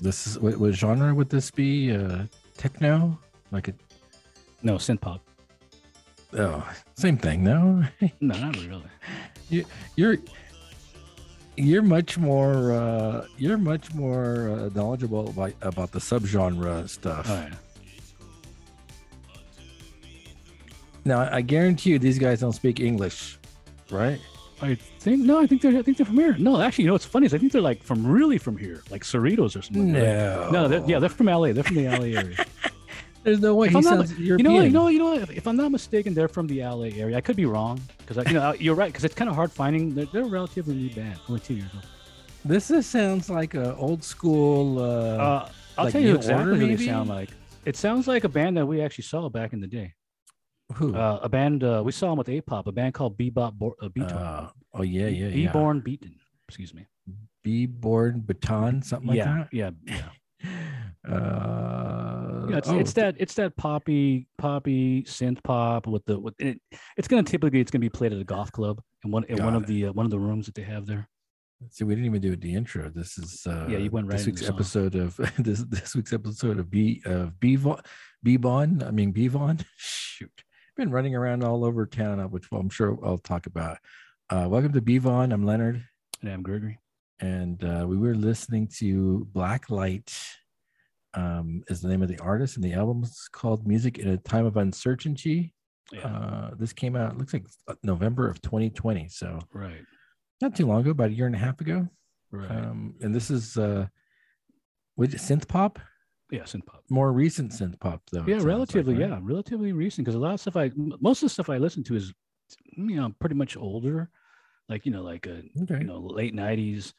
This is what, what genre would this be? Uh, techno? Like a No, synth pop. oh, same thing. No, No, not really. you're you're much more uh, you're much more uh, knowledgeable about, about the subgenre stuff. All right. Now, I guarantee you, these guys don't speak English, right? I think no, I think they're I think they're from here. No, actually, you know what's funny is I think they're like from really from here, like Cerritos or something. like. No, No, they're, yeah, they're from LA. They're from the LA area. There's no way If he I'm not- sounds You know, what, you know, you know. what, If, I'm not mistaken, they're from the LA area. I could be wrong because you know you're right because it's kind of hard finding. They're, they're a relatively new band, only two years old. This just sounds like a old school. Uh, Uh, I'll like tell you exactly what they sound like. It sounds like a band that we actually saw back in the day. Who? Uh, a band uh, we saw him with A-pop, a band called Bebop Bo- uh, Beaton. Uh, oh yeah, yeah, yeah. Beborn Beton. Excuse me. Be born baton, something like yeah, that. yeah, yeah. Uh, Yeah, it's, oh, it's that it's that poppy poppy synth pop with the with it, it's gonna typically it's gonna be played at a golf club in one in one Got of the uh, one of the rooms that they have there. See, we didn't even do the intro. This is uh, Yeah, you went right this week's episode of this this week's episode of B of Bevon Bevon. I mean Bevon. Shoot, been running around all over town, uh, which I'm sure I'll talk about. Uh, welcome to Bevon. I'm Leonard, And I'm Gregory. and uh, we were listening to Black Light. Um, is the name of the artist, and the album is called "Music in a Time of Uncertainty." Yeah, Uh, this came out. Looks like uh, November of 2020, so right, not too long ago, about a year and a half ago. right. Um, and this is uh, what synth pop? Yeah, synth pop. More recent synth pop, though. Yeah, sounds like, relatively. right? Yeah, relatively recent because a lot of stuff I, most of the stuff I listen to is you know pretty much older, like you know like a Okay. you know late '90s,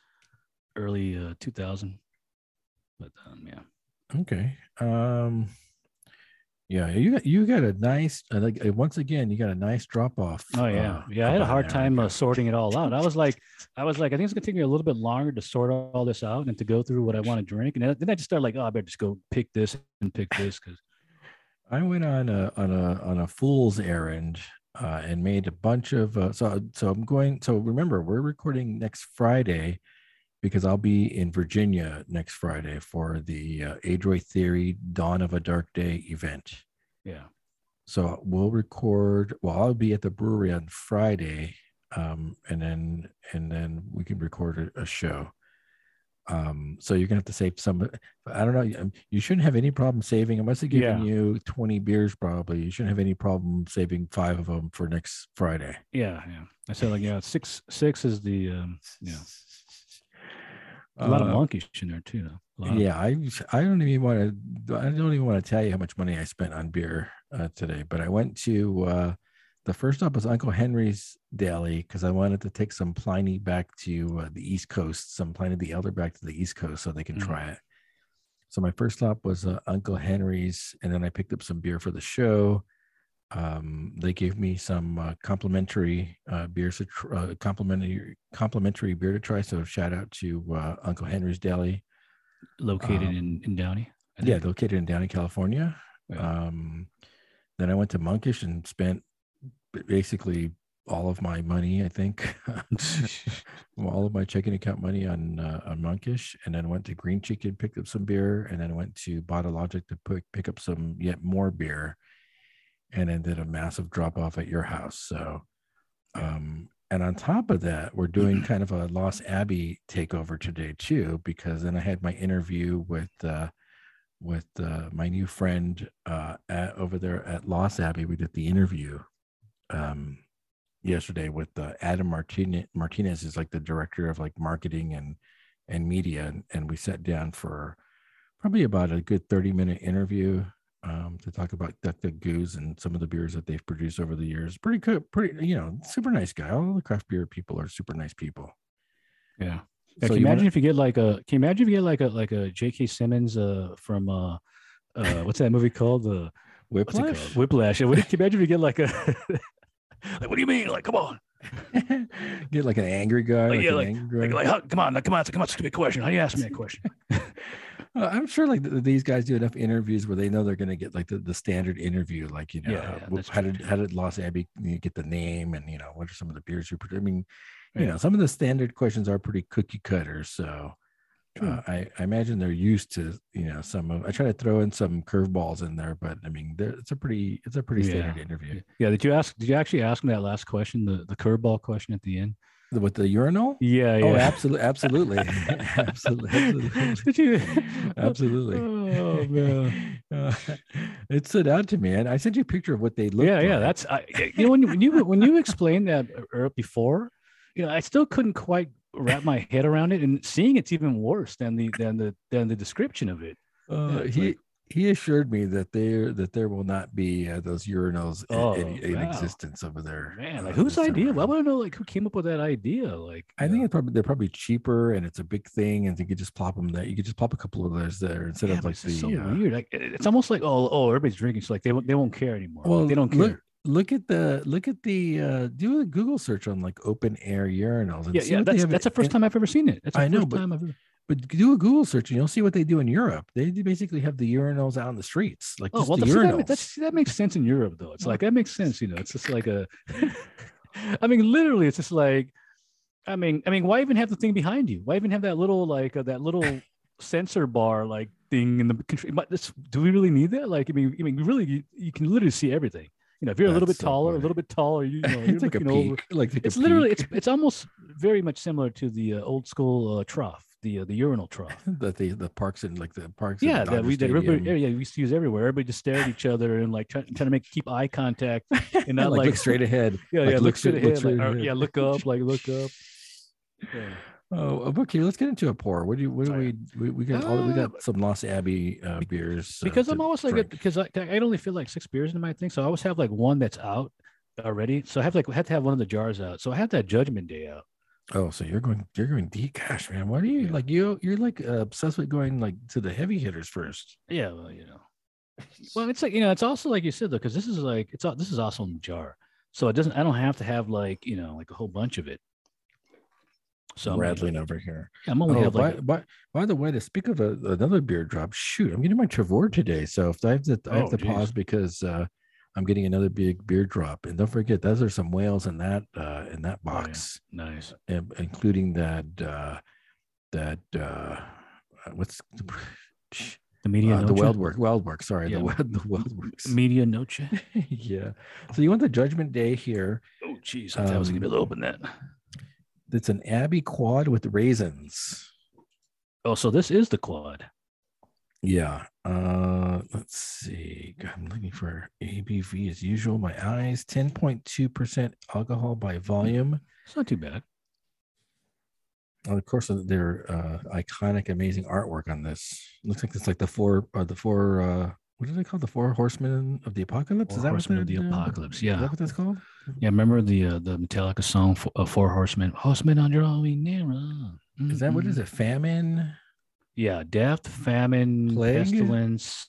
early uh, 2000. But um, yeah, Okay. Um, yeah, you got you got a nice uh, like uh, once again you got a nice drop off. Oh yeah, uh, yeah. I had a hard time uh, sorting it all out. I was like, I was like, I think it's gonna take me a little bit longer to sort all this out and to go through what I want to drink. And then- then I just started like, oh, I better just go pick this and pick this because I went on a on a on a fool's errand uh, and made a bunch of uh, so so I'm going. So remember, we're recording next Friday because I'll be in Virginia next Friday for the uh, Adroit Theory Dawn of a Dark Day event. yeah, So we'll record. Well, I'll be at the brewery on Friday, um, and then and then we can record a, a show. Um, so you're gonna have to save some. I don't know. um, You shouldn't have any problem saving. I must have given Yeah. you 20 beers, probably. You shouldn't have any problem saving five of them for next Friday. yeah, yeah. I said like, yeah, six six is the um, yeah. A lot of Uh, monkeys in there too. Though. A lot of- yeah, I I don't even want to. I don't even want to tell you how much money I spent on beer uh, today. But I went to uh, the first stop was Uncle Henry's Deli because I wanted to take some Pliny back to uh, the East Coast, some Pliny the Elder back to the East Coast, so they can Mhm. try it. So my first stop was uh, Uncle Henry's, and then I picked up some beer for the show. Um, they gave me some uh, complimentary uh, beers, to tr- uh, complimentary complimentary beer to try. So shout out to uh, Uncle Henry's Deli. located um, in in Downey. Yeah, located in Downey, California. Yeah. Um, then I went to Monkish and spent basically all of my money. I think all of my checking account money on uh, on Monkish, and then went to Green Cheek, picked up some beer, and then went to Bottle Logic to pick pick up some yet more beer, and then did a massive drop off at your house. So, um, and on top of that, we're doing kind of a Lost Abbey takeover today too, because then I had my interview with. Uh, with uh, my new friend uh, at, over there at Lost Abbey. We did the interview um, yesterday with uh, Adam Martinez. Martinez is like the director of like marketing and and media, and, and we sat down for probably about a good thirty minute interview um, to talk about Duck Duck Gooze and some of the beers that they've produced over the years. Pretty good, pretty you know, super nice guy. All the craft beer people are super nice people. yeah. Yeah, So can you you wanna- imagine if you get like a? Can you imagine if you get like a like a J.K. Simmons uh from uh uh what's that movie called the Whiplash. called Whiplash? Can you imagine if you get like a like what do you mean like come on Get like an angry guy. Like, like yeah, like- angry like, like come on like, come on come on stupid question how do you ask me that question I'm sure like th- these guys do enough interviews where they know they're going to get like the, the standard interview, like you know, Yeah, uh, yeah, that's how did how did Los Abbey get the name, and you know what are some of the beers you produce? I mean, you know, some of the standard questions are pretty cookie cutter. So, uh, I, I imagine they're used to you know some of. I try to throw in some curveballs in there, but I mean, it's a pretty it's a pretty standard Yeah. interview. Yeah. Did you ask? Did you actually ask him that last question, the the curveball question at the end? With the urinal? Yeah. Oh, Yeah. absolutely, absolutely, absolutely, absolutely. Absolutely. Oh man. Uh, it stood out to me, and I sent you a picture of what they look. Like. Yeah, yeah. That's I, you know when you when you when you explained that uh, before, you know, I still couldn't quite wrap my head around it, and seeing it's even worse than the than the than the description of it. Uh, it's he like- he assured me that there that there will not be uh, those urinals in- Oh, in, in wow. existence over there. Man, uh, whose idea? I want to know like who came up with that idea. Like, I think it's probably they're probably cheaper and it's a big thing, and you could just plop them there. You could just plop a couple of those there instead yeah, of like the. so uh, weird. Like, it's almost like oh oh everybody's drinking, so like they won't they won't care anymore. Like, well, they don't care. look look at the look at the uh do a Google search on like open air urinals. And yeah, see yeah. That's that's the first time I've ever seen it. That's the I know, first but- time I've ever. But do a Google search and you'll see what they do in Europe. They basically have the urinals out in the streets, like Oh just well, the that's, that, urinals. ma- that makes sense in Europe though. It's like that makes sense. You know, it's just like a. I mean, literally, it's just like, I mean, I mean, why even have the thing behind you? Why even have that little like uh, that little sensor bar like thing in the control? Do we really need that? Like, I mean, I mean, really, you, you can literally see everything. You know, if you're a little bit so taller, a little bit taller, you, you know, you're it's like a looking over. peak. Like It's literally, peek it's it's almost very much similar to the uh, old school uh, trough, the uh, the urinal trough. that the the parks and like the parks. Yeah, that Dodger we that everybody, yeah, we used to use everywhere. Everybody just stare at each other and like try, trying to make keep eye contact and not like, like, look straight ahead. Yeah, like, yeah, look look straight straight- ahead. like, straight or, yeah, look up, like look up. Yeah. Oh, okay. Let's get into a pour. What do you? What do we? We, we got all, we Uh, got some Lost Abbey uh, beers. uh, Because I'm always like because I I only feel like six beers in my thing, so I always have like one that's out already. So I have like I have to have one of the jars out. So I have that Judgment Day out. Oh, so you're going? You're going deep. Gosh, man, what are you Yeah. like? You you're like uh, obsessed with going like to the heavy hitters first. Yeah, well, you know. Well, it's like you know, it's also like you said though, because this is like it's this is also in the jar, so it doesn't. I don't have to have like you know like a whole bunch of it. So I'm rattling over here. yeah, I'm only Oh, have by, like by, by the way, to speak of a, another beer drop, shoot, I'm getting my Trevor today. So if I have to, I have Oh, to geez. pause because uh, I'm getting another big beer drop. And don't forget, those are some whales in that uh, in that Oh, yeah. box, nice. in- including that uh, that uh, what's The media uh, the weld work, weld work. Sorry, Yeah. the weld, the WeldWerks. Media noche. yeah. So you want the Judgment Day here? Oh, geez, I thought I was gonna be able to Um, open that. It's an Abbey Quad with raisins. Oh, so this is the quad. Yeah. Uh let's see. I'm looking for ABV as usual. My eyes, 10.2% alcohol by volume. It's not too bad. And of course, uh, their uh iconic, amazing artwork on this. Looks like it's like the four uh, the four uh what are they called? The four horsemen of the apocalypse? Four is that Horsemen what of the uh, Apocalypse. Is Yeah, that what that's called? yeah. Remember the uh, the Metallica song for, uh, Four Horsemen? Horsemen on drawing nearer. Is that what is it? Famine? Yeah, death, famine, Plague? pestilence,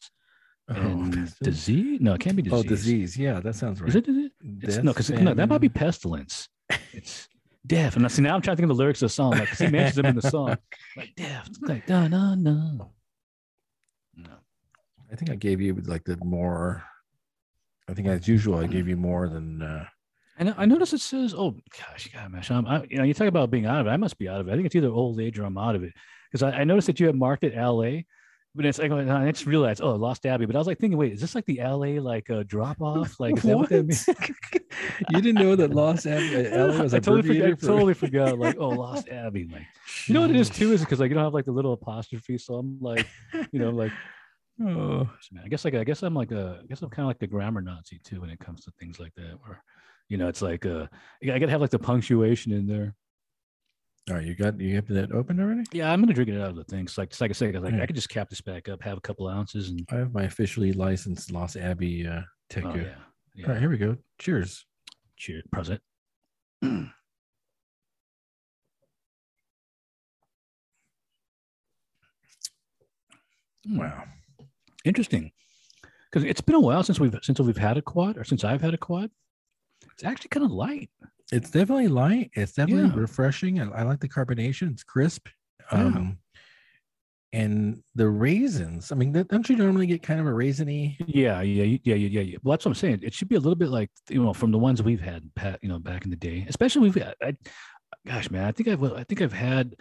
Oh, and pestilence. disease. No, it can't be disease. Oh, disease. Yeah, that sounds right. Is it? Is it? It's, no, because no, that might be pestilence. It's death. And I see now I'm trying to think of the lyrics of the song. Like he mentions them in the song. Like death. Like da na na. No. I think I gave you like the more. I think as usual, I gave you more than. uh And I noticed it says, "Oh gosh, you got mesh." I'm, I, you know, you talk about being out of it. I must be out of it. I think it's either old age or I'm out of it because I, I noticed that you had marked it L.A. But it's like I just realized, oh, Lost Abbey. But I was like thinking, wait, is this like the L.A. like uh, drop off? Like is that what that means? you didn't know that Lost Abbey LA was I totally, forgot, I totally forgot. Like, oh, Lost Abbey. Like, you know what it is too? Is because like you don't have like the little apostrophe. So I'm like, you know, like, Oh, man, I guess like I guess I'm like a, I guess I'm kind of like the grammar Nazi too when it comes to things like that. Where, you know, it's like uh, I gotta have like the punctuation in there. All right. You got you have that open already? Yeah, I'm gonna drink it out of the thing. So like, just like I said, like Yeah. I could just cap this back up, have a couple ounces, and I have my officially licensed Lost Abbey uh, oh, yeah, yeah. All right, here we go. Cheers. Cheers, present. Wow. interesting because it's been a while since we've since we've had a quad or since I've had a quad. It's actually kind of light. It's definitely light. It's definitely Yeah. refreshing. I, I like the carbonation. It's crisp. Yeah. Um, and the raisins. I mean, don't you normally get kind of a raisiny? Yeah, yeah, yeah, yeah, yeah, yeah. Well, that's what I'm saying. It should be a little bit like you know from the ones we've had, Pat. You know, back in the day, especially we've. had- I, gosh, man, I think I've I think I've had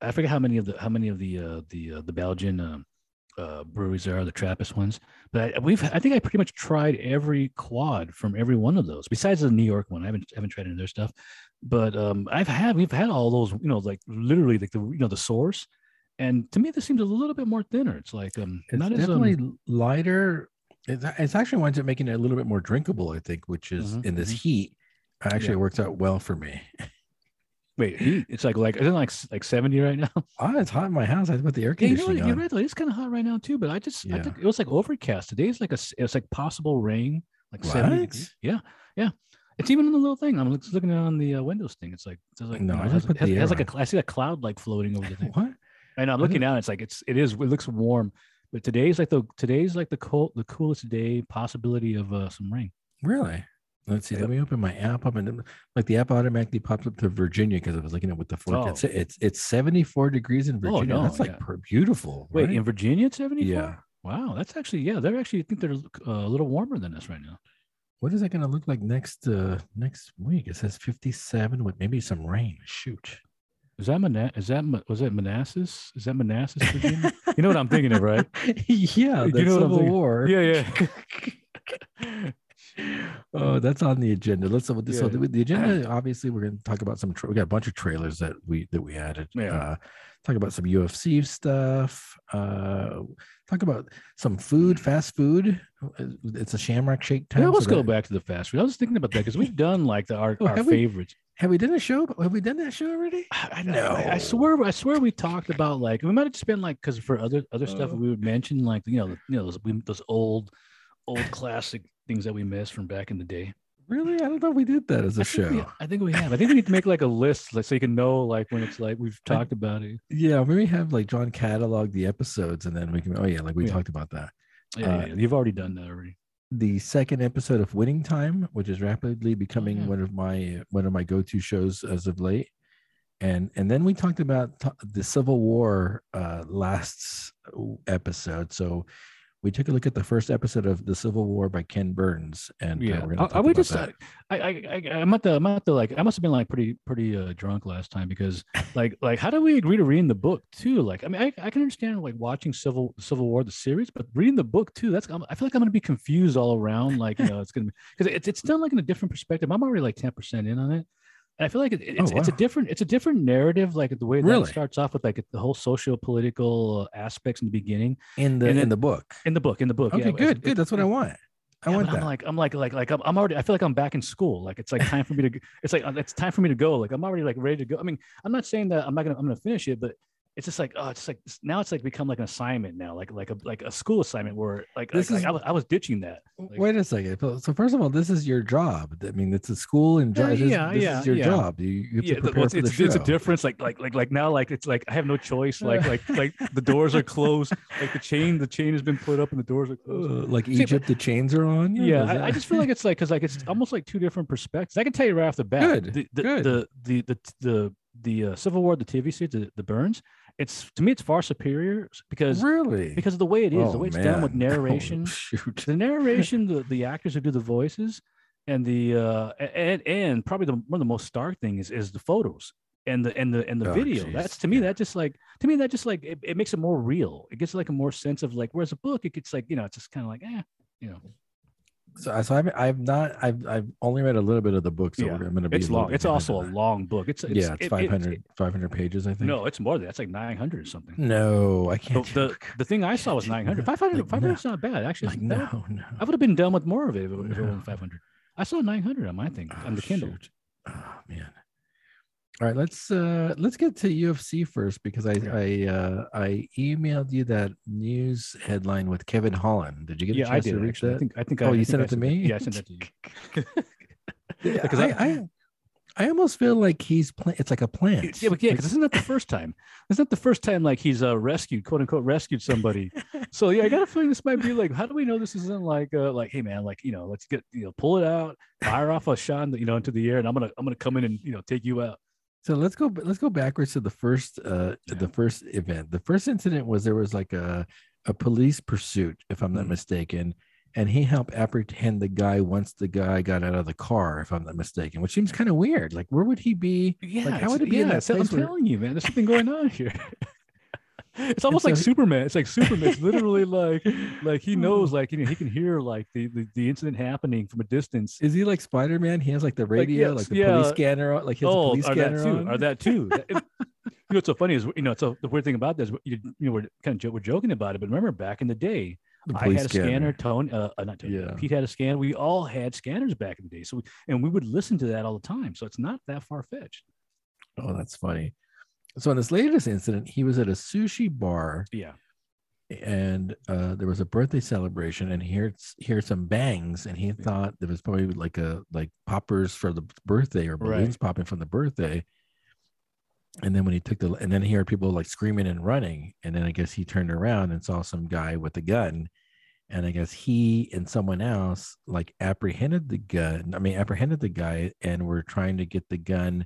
I forget how many of the how many of the uh, the uh, the Belgian um, uh, breweries there are, the Trappist ones. But I, we've I think I pretty much tried every quad from every one of those, besides the New York one. I haven't haven't tried any of their stuff, but um, I've had we've had all those, you know, like literally like the you know the source. And to me, this seems a little bit more thinner. It's like um, It's not as definitely um, lighter. It's, it's actually winds up making it a little bit more drinkable, I think, which is Mhm, in this mhm. heat. Actually, Yeah. it works out well for me. Wait, heat. It's like like isn't it like like seventy right now? Ah, it's hot in my house. I put the air Yeah, you know conditioning? You're on. right. It's kind of hot right now too. But I just I Yeah. think it was like overcast. today. Today's like a s- it's like possible rain, like seventy What? degrees. Yeah, yeah. It's even in the little thing. I'm just looking on the uh, Windows thing. It's like it's like No, I it just has, put it has, the it has air like a cl- I see a cloud like floating over the thing. What? I know. I'm I looking down. It's like it's it is. It looks warm. But today's like the today's like the cold the coolest day possibility of uh, some rain. Really? Let's see. Let me open my app up and like the app automatically popped up to Virginia because I was looking at what the forecast. Oh. It's it's 74 degrees in Virginia. Oh, no, That's like yeah. per- beautiful. Wait, right? in Virginia it's 74? Yeah. Wow, that's actually yeah. They're actually I think they're uh, a little warmer than us right now. what is that going to look like next uh next week? It says 57 with maybe some rain. Shoot. Is that Mana- is that was that Manassas? Is that Manassas, Virginia? you know what I'm thinking of, right? yeah, You know what I'm Civil? War. Yeah, yeah. Oh, that's on the agenda. Let's so Yeah. the, the agenda. Obviously, we're going to talk about some. Tra- we got a bunch of trailers that we that we added. Yeah. Uh, talk about some UFC stuff. Uh, talk about some food, fast food. Uh, It's a Shamrock Shake time. yeah, let's go that- back to the fast food. I was thinking about that because we've done like the, our, Oh, our have we? favorites. Have we done a show? Have we done that show already? I, I know. I, I swear. I swear we talked about like we might have just been like because for other other stuff Uh. we would mention like you know you know those we, those old old classic things that we missed from back in the day. Really? I don't know if we did that as a I think, we, show. I think we have. I think we need to make like a list like so you can know like when it's like we've I- talked about it. Yeah, maybe have like John catalog the episodes, and then we can. Oh yeah, like we Yeah. talked about that. Yeah, Uh, yeah, yeah. you've already done that already. the second episode of Winning Time, which is rapidly becoming yeah. one of my one of my go-to shows as of late. And and then we talked about t- the Civil War uh last episode. So we took a look at the first episode of the Civil War by Ken Burns, and uh, Yeah, talk are we about just? that. uh, I, I, I, I'm at the, I'm at the like, I must have been like pretty, pretty uh, drunk last time because, like, like, how do we agree to reading the book too? Like, I mean, I, I can understand like watching Civil Civil War the series, but reading the book too, that's, I'm, I feel like I'm gonna be confused all around. Like, you know, it's gonna be because it's it's done like in a different perspective. I'm already like 10 percent in on it. And I feel like it, it's, Oh, it's a different it's a different narrative like the way that Really? starts off with like the whole socio-political uh, aspects in the beginning in the in the book. in the book in the book Okay, yeah, good, it's- good. That's what I want. I yeah, want that. I'm like, I'm like, like, like, I'm, I'm already. I feel like I'm back in school. Like it's like time for me to. It's like it's time for me to go. Like I'm already like ready to go. I mean, I'm not saying that I'm not gonna. I'm gonna finish it, but it's just like, oh, it's like now it's like become like an assignment now, like like a like a school assignment where like, This like, is- I, was, I was ditching that. Like, Wait a second. So first of all, this is your job. I mean, it's a school and Yeah, job. this, yeah, this is your yeah. job. You, you have yeah, to prepare well, it's, for the it's, show. it's a difference. Like like like like now, like it's like I have no choice. Like like like the doors are closed. Like the chain, the chain has been put up, and the doors are closed. Uh, like See, but- Egypt, the chains are on. you? yeah I, I just feel like it's like because like it's almost like two different perspectives i can tell you right off the bat Good, the the, good. the the the the, the uh, civil war the tv series the, the burns it's to me it's far superior because really? because of the way it is the Oh, way it's done with man. Oh, narration. shoot. the narration the, the actors who do the voices and the uh and and probably the one of the most stark thing is is the photos and the and the and the Oh, video. jeez, that's to me that just like to me that just like it, it makes it more real. It gets like a more sense of like whereas a book it gets like you know it's just kind of like eh you know So, uh, so I've, I've not I've I've only read a little bit of the book, so Yeah, I'm going to be. it's long. It's also a long book. It's, it's yeah, it's it- it- 500, 500 pages, I think. no, it's more than that. It's like 900 or something. no, I can't. the, the thing I saw was 900. 500, Like, 500 no. not bad. Actually, like no, no. I would have been done with more of it if it, if it wasn't 500. I saw 900 on my thing on the Oh, Kindle. shoot. Oh man. All right, let's uh let's get to UFC first because I I uh I emailed you that news headline with Kevin Holland. Did you get a Yeah, chance I did. to Actually. that? I think. I think. Oh, I, you sent it to me? Yeah, I sent it to you. Yeah, because I, I- I I almost feel like he's playing. It's like a plant. Yeah, but yeah, because isn't that the first time? Isn't that the first time like he's uh rescued, quote unquote, rescued somebody? so yeah, I got a feeling this might be like, how do we know this isn't like uh like, hey man, like you know, let's get you know, pull it out, fire off a shot, you know, into the air, and I'm gonna I'm gonna come in and you know take you out. So let's go. Let's go backwards to the first. Uh, Yeah. the first event. The first incident was there was like a a police pursuit, if I'm not Mhm. mistaken, and he helped apprehend the guy once the guy got out of the car, if I'm not mistaken, which seems kind of weird. Like, where would he be? Yeah, like, how would it be yeah, in that it's- I'm where- telling you, man, there's something going on here. It's almost so like Superman. It's like Superman. It's literally like, like he Oh. knows, like you know, he can hear like the the, the incident happening from a distance. Is he like Spider Man? He has like the radio, like, yes, the yeah. police scanner, on- like he has oh, police or scanner that too, on. or that too. That- it- you know, what's so funny is you know, so the weird thing about this, you, you know, we're kind of jo- we're joking about it, but remember back in the day, The I had a scanner. Tone, uh, uh, not Tony. Yeah. Pete had a scanner. We all had scanners back in the day. So, we, and we would listen to that all the time. So it's not that far fetched. Oh, that's funny. So in this latest incident, he was at a sushi bar Yeah. and uh, there was a birthday celebration and he heard, heard some bangs and he thought there was probably like a like poppers for the birthday or Right. balloons popping from the birthday and then when he took the and then he heard people like screaming and running and then i guess he turned around and saw some guy with a gun and i guess he and someone else like apprehended the gun i mean apprehended the guy and were trying to get the gun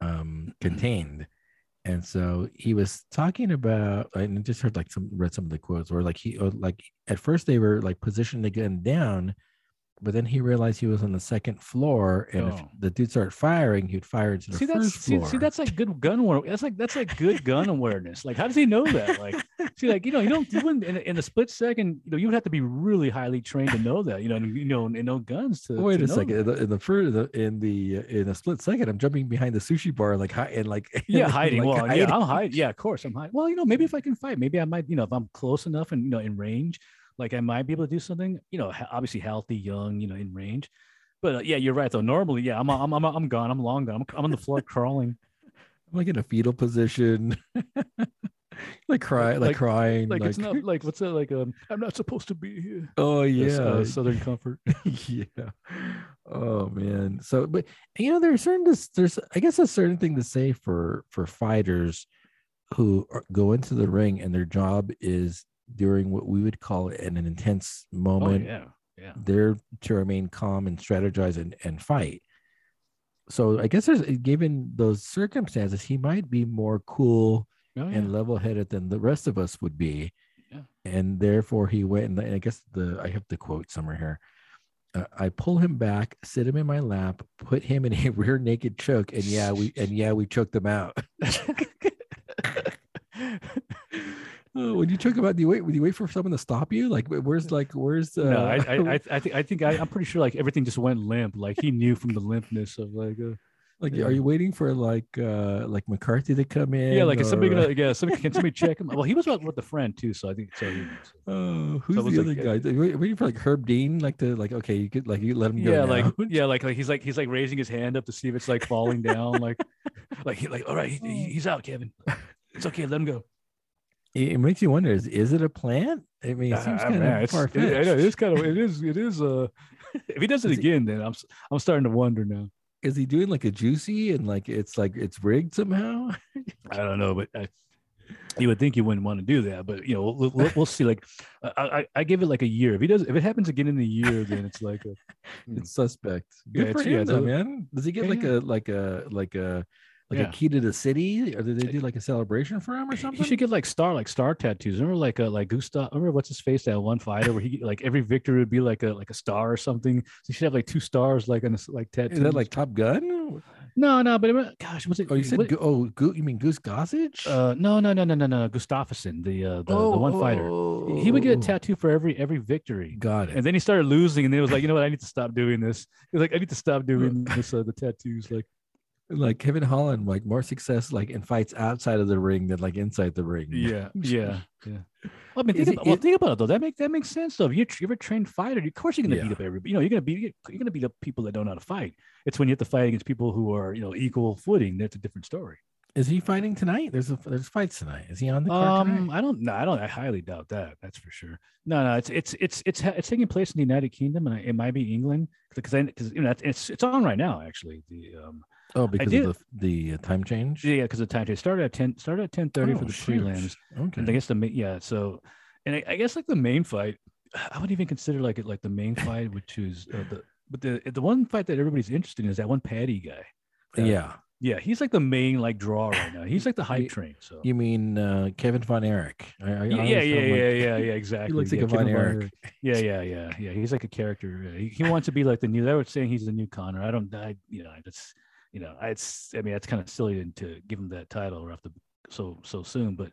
um contained and so he was talking about i just heard like some read some of the quotes where like he uh, like at first they were like positioning the gun down but then he realized he was on the second floor and if Oh. the dude started firing he'd fire into the See first see, floor see that's like good gun aware- That's like that's like good gun awareness. Like how does he know that? Like see like you know you don't you wouldn't in, a- in a split second you know you would have to be really highly trained to know that you know and, you know and know guns to Wait to a second. In the, in the first, the, in the uh, in a split second, I'm jumping behind the sushi bar, like hi, and like yeah and, hiding like, well hiding. yeah I'm hiding yeah of course I'm hiding well you know maybe if I can fight maybe I might you know if I'm close enough and you know in range like I might be able to do something you know obviously healthy young you know in range. But uh, yeah you're right though. Normally yeah I'm I'm I'm, I'm gone. I'm long gone. I'm, I'm on the floor crawling. I'm like in a fetal position, like cry, like, Like- crying, like, it's not like what's that like um I'm not supposed to be here. Oh Yes, yeah, uh, Southern Comfort. Yeah. Oh man. So, but you know, there's certain this, there's I guess a certain thing to say for for fighters who are, go into the ring and their job is during what we would call an, an intense oh moment. yeah yeah They're to remain calm and strategize and, and fight. So I guess there's given those circumstances, he might be more cool oh, yeah. and level headed than the rest of us would be. Yeah. And therefore he went and I guess the I have the quote somewhere here. Uh, I pull him back, sit him in my lap, put him in a rear naked choke, and yeah, we and yeah, we choked him out. oh, when you talk about out, do you wait? Would you wait for someone to stop you? Like, where's like, where's uh, no, I, I, I, I think, I think, I, I'm pretty sure like everything just went limp. Like he knew from the limpness of like, uh, like, yeah. are you waiting for like, uh, like McCarthy to come in? yeah, like is somebody gonna, yeah, somebody can somebody check him? Well, he was with with a friend too, so I think so. he- Oh, who's was the like, other guy? Wait- Waiting for like Herb Dean, like to like okay, you could like you let him go. yeah, like now. yeah, like like he's like he's like raising his hand up to see if it's like falling down, like like he like all right, he- he's out, Kevin. It's okay, let him go. It, makes you wonder: is is it a plant? I mean, it seems kind of it's, far it, know, it is kind of it is it is uh if he does it Is again, then I'm I'm starting to wonder now. Is he doing like a juicy and like it's like it's rigged somehow? I don't know, but I, you would think you wouldn't want to do that, but you know, we'll, we'll, see. Like, I, I, I give it like a year. If he does, if it happens again in a year, then it's like, a, Hmm. It's suspect. Yeah, Good for it's- yeah, though, man. Does he get Yeah, like yeah. a like a like a like Yeah. a key to the city, or did they do like a celebration for him or something? You should get like star, like star tattoos. Remember, like, uh, like Gustav. Remember what's his face? That one fighter where he like every victory would be like a like a star or something. So he should have like two stars, like on his like tattoos. Is that like Top Gun? no, no, but it, gosh, was it? Oh, you said what- oh, Gu- you mean Goose Gossage? uh, no, no, no, no, no, no, Gustafsson, the uh, the, the one fighter. He would get a oh, tattoo for every every victory. Got it. And then he started losing, and then it was like, you know what? I need to stop doing this. He was like, I need to stop doing this. Uh, the tattoos, like, like Kevin Holland, like more success like in fights outside of the ring than like inside the ring. yeah, yeah, yeah. Well, I mean, Is think it- about, well, it- think about it though. That makes that makes sense though. If you're, you're a trained fighter, of course you're gonna Yeah. beat up everybody. You know, you're gonna beat you're gonna beat up people that don't know how to fight. It's when you have to fight against people who are you know equal footing. That's a different story. Is he fighting tonight? There's a there's fights tonight. Is he on the card Um, tonight? I don't know. I don't. I highly doubt that. That's for sure. No, no. It's it's it's it's it's taking place in the United Kingdom, and it might be England because because you know it's it's on right now actually. The um Oh, because of the the uh, time change. yeah because the time change started at ten started at ten thirty for Oh, the shoot. prelims. Okay. And I guess the main, yeah. So, and I, I guess like the main fight, I would even consider like it like the main fight, which is uh, the but the the one fight that everybody's interested in is that one Paddy guy. yeah. Yeah, he's like the main like draw right now. He's like the hype train. So You mean uh, Kevin Von Erich? I, I yeah, yeah, yeah, felt yeah, yeah, yeah, exactly. He looks like a Von Erich. Erich. Yeah, yeah, yeah, yeah. He's like a character. He, he wants to be like the new. They were saying he's the new Conor. I don't. I you know that's you know it's. I mean that's kind of silly to give him that title off the so so soon. But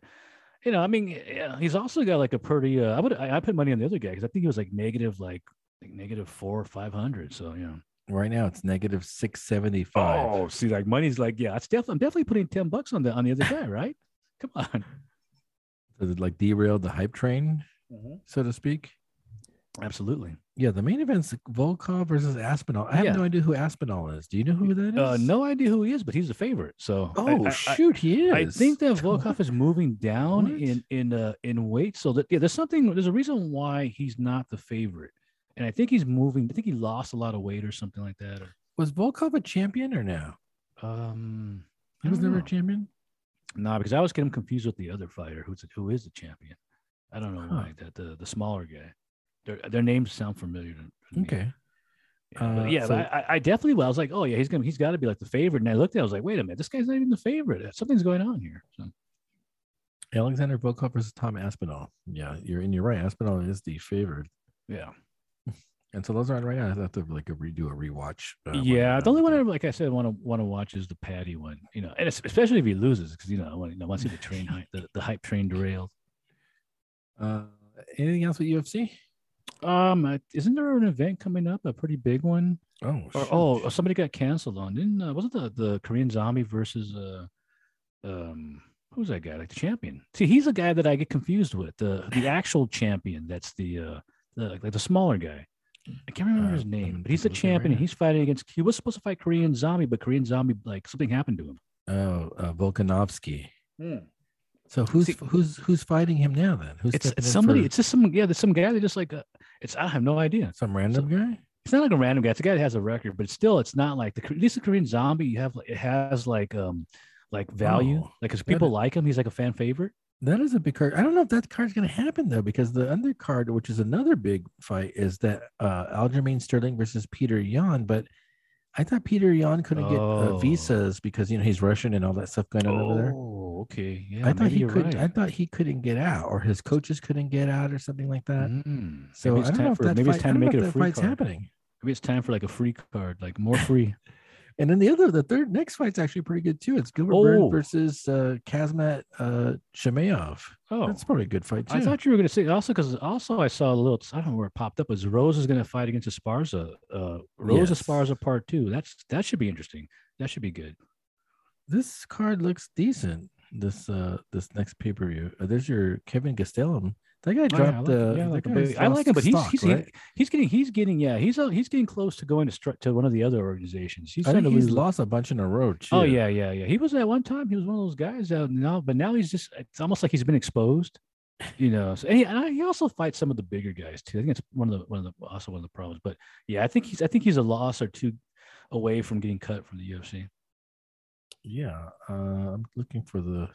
you know I mean yeah, he's also got like a pretty. Uh, I would I, I put money on the other guy because I think he was like negative like like negative four or five hundred. So you know. Right now, it's negative six seventy five. Oh, see, like money's like yeah. It's definitely I'm definitely putting ten bucks on the on the other guy, right? Come on. Does it like derailed the hype train, so to speak? Absolutely. Yeah, the main event's Volkov versus Aspinall. I have Yeah. no idea who Aspinall is. Do you know who that is? Uh, no idea who he is, but he's a favorite. So Oh I- I- shoot, he is. I think that Volkov is moving down What? in in uh, in weight. So that yeah, there's something. There's a reason why he's not the favorite, and I think he's moving. I think he lost a lot of weight or something like that. Or was Volkov a champion or no? um, He was never a champion. No, because I always get him confused with the other fighter who's who is the champion. I don't know Huh. why that the the smaller guy. Their their names sound familiar to, me. Okay. Yeah, but Uh, yeah, so- but I, I definitely. Well, I was like, oh yeah, he's gonna, he's got to be like the favorite. And I looked at, it, I was like, wait a minute, this guy's not even the favorite. Something's going on here. So Alexander Volkov versus Tom Aspinall. Yeah, you're and you're right. Aspinall is the favorite. yeah, And so those aren't right. I have to like a redo a rewatch. uh, yeah. The only one, I, like I said, want to want to watch is the Paddy one. You know, and it's, especially if he loses, because you know, I want, you know, I want to see the train hype, the, the hype train derailed. Uh, anything else with UFC? Um, uh, isn't there an event coming up, a pretty big one? Oh, Or, oh, somebody got canceled on. Didn't uh, wasn't the the Korean Zombie versus uh um who's that guy like the champion? See, he's a guy that I get confused with the the actual champion. That's the uh the like the smaller guy. I can't remember Uh, his name, but he's the looking right champion. he's fighting against. He was supposed to fight Korean Zombie, but Korean Zombie like something happened to him. oh, uh, Volkanovski. So who's See- who's who's fighting him now? Then who's It's, it's somebody. for It's just some yeah. There's some guy that just like uh, it's. I have no idea. some random guy. It's not like a random guy. It's a guy that has a record, but still, it's not like the at least the Korean Zombie. You have it has like um like value. Oh, like because people is- like him, he's like a fan favorite. That is a big card. I don't know if that card's going to happen though, because the undercard, which is another big fight, is that uh, Aljamain Sterling versus Petr Yan. But I thought Petr Yan couldn't get uh, Oh. visas because you know he's Russian and all that stuff going on over there. Oh, okay. Yeah, I thought he could. I thought he couldn't get out, or his coaches couldn't get out, or something like that. Mm. So maybe I it's don't know time if for that maybe fight, it's time to make it a free card. happening. Maybe it's time for like a free card, like more free. And then the other, the third next fight's actually pretty good too. It's Gilbert Oh. Burns versus uh, Khamzat uh, Chimaev. Oh, That's probably a good fight too. I thought you were going to say also because also I saw a little. I don't know where it popped up. Was Rose is going to fight against Esparza? Uh, Rose Yes. Esparza part two. That's that should be interesting. That should be good. this card looks decent. This uh this next pay per view. Uh, there's your Kelvin Gastelum. That guy Oh, yeah, I dropped. like- uh, yeah, I like him, guy's but I like him, but he's stock, he's, right? he's getting he's getting yeah he's uh, he's getting close to going to str- to one of the other organizations. He's I think to he's lose lost a bunch in a row too. Oh yeah, yeah, yeah. He was at one time. He was one of those guys out now, but now he's just. It's almost like he's been exposed. You know, so, and, he, and I- he also fights some of the bigger guys too. I think it's one of the one of the also one of the problems. But yeah, I think he's I think he's a loss or two away from getting cut from the UFC. yeah. Uh, I'm looking for the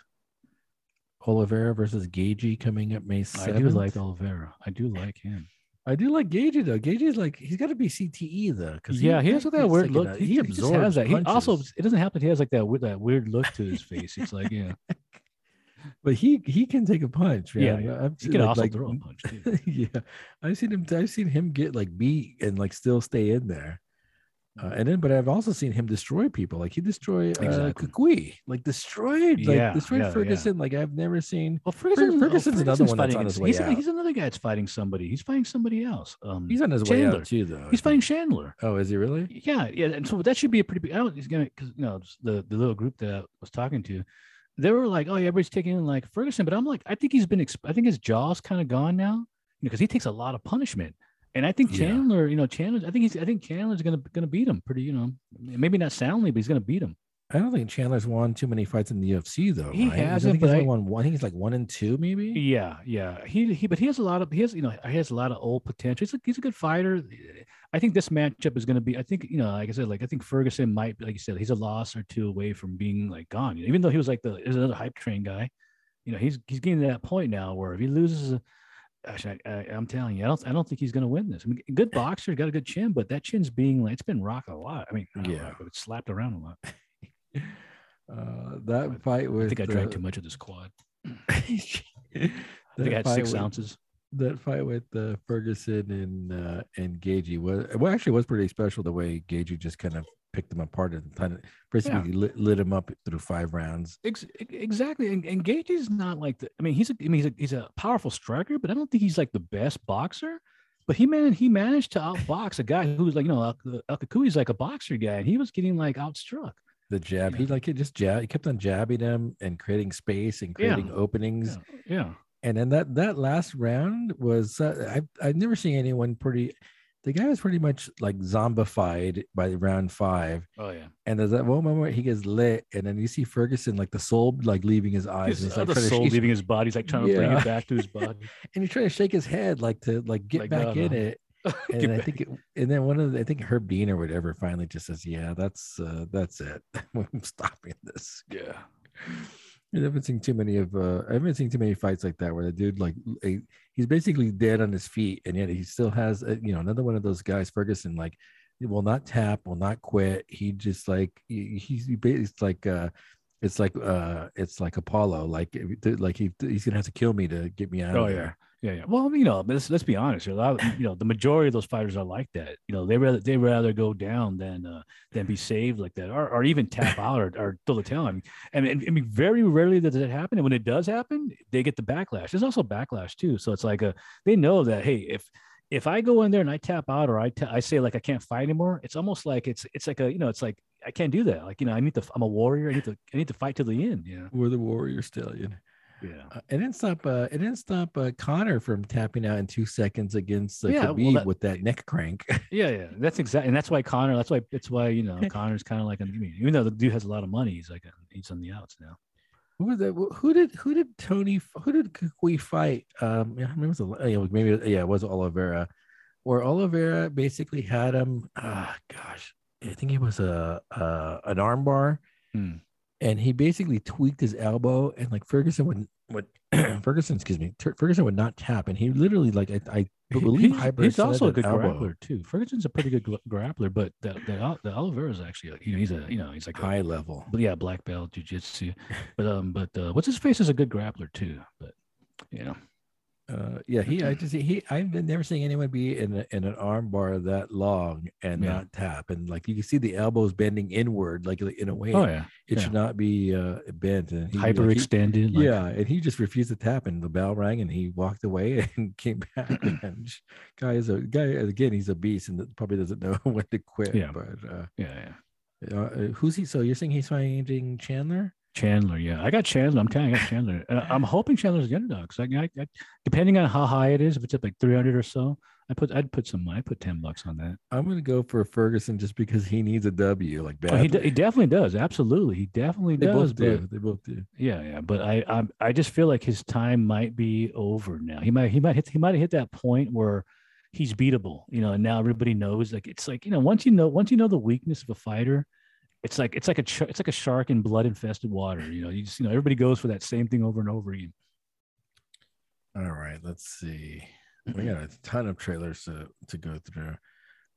Oliveira versus Gaethje coming up May 7th. I do like Oliveira. I do like him. I do like Gaethje though. Gaethje's like he's got to be CTE though, because Yeah, he has that weird look. he, just absorbs has that. He also it doesn't happen. He has like that weird that weird look to his face. It's like yeah, but he he can take a punch. Yeah, man. yeah. He can like- also like- throw a punch too. yeah, I've seen him. I've seen him get like beat and like still stay in there. Uh, and then, but I've also seen him destroy people. Like he destroyed uh, Exactly. Cucuy, like destroyed, like Yeah, destroyed yeah, yeah. Ferguson. Like I've never seen. Well, Ferguson, Ferguson's another one that's on his way he's, out. he's another guy that's fighting somebody. He's fighting somebody else. Um, He's on his way Chandler. out too, though. He's fighting. Chandler. Oh, is he really? Yeah, yeah, and so that should be a pretty big. I don't. He's gonna because you know the the little group that I was talking to, they were like, oh yeah, everybody's taking in like Ferguson, but I'm like, I think he's been. Exp- I think his jaw's kind of gone now, because he takes a lot of punishment, and I think Yeah. Chandler, you know, Chandler, I think he's. I think Chandler's gonna gonna beat him pretty. You know, maybe not soundly, but he's gonna beat him. I don't think Chandler's won too many fights in the UFC though. He right? hasn't, I think he's won one. I think he's like one and two, maybe. Yeah, yeah. He he, but he has a lot of he has you know he has a lot of old potential. He's a, he's a good fighter. I think this matchup is going to be. I think you know, like I said, like I think Ferguson might, like you said, he's a loss or two away from being like gone. Even though he was like the there's another hype train guy, you know, he's he's getting to that point now where if he loses, gosh, I, I, I'm telling you, I don't I don't think he's going to win this. I mean, good boxer, got a good chin, but that chin's being like it's been rocked a lot. I mean, not Yeah. but it's slapped around a lot. Uh, that fight was. I think I drank uh, too much of this quad. I I think I had six ounces. That fight with uh, Ferguson and uh, and Gaethje was well, actually, was pretty special the way Gaethje just kind of picked them apart and kind of basically lit, lit him up through five rounds. Ex- exactly. And, and Gaethje is not like the. I mean, he's a. I mean, he's a, he's a powerful striker, but I don't think he's like the best boxer. But he man, he managed to outbox a guy who's like, you know, Al- Al Cucuy's like a boxer guy, and he was getting like outstruck. The jab, he like he just jab, he kept on jabbing him and creating space and Yeah. creating openings. Yeah. Yeah. And then that that last round was uh, I've I've never seen anyone pretty. The guy was pretty much like zombified by round five. Oh yeah. And there's that one moment where he gets lit, and then you see Ferguson like the soul like leaving his eyes, and His like to soul leaving his body. He's like trying to bring it back to his body. and he's trying to shake his head like to like get Like, back no, in no. it. And I think, it, and then one of the, I think Herb Dean or whatever finally just says, "Yeah, that's uh, that's it. I'm stopping this." yeah. I haven't seen too many of uh, I haven't seen too many fights like that where the dude like a, he's basically dead on his feet and yet he still has a, you know another one of those guys Ferguson like he will not tap will not quit he just like he, he's it's like uh it's like uh it's like Apollo like like he he's gonna have to kill me to get me out Oh of yeah. there Yeah, yeah. Well, you know, let's let's be honest. A lot, you know, the majority of those fighters are like that. You know, they rather they rather go down than uh, than be saved like that, or, or even tap out or, or throw the tail. I mean, I mean, very rarely does it happen. And when it does happen, they get the backlash. There's also backlash too. So it's like a they know that hey, if if I go in there and I tap out or I I say like I can't fight anymore, it's almost like it's it's like a you know it's like I can't do that. Like you know I need to I'm a warrior. I need to I need to fight to the end. You know. we're the warrior stallion Yeah. uh, it didn't stop uh it didn't stop uh, Conor from tapping out in two seconds against uh, Yeah, well, Khabib that- with that neck crank Yeah, yeah, that's exactly, and that's why Conor. That's why it's why you know Conor's kind of like, I mean, even though the dude has a lot of money, he's like he's on the outs now. Who was that? Who did who did Tony? Who did we fight? Um, yeah, maybe it was a, yeah, maybe yeah, it was Oliveira, where Oliveira basically had him. Ah, gosh, I think it was a, a an armbar, Hmm. and he basically tweaked his elbow, and like Ferguson would would Ferguson, excuse me, Ter- Ferguson would not tap, and he literally like I, I believe he's, he's also a good elbow. grappler too. Ferguson's a pretty good gra- grappler, but the the, the Oliveira's actually, a, you know, he's a you know he's like a, high level. but yeah, black belt jujitsu. But um, but uh, what's his face is a good grappler too. But you know, Uh, yeah, he. I just he. I've been never seen anyone be in a, in an arm bar that long and Yeah. not tap, and like you can see the elbows bending inward, like in a way oh yeah, it yeah. should not be uh, bent. And he, like, hyperextended. like- yeah, and he just refused to tap, and the bell rang, and he walked away and came back. and guy is a guy again. He's a beast, and probably doesn't know when to quit. Yeah. But uh, yeah, yeah. uh, who's he? So you're saying he's fighting Chandler? Chandler, yeah, I got Chandler. I'm kind of got Chandler. Uh, I'm hoping Chandler's the underdog. So I, I, I, depending on how high it is, if it's up like 300 or so, I put I'd put some I put 10 bucks on that. I'm gonna go for Ferguson just because he needs a W. Like Oh, he, he definitely does. Absolutely, he definitely they does. both do. But They both do. yeah, yeah. But I, I I just feel like his time might be over now. He might he might hit he might have hit that point where he's beatable. You know, and now everybody knows. Like it's like you know once you know once you know the weakness of a fighter. It's like it's like a it's like a shark in blood infested water. You know, you just you know everybody goes for that same thing over and over again. All right, let's see. We got a ton of trailers to, to go through.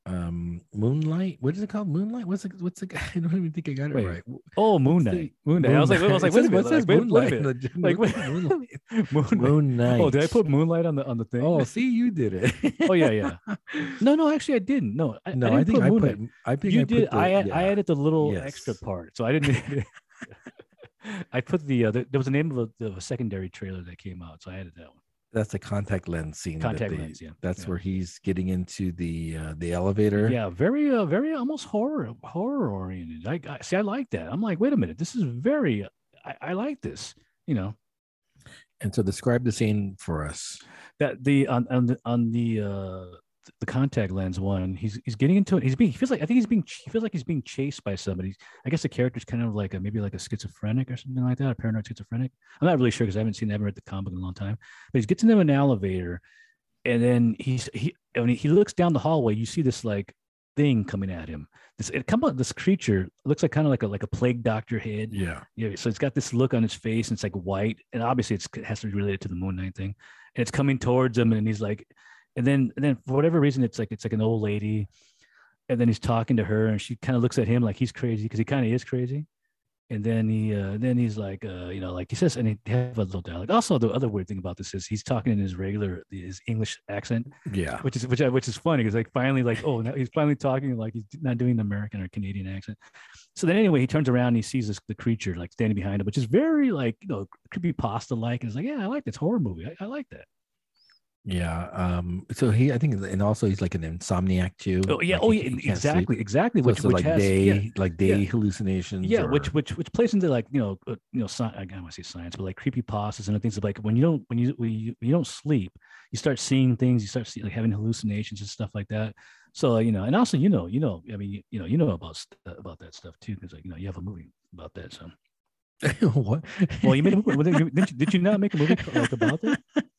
Um, Moonlight. What is it called? Moonlight. What's it? What's the guy? I don't even think I got it Wait, right. Oh, Moonlight. Moonlight. Moon I was like, I was like, It wait a minute. what says Like, wait, wait Moonlight? Like, what's wait- Moonlight? Moon Knight. Oh, did I put Moonlight on the on the thing? Oh, see, you did it. Oh, yeah, yeah. No, no, actually, I didn't. No, I, no, I, I, think I Moonlight. put. I think you I did. Put the, I yeah. I added the little Yes. extra part, so I didn't. I put the uh, there was a name of a, of a secondary trailer that came out, so I added that one. That's a contact lens scene. that Contact they- lens, yeah. That's yeah. where he's getting into the uh, the elevator. Yeah, very, uh, very almost horror horror oriented. I, I see. I like that. I'm like, wait a minute, this is very. I, I like this. You know And so describe the scene for us. that the on on the on the uh the contact lens one he's he's getting into it. He's being he feels like i think he's being he feels like he's being chased by somebody. I guess the character's kind of like a maybe like a schizophrenic or something like that a paranoid schizophrenic. I'm not really sure because i haven't seen I haven't read the comic in a long time but he gets into an elevator and then he's he when he, he looks down the hallway you see this like thing coming at him. This it come out this creature looks like kind of like a like a plague doctor head. Yeah. yeah, so it's got this look on his face, and it's like white, and obviously it's, it has to be related to the Moon Knight thing. And it's coming towards him, and he's like, and then and then for whatever reason, it's like it's like an old lady, and then he's talking to her, and she kind of looks at him like he's crazy because he kind of is crazy, and then he uh then he's like uh you know like he says and he have a little dialogue also the other weird thing about this is he's talking in his regular his english accent Yeah. which is which I- which is funny because like finally like oh now he's finally talking like he's not doing the american or canadian accent. So then anyway he turns around and he sees this the creature like standing behind him which is very like you know creepy pasta like and he's like yeah i like this horror movie. I, I like that Yeah. Um. So he, I think, and also he's like an insomniac too. oh yeah Like, oh he- yeah he exactly sleep. exactly So which, it's which like has day, yeah, like day yeah. hallucinations. yeah or- which which which plays into like you know uh, you know sci- I don't want to say science but like creepy pastas and things of like when you don't when you when you, when you don't sleep you start seeing things you start see, like having hallucinations and stuff like that so uh, you know and also you know you know i mean you, you know you know about about that stuff too because like you know you have a movie about that so what? well you made a movie didn't you, did you not make a movie like about that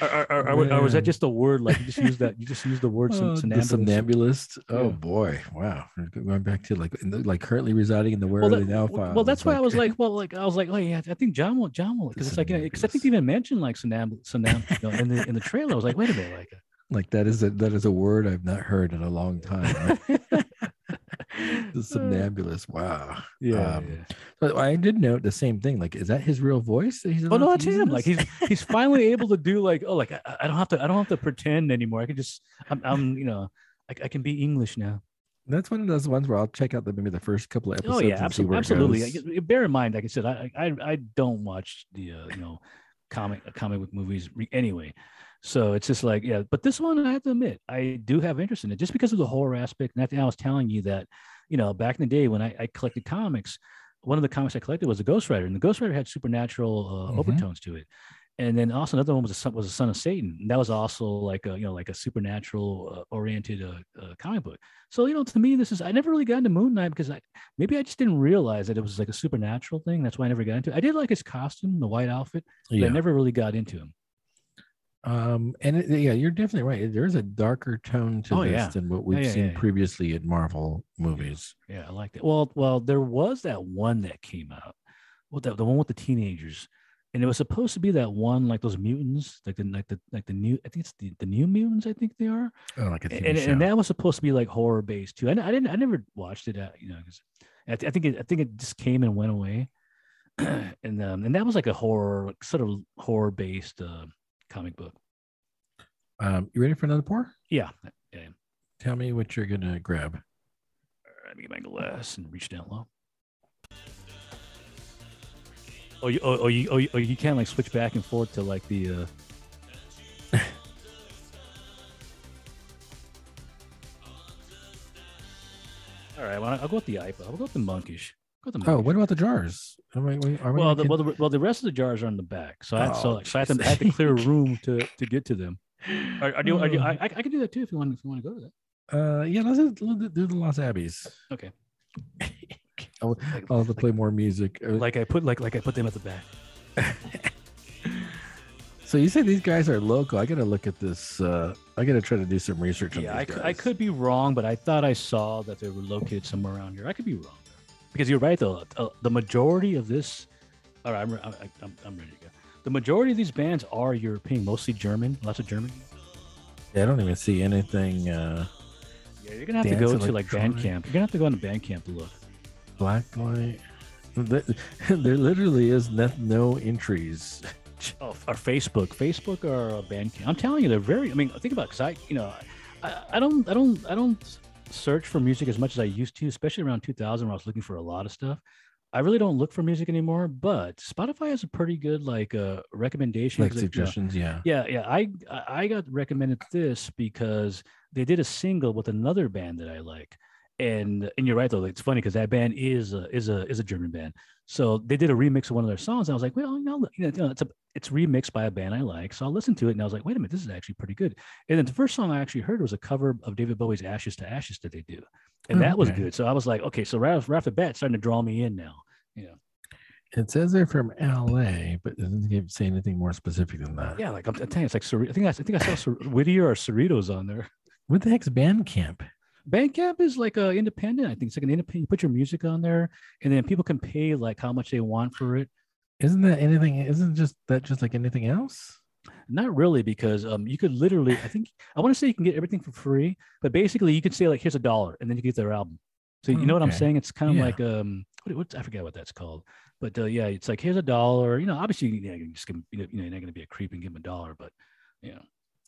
or, or, or, or, or was that just a word like you just used that you just used the word Oh, some the somnambulist. Oh Yeah. boy! Wow, going back to like in the, like currently residing in the where well, are they that- now well, file. well, that's It's why I was like, well, like I was like, oh yeah, I think John will, John will, because it's like, because I think they even mentioned like Sonam, Sonam, you know, in the in the trailer. I was like, wait a minute, like, uh, like that is a that is a word I've not heard in a long time. the somnambulist. Wow. yeah, Um, yeah. But I did note the same thing. Like, is that his real voice? That he's Oh no, to him. Like he's he's finally able to do like, oh, like I, I don't have to, I don't have to pretend anymore. I can just, I'm, I'm you know, I, I can be English now. That's one of those ones where I'll check out the maybe the first couple of episodes. Oh yeah, absolutely, absolutely. Bear in mind, like I said, I I, I don't watch the uh, you know comic comic book movies re- anyway. So it's just like yeah, but this one I have to admit I do have interest in it just because of the horror aspect. And I think I was telling you that you know back in the day when I, I collected comics, one of the comics I collected was a Ghost Rider, and the Ghost Rider had supernatural uh, Mhm. overtones to it. And then also another one was a son, was a son of Satan. And that was also like a you know like a supernatural uh, oriented uh, uh, comic book. So you know to me this is I never really got into Moon Knight because I maybe I just didn't realize that it was like a supernatural thing. That's why I never got into it. I did like his costume, the white outfit, but Yeah. I never really got into him. Um, and it, yeah, you're definitely right. There is a darker tone to Oh, this yeah. than what we've yeah, seen previously at Marvel movies. Yeah, I liked it. Well, well, there was that one that came out. Well, the, the one with the teenagers, and it was supposed to be that one like those mutants, like the like the like the new. I think it's the, the new mutants. I think they are, Oh, like a TV and, show. and that was supposed to be like horror based too. I, I didn't. I never watched it. Uh, you know, 'cause I, th- I think it. I think it just came and went away, and um, and that was like a horror, like, sort of horror based uh, comic book. um, you ready for another pour? Yeah, yeah. Tell me what you're gonna grab. All right, let me get my glass and reach down low. Oh, you, oh, oh, you, oh, you, oh, you can't like switch back and forth to like the. uh All right, well, I'll go with the IPA. I'll go with the monkish. Go with Oh, what about the jars? Are we, we- are we well, the, well, the, well, the rest of the jars are in the back, so I, so, Oh, so I, had to, I had to clear room to to get to them. Are, are you, are you, I, I I can do that too if you want. If you want to go to that. Uh, yeah, let's do, let's do the Lost Abbeys. Okay. I'll, Like, I'll have to play more music. Uh, like I put like like I put them at the back. so you say these guys are local? I gotta look at this. Uh, I gotta try to do some research on Yeah, these I, cou- I could be wrong, but I thought I saw that they were located somewhere around here. I could be wrong because you're right though. Uh, the majority of this, all right, I'm, I- I'm, I'm ready to go. The majority of these bands are European, mostly German, lots of German. Yeah, I don't even see anything. Uh, Yeah, you're gonna have to go to like. Bandcamp. You're gonna have to go on to Bandcamp to look. black light. There literally is no, no entries. Oh, or Facebook, Facebook or Bandcamp. I'm telling you, they're very. I mean, think about because I, you know, I, I don't, I don't, I don't search for music as much as I used to, especially around 2000 when I was looking for a lot of stuff. I really don't look for music anymore, but Spotify has a pretty good like uh, recommendation. Like 'cause it, you know, suggestions, yeah. yeah, yeah. I I I got recommended this because they did a single with another band that I like, and and you're right though. It's funny because that band is a, is a is a German band. So they did a remix of one of their songs. And I was like, well, you know, you know, it's a it's remixed by a band I like. So I listened to it, and I was like, wait a minute, this is actually pretty good. And then the first song I actually heard was a cover of David Bowie's "Ashes to Ashes" that they do, and Oh, that was good. So I was like, okay, so right right off the bat, starting to draw me in now. Yeah, It says they're from LA, but it doesn't give- say anything more specific than that. yeah. Like I'm, I'm telling you, it's like I think I, I think I saw Whittier or Cerritos on there. What the heck's Bandcamp? Bandcamp is like a independent. I think it's like an independent. You put your music on there, and then people can pay like how much they want for it. Isn't that anything? Isn't just that just like anything else? Not really, because um, you could literally. I think I want to say you can get everything for free, but basically you could say like, "Here's a dollar," and then you get their album. So you Oh, know what I'm saying? It's kind of Yeah. like um, what, what's I forget what that's called. But uh, yeah, it's like here's a dollar. You know, obviously you, know, you just give you know you're not going to be a creep and give them a dollar, but you know.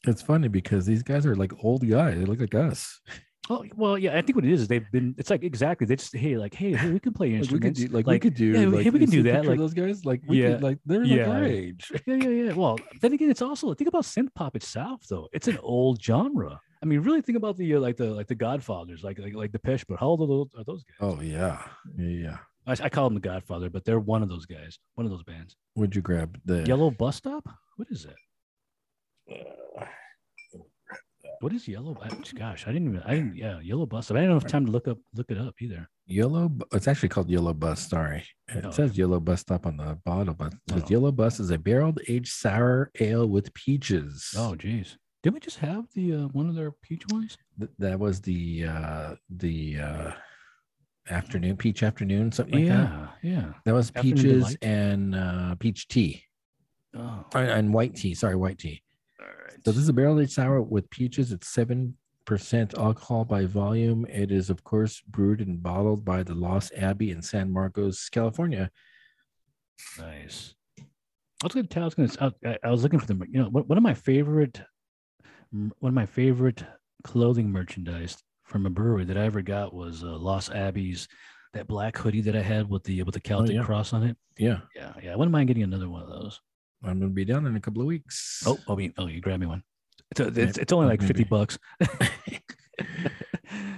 It's funny because these guys are like old guys. They look like us. Oh well, yeah. I think what it is is they've been. It's like exactly. They just hey, like hey, hey we can play Like we could instruments. do, like, we could do, yeah, like, hey, we you can do that. Like those guys, like we Yeah. could, like they're like Yeah. our age. yeah, yeah, yeah. Well, then again, it's also think about synth pop itself, though. It's an old genre. I mean, really think about the uh, like the like the Godfathers, like like like Depeche. But how old are those, are those guys? Oh yeah, yeah. yeah. I, I call them the Godfather, but they're one of those guys, one of those bands. Would you grab the Yellow Bus Stop. What is that? What is yellow? Gosh, I didn't even. I didn't. Yeah, yellow bus. I didn't have time to look up look it up either. Yellow? It's actually called Yellow Bus. Sorry, it Oh. says Yellow Bus Stop on the bottle, but it says Oh. Yellow Bus is a barreled aged sour ale with peaches. Oh, geez. Didn't we just have the uh, one of their peach ones? Th- that was the uh the uh afternoon peach afternoon something like that. yeah, yeah. That was Afternoon peaches delight? and uh, peach tea Oh, Uh, and white tea. Sorry, white tea. All right. So this is a barrel aged sour with peaches. It's seven percent alcohol by volume. It is of course brewed and bottled by the Lost Abbey in San Marcos, California. Nice. I was gonna tell. I was gonna. I, I was looking for them. You know, one one of my favorite, one of my favorite clothing merchandise from a brewery that I ever got was uh, Lost Abbey's that black hoodie that I had with the with the Celtic yeah. cross on it. Yeah, Yeah, yeah. I wouldn't mind getting another one of those. I'm gonna be down in a couple of weeks. Oh, oh, you- oh, you grab me one. It's, a, it's, it's only like fifty bucks.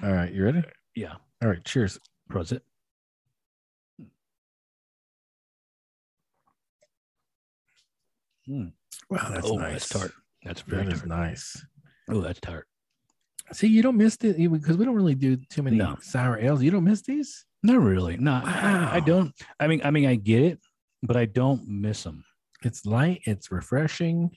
all right, you ready? yeah. All right, cheers. Prosit. Hmm. Wow, that's oh, nice. that's tart. That's very That is tart. nice. Oh, that's tart. See, you don't miss it because we don't really do too many No. sour ales. You don't miss these? Not really. No, I, I don't. I mean, I mean, I get it, but I don't miss them. It's light. It's refreshing.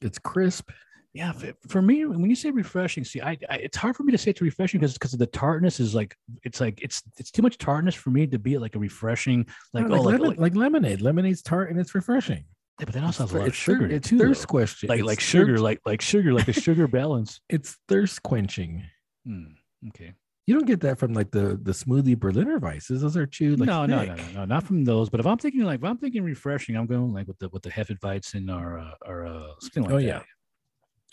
It's crisp. Yeah, for, me, when you say refreshing, see, I, I it's hard for me to say it's refreshing because because the tartness is like it's like it's it's too much tartness for me to be like a refreshing like like, oh lemon- like, like lemonade. Lemonade's tart and it's refreshing. yeah, but that also has a It's lot of sugar in it It's too. thirst though. question. Like It's like sugar, thirst- like like sugar, like the sugar balance. it's thirst quenching. Hmm, okay. You don't get that from like the the smoothie Berliner Weisses. Those are chewed like no, no, no, no, no, not from those. But if I'm thinking like if I'm thinking refreshing, I'm going like with the with the Hefeweizen or uh, or uh, something like Oh, that. yeah.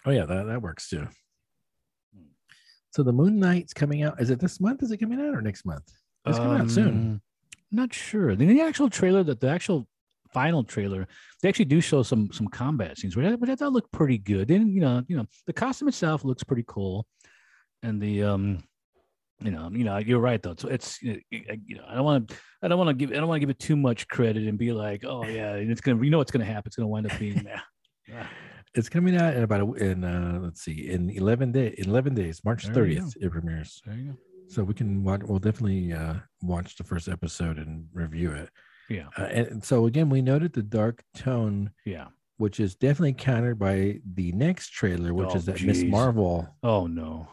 Oh yeah, that, that works too. Hmm. So the Moon Knight's coming out. Is it this month? Is it coming out or next month? It's coming out soon. Um, Not sure. The, the actual trailer, that the actual final trailer, they actually do show some some combat scenes, which I, which I thought looked pretty good. And you know, you know, the costume itself looks pretty cool, and the um, you know, you know, you're right though. So it's you know, I don't want to, I don't want to give, I don't want to give it too much credit and be like, oh yeah, it's gonna, you know, what's gonna happen. It's gonna wind up being that. Yeah. It's coming out in about a, in uh let's see in 11 day 11 days March 30th it premieres There you go. so we can watch we'll definitely uh watch the first episode and review it Yeah, uh, and so again we noted the dark tone yeah. which is definitely countered by the next trailer which Oh, is that Miss. Marvel Oh no.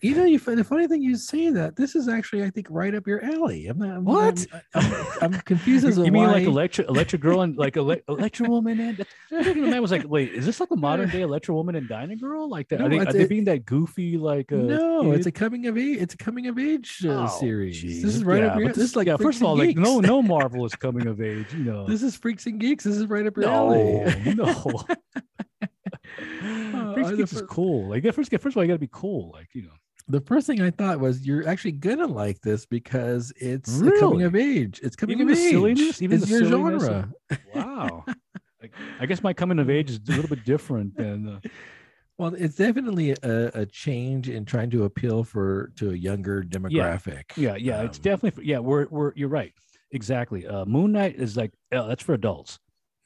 You know you the funny thing you say that this is actually I think right up your alley I'm not I'm, What? I'm, I'm, I'm confused as you mean why like Electra, Electra Girl and like ele- Electra Woman and the man was like, wait, is this like a modern day Electra Woman and Dyna Girl? Like that? No, are they, are they being that goofy like? Uh, no it's a coming of age it's a coming of age uh, Oh, series geez. this is right yeah, up your but this is like yeah. First of all, like no, no Marvel is coming of age. You know, This is Freaks and Geeks. This is right up your alley. no, no. Freaks Uh, and the Geeks is cool. Like first, first of all, you got to be cool. Like you know, The first thing I thought was you're actually gonna like this because it's a coming of age. It's coming Even of the age. silliness, even it's the your silliness of- genre. wow. Like, I guess my coming of age is a little bit different than. Uh, Well, it's definitely a, a change in trying to appeal for to a younger demographic. Yeah, yeah, it's Um, definitely for, yeah. We're we're you're right, exactly. Uh, Moon Knight is like uh, that's for adults.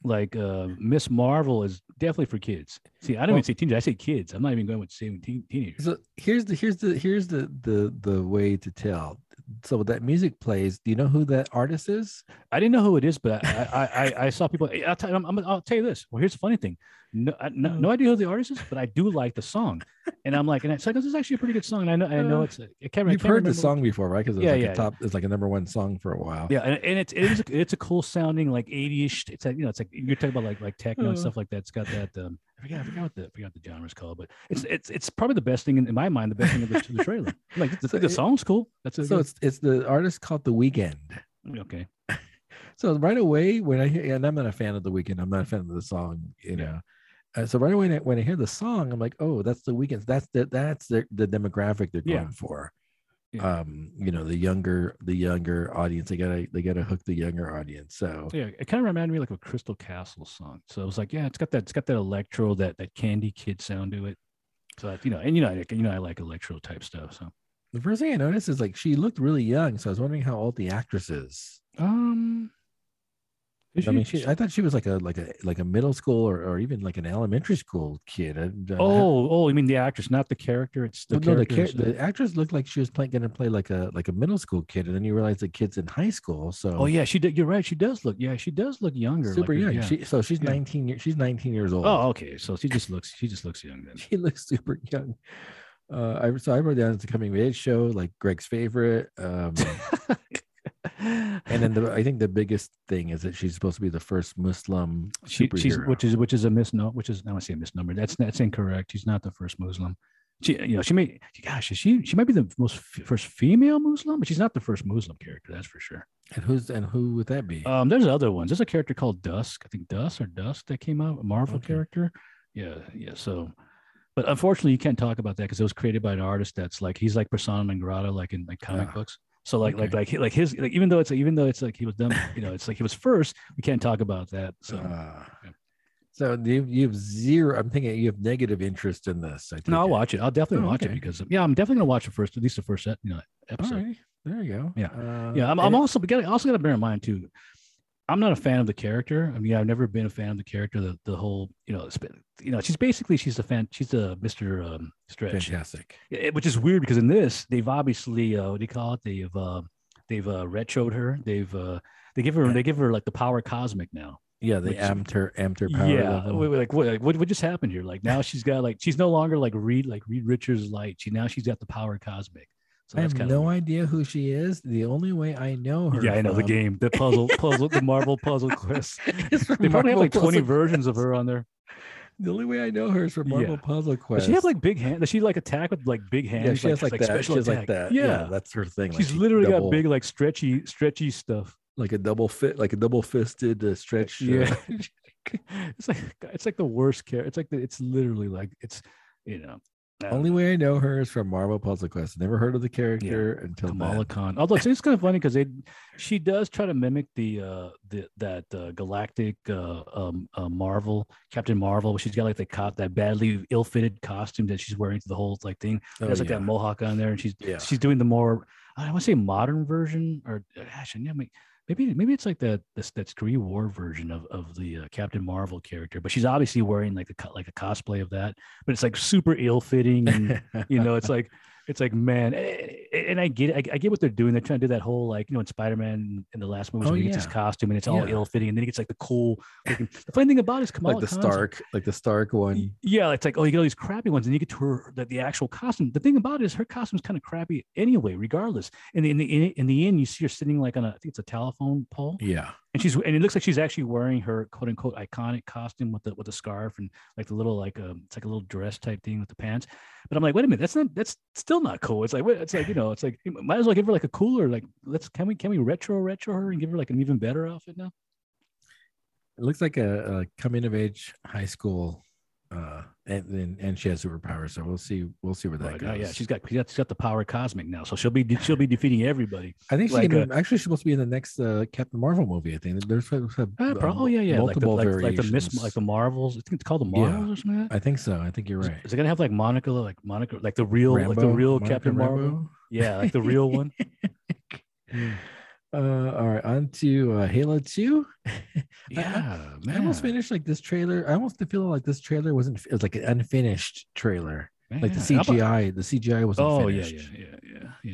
Like uh, Miss Marvel is definitely for kids. See, I don't Well- even say teenagers. I say kids. I'm not even going with saying teen, teenagers. So here's the here's the here's the the the way to tell. So that music plays. Do you know who that artist is? I didn't know who it is, but I I, I, I saw people. I'll tell, I'm, I'm, I'll tell you this. Well, here's the funny thing. No, I, no, no idea who the artist is, but I do like the song, and I'm like, and it's like this is actually a pretty good song. And I know, I know Uh, it's. A, I can't, You've can't heard the song before, right? Because it's Yeah, like yeah, a top. It's like a number one song for a while. Yeah, and, and it's it is a, it's a cool sounding like 80ish. It's like you know it's like you're talking about like like techno and Uh. stuff like that. It's got that um I forgot, I forgot what the I forgot the genre's called, but it's it's it's probably the best thing in, in my mind. The best thing of the, the trailer. Like the, the song's cool. That's So it's it's the artist called The Weeknd. okay. So right away, when I hear, and I'm not a fan of The Weeknd, I'm not a fan of the song, you Yeah. know. Uh, so right away, when I- when I hear the song, I'm like, oh, that's The Weeknd. That's the that's the, the demographic they're Yeah. going for. Yeah. Um, you know, the younger the younger audience. They gotta they gotta hook the younger audience. So Yeah, it kind of reminded me like a Crystal Castle song. So it was like, yeah, it's got that it's got that electro that that Candy Kid sound to it. So you know, and you know, I, you know, I like electro type stuff. So the first thing I noticed is like she looked really young. So I was wondering how old the actress is. um, I mean, she- I thought she was like a like a like a middle school or, or even like an elementary school kid. And, uh, oh, oh, you mean the actress, not the character? It's the no, the, character. char- is- the actress looked like she was playing going to play like a like a middle school kid, and then you realize the kid's in high school. So oh yeah, she did. You're right. She does look. Yeah, she does look younger. super like, young. yeah. She so she's Yeah. 19 years. She's 19 years old. oh, okay. So she just looks. She just looks young then. she looks super young. Uh, I so I wrote down it's a coming of age show, like Greg's favorite. Um, and then the, I think the biggest thing is that she's supposed to be the first Muslim she, she's which is which is a misnomer. Which is I want to say a misnomer. That's that's incorrect. She's not the first Muslim. She, you know, she may, gosh, she she might be the most f- first female Muslim, but she's not the first Muslim character. That's for sure. and who's and who would that be? Um, there's other ones. There's a character called Dusk. I think Dusk or Dusk that came out, a Marvel Okay. character. Yeah, yeah. So, but unfortunately, you can't talk about that because it was created by an artist that's like he's like persona non grata, like in like comic Ah, books. So like like okay. like he- like his like even though it's like, even though it's like he was done, you know, it's like he was first. We can't talk about that. So Uh, yeah. so you you have zero. I'm thinking you have negative interest in this. I no, I'll watch it. I'll definitely Oh, watch okay. it because yeah, I'm definitely gonna watch the first at least the first set, you know episode. right, there you go. Yeah. uh, Yeah, I'm, I'm also but also got to bear in mind too. I'm not a fan of the character. I mean, I've never been a fan of the character. The the whole, you know, it's been, you know, she's basically she's a fan. She's a Mr. Um, Stretch, fantastic. Yeah, which is weird because in this they've obviously uh, what do you call it? They've uh, they've uh, retroed her. They've uh, they give her Yeah. they give her like the power cosmic now. Yeah, they amped her amped her power yeah, level. like what, like what what just happened here? Like now she's got like she's no longer like Reed like Reed Richards light. She now she's got the power cosmic. So I have no idea who she is. The only way I know her. yeah, I know the game, the puzzle, puzzle, the Marvel puzzle quest. They probably have like 20 Puzzle versions of her on there. The only way I know her is from Marvel Yeah. Puzzle Does Quest. she have like big hands? Does she like attack with like big hands? yeah, she has like, that. She like that. Yeah, that's her thing. she's she literally double- got big like stretchy, stretchy stuff. like a double fit, like a double fisted uh, stretch. uh, Yeah. it's like it's like the worst care. It's like the, it's literally like it's you know. I don't only way I know her is from Marvel Puzzle Quest. Never heard of the character until Kamala then. Khan. Although it's, it's kind of funny because they, she does try to mimic the uh the that uh, galactic uh, um uh, Marvel Captain Marvel. But she's got like the cop that badly ill-fitted costume that she's wearing to the whole like thing. Oh, like yeah. that mohawk on there, and she's Yeah. she's doing the more I want to say modern version or uh, actually yeah, maybe maybe maybe it's like that this that Kree War version of of the uh, Captain Marvel character, but she's obviously wearing like a like a cosplay of that, but it's like super ill-fitting and you know it's like it's like man eh, and i get it I, I get what they're doing they're trying to do that whole like you know in spider-man in the last movie Oh, where he gets his costume and it's all Yeah. ill-fitting and then he gets like the cool looking, the funny thing about it is Kamala like the Khan's- Stark, like the Stark one. yeah it's like oh you get all these crappy ones and you get to her the, the actual costume the thing about it is her costume's kind of crappy anyway regardless the in the in, in the end you see her sitting like on a i think it's a telephone pole Yeah, and she's and it looks like she's actually wearing her quote unquote iconic costume with the with the scarf and like the little like um it's like a little dress type thing with the pants. But I'm like, wait a minute, that's not that's still not cool. It's like wait, it's like you know, it's like might as well give her like a cooler like let's can we can we retro retro her and give her like an even better outfit now? it looks like a, a coming of age high school, uh, and and, and she has superpowers. So we'll see. We'll see where that Like, goes. oh, yeah, she's got she's got, she's got the power cosmic now, so she'll be she'll be defeating everybody. I think she's like gonna, actually she's supposed to be in the next uh, Captain Marvel movie. I think there's, a, Uh, pro- oh yeah, yeah, like the, multiple like, like the Miss like the Marvels. I think it's called the Yeah. Marvels or something. Like. I think so. I think you're right. Is it gonna have like Monica, like Monica, like the real, like the real Monica Captain Marvel? Yeah, like the real one. Uh, all right, on to uh, Halo Two. Yeah, man. I almost finished like this trailer. I almost feel like this trailer wasn't. It was like an unfinished trailer. Like the Man, how about- CGI, the CGI wasn't Oh yeah, finished. yeah, yeah, yeah,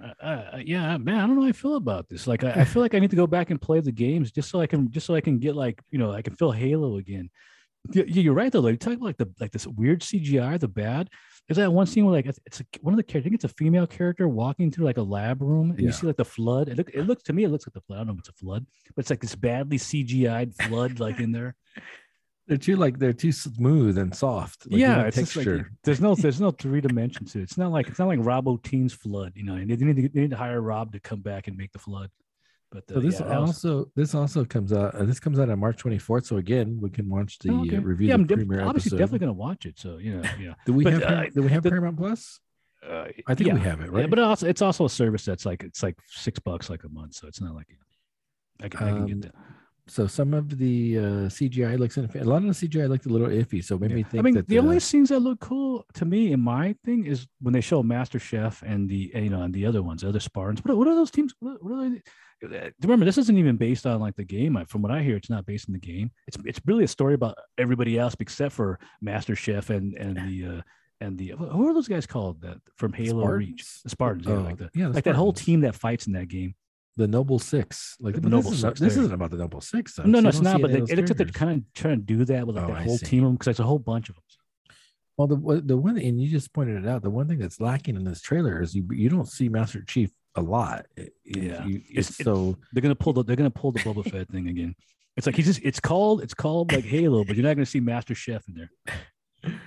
yeah. Uh, yeah, man, I don't know how I feel about this. Like, I, I feel like I need to go back and play the games just so I can, just so I can get like, you know, I can feel Halo again. Yeah, you're right though. Like, talk about like the like this weird CGI, the bad. There's that one scene where like it's, it's a, one of the characters. I think it's a female character walking through like a lab room, and Yeah. you see like the flood. It look, it looks to me, it looks like the flood. I don't know if it's a flood, but it's like this badly CGI'd flood like in there. they're too like they're too smooth and soft. Like, yeah, just like there's no there's no three dimension to it. It's not like it's not like Robo Teens Flood. You know, they need to, they need to hire Rob to come back and make the flood. But uh, so this yeah, also this also comes out. Uh, this comes out on March 24th. So again, we can watch the Oh, okay. uh, review Yeah, the I'm premiere obviously episode. definitely gonna watch it. So you know, yeah. do we but, have uh, do we have the- Paramount Plus? Uh, I think yeah. we have it, Yeah, right? but also it's also a service that's like it's like six bucks like a month, so it's not like I can, I can Um, get that. So some of the uh, CGI looks in, a lot of the CGI looked a little iffy. So maybe Yeah. think I mean, the uh, only scenes that look cool to me in my thing is when they show Master Chief and the you know and the other ones, the other Spartans. What are, what are those teams? What, what are they? uh, Remember, this isn't even based on like the game. From what I hear, it's not based on the game. It's it's really a story about everybody else except for Master Chief and and the uh, and the who are those guys called that from Halo Reach? Spartans? The Spartans, yeah, Oh, like the yeah, the like that whole team that fights in that game. The Noble Six, like The Noble this, is not- Six, this there. isn't about the Noble Six. Though, no, no, it's don't But they, it looks like they're kind of trying to do that with like Oh, that whole team of them because there's a whole bunch of them. Well, the the one and you just pointed it out. The one thing that's lacking in this trailer is you you don't see Master Chief a lot. It- Yeah. you- It's- it's it- so They're gonna pull the they're gonna pull the Boba Fett thing again. It's like he's just it's called it's called like Halo, but you're not gonna see Master Chief in there.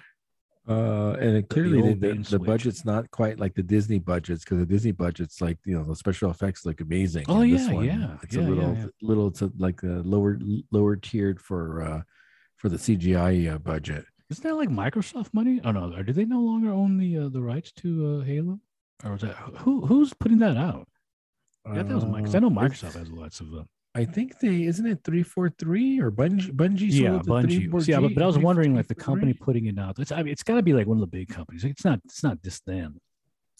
uh and it clearly the, the, the budget's not quite like the Disney budgets because the Disney budget's like you know the special effects look amazing. Oh, and this yeah, one, yeah, It's yeah, a little yeah. little to like a lower lower tiered for uh for the CGI uh, budget. Isn't that like Microsoft money? Oh no, do they no longer own the uh, the rights to uh, Halo? Or was that who who's putting that out? Yeah, that was. 'cause I know Uh, Microsoft has lots of. Uh, I think they isn't it three four three or Bungie Bungie. yeah, sold it to Bungie. 343? Yeah, but, but I was wondering, like the company putting it out. It's I mean, it's got to be like one of the big companies. It's not. It's not just them.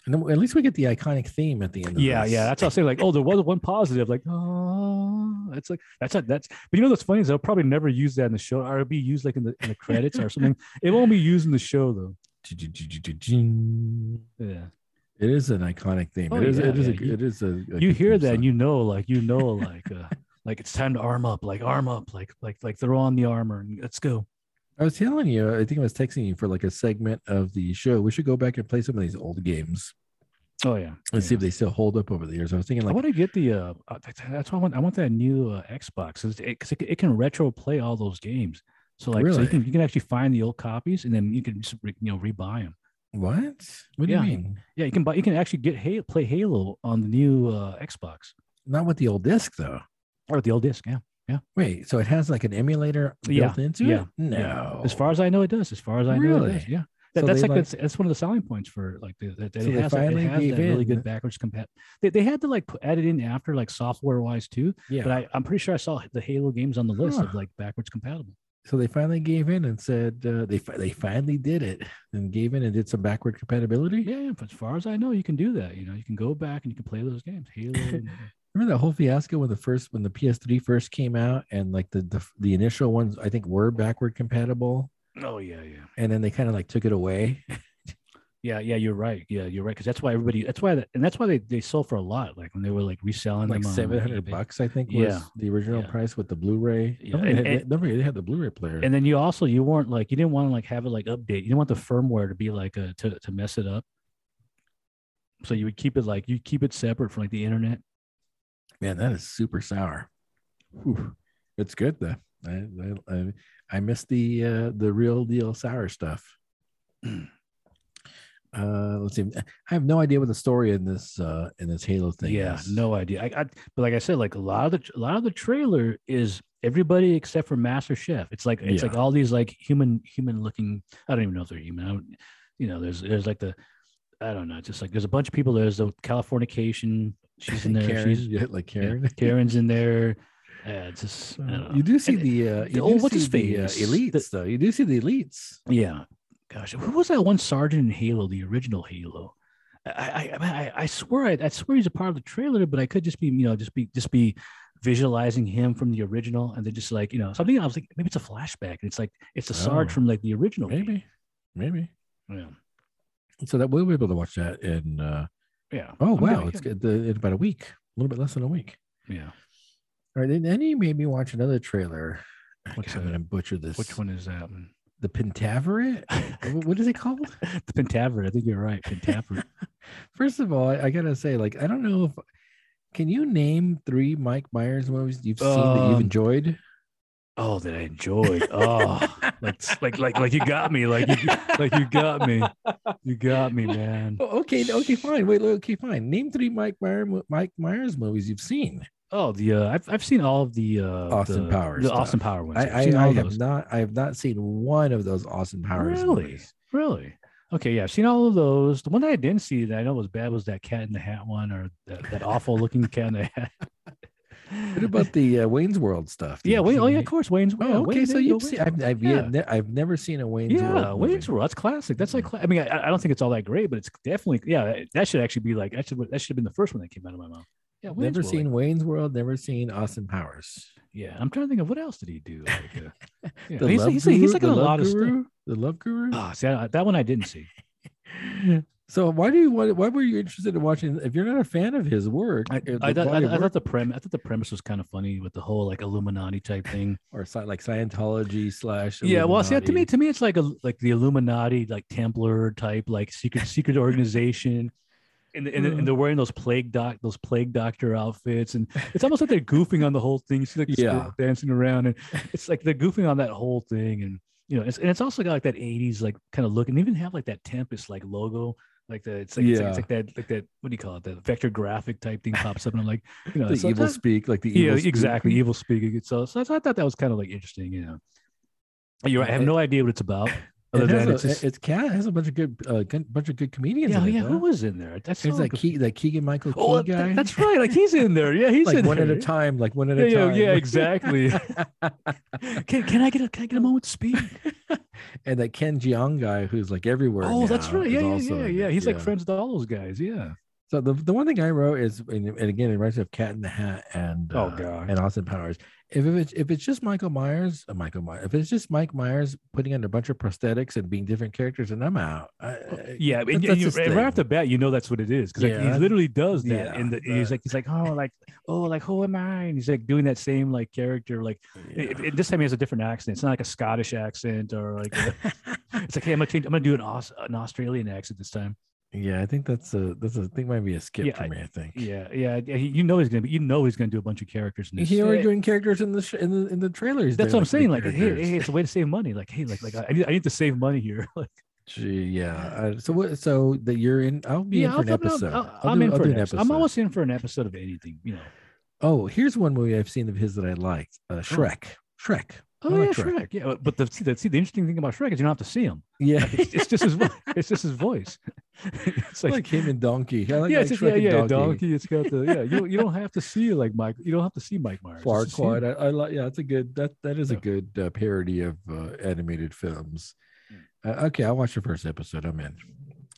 And then at least we get the iconic theme at the end. Of Yeah, this. yeah. That's what I was saying. Like, oh, there was one positive. Like, oh, that's like that's a, that's. But you know what's funny is they'll probably never use that in the show, or it'll be used like in the in the credits or something. It won't be used in the show though. Yeah, It is an iconic theme. Oh, it is. yeah, it is. yeah. A, it is a. a you hear that, and song. you know, like you know, like uh, like it's time to arm up, like arm up, like like like throw on the armor and let's go. I was telling you. I think I was texting you for like a segment of the show. We should go back and play some of these old games Oh yeah, and see if they still hold up over the years. I was thinking like, I want to get the uh, uh, that's- why I want. I want that new uh, Xbox because it, it, it can retro play all those games. So like, so Really? you can you can actually find the old copies and then you can just re, you know rebuy them. What? What do Yeah. you mean? Yeah, you can buy. You can actually get Halo, play Halo on the new uh, Xbox Not with the old disc though. or with the old disc. Yeah, yeah. Wait, so it has like an emulator Yeah, built into yeah, it? No. as far as I know, it does. As far as I know, it Really? does. Yeah, that, So that's like, like- that's, that's one of the selling points for like the, that, that So it they has, it has that really good backwards compat. They, they had to like put, add it in after like software wise too. yeah. But I, I'm pretty sure I saw the Halo games on the list of like backwards compatible. So they finally gave in and said uh, they fi- they finally did it and gave in and did some backward compatibility. Yeah, as far as I know, you can do that. You know, you can go back and you can play those games. Halo. and- Remember that whole fiasco when the first when the PS3 first came out and like the the, the initial ones I think were backward compatible oh yeah, yeah. and then they kind of like took it away. Yeah, yeah, you're right. Yeah, you're right. Because that's why everybody. That's why, that, and that's why they, they sold for a lot. Like when they were like reselling like them on, seven hundred bucks I think was Yeah, the original yeah. price with the Blu-ray. Yeah, Don't and- they, and- don't forget they had the Blu-ray player. And then you also you weren't like you didn't want to like have it like update. You didn't want the firmware to be like a to to mess it up. So you would keep it like you keep it separate from like the internet. Man, that is super sour. Whew. It's good though. I I, I, I miss the uh, the real deal sour stuff. Uh, let's see. I have no idea what the story in this uh in this Halo thing yeah, is. no idea. I, I but like I said, like a lot of the a lot of the trailer is everybody except for Master Chief. It's like it's like all these like human human looking. I don't even know if they're human. I don't, you know, there's there's like the I don't know. It's just like there's a bunch of people. There's the Californication. She's in there. Karen, She's yeah, like yeah, Karen. Karen's in there. Yeah, it's just I don't know. You do see And- the uh, the- oh, what's his see the, uh, face? elites The- though. You do see the elites. Yeah. Gosh, who was that one sergeant in Halo, the original Halo? I I I, I swear I, I swear he's a part of the trailer, but I could just be you know just be just be visualizing him from the original, and then just like you know something. I was like maybe it's a flashback. And it's like it's a Sarge Oh. from like the original. game. Maybe, maybe. Yeah. So that we'll be able to watch that in. Uh, Yeah. oh I'm wow, it's good. The, in about a week, a little bit less than a week. Yeah. All right, then, then you made me watch another trailer. What's I'm gonna butcher this. Which one is that one? The Pentaverate. What is it called? the Pentaverate. I think you're right. Pentaverate. First of all, I, I gotta say, like, I don't know if can you name three Mike Myers movies you've seen that you've Um, enjoyed? Oh, that I enjoyed. Oh, like like like like you got me. Like you like you got me. You got me, man. Oh, okay, okay, fine. Wait, okay, fine. Name three Mike Myers Mike Myers movies you've seen. Oh, the uh, I've I've seen all of the uh, Austin the, Powers the stuff. Austin Power ones. I, I, I have those. not I have not seen one of those Austin Powers Really? movies. Really? Okay, yeah, I've seen all of those. The one that I didn't see that I know was bad was that Cat in the Hat one, or that, that awful looking Cat in the Hat. What about the uh, Wayne's World stuff? Yeah, Wayne. Oh yeah, of course, Wayne's. World. Oh, okay. Wayne So you've seen, I've, I've, yeah. ne- I've never seen a Wayne's yeah, World. movie. Wayne's World. That's classic. That's like. I mean, I, I don't think it's all that great, but it's definitely, yeah, that- that should actually be like, that should, that should have been the first one that came out of my mouth. Yeah, Wayne's Never World, seen Wayne's World. Never seen Austin Powers. yeah, I'm trying to think of what else did he do? Like, uh, yeah, The he's, Love he's, he's like The a Love lot of stuff. The Love Guru. Ah, see, I, that one I didn't see. So why do you why, why were you interested in watching? If you're not a fan of his work, I, uh, I, thought, I work, thought the premise, I thought the premise was kind of funny with the whole like Illuminati type thing. or like Scientology slash Yeah, well, see, to me, to me, it's like a like the Illuminati, like Templar type, like secret secret organization, and and, mm-hmm. and they're wearing those plague doc those plague doctor outfits, and it's almost like they're goofing on the whole thing. You see, like Yeah. dancing around, and it's like they're goofing on that whole thing, and you know, it's and it's also got like that '80s like kind of look, and even have like that Tempest like logo. Like the it's like, it's like it's like that like that what do you call it that vector graphic type thing pops up and I'm like you know the so evil speak, like the yeah evil speak. exactly evil speaking so, so I thought that was kind of like interesting you know you're right I have no idea what it's about It other has, than a, it's just it's cat it has a bunch of good uh, good- bunch of good comedians. yeah it, yeah who was in there that's There's that Key, that Keegan Michael Key oh guy. that- that's right like he's in there yeah he's like one there. at a time, like one at yeah, a time. yeah, exactly. can, can I get a can I get a moment to speak? and that Ken Jeong guy who's like everywhere. Oh, that's right. Yeah, yeah, yeah, yeah. it. He's like friends with all those guys. Yeah. So the, the one thing I wrote is, and, and again, it reminds me of Cat in the Hat and Oh, uh, God. and Austin Powers. If it's if it's just Michael Myers, uh, Michael Myers, if it's just Mike Myers putting on a bunch of prosthetics and being different characters, then I'm out. I, I- Yeah, and, and you, right off the bat, you know that's what it is because Yeah. he literally does that. Yeah, in the he's like he's like oh like oh like who am I? And he's like doing that same like character like it- it- this time he has a different accent. It's not like a Scottish accent or like a- it's like hey I'm gonna change, I'm gonna do an Aus- an Australian accent this time. Yeah, I think that's a that's a thing might be a skip Yeah, for me. I think. Yeah, yeah, yeah. You know he's gonna be you know he's gonna do a bunch of characters in this. He already Yeah, doing characters in the sh- in the in the trailers. that's what I'm saying. Like, hey, hey, it's a way to save money. Like, hey, like, like I need, I need to save money here. like, Gee, yeah. Uh, so what? So that you're in? I'll be in for I'll- an I'll- episode. I'll- I'll I'm do- in I'll for do an episode. I'm always in for an episode of anything. You know. Oh, here's one movie I've seen of his that I liked. Uh, Shrek. Shrek. I Oh like yeah, Shrek. Shrek. Yeah, but the see, the see the interesting thing about Shrek is you don't have to see him. Yeah. It's, it's just his. It's just his voice. it's like, like, him and Donkey. I like, yeah, like it's yeah, yeah, Donkey. donkey. It's got the yeah. You you don't have to see like Mike. You don't have to see Mike Myers. just to see him. Farquaad. I, I like. Yeah, that's a good. That that is a good uh, parody of uh, animated films. Hmm. Uh, okay, I'll watch the first episode. I'm in.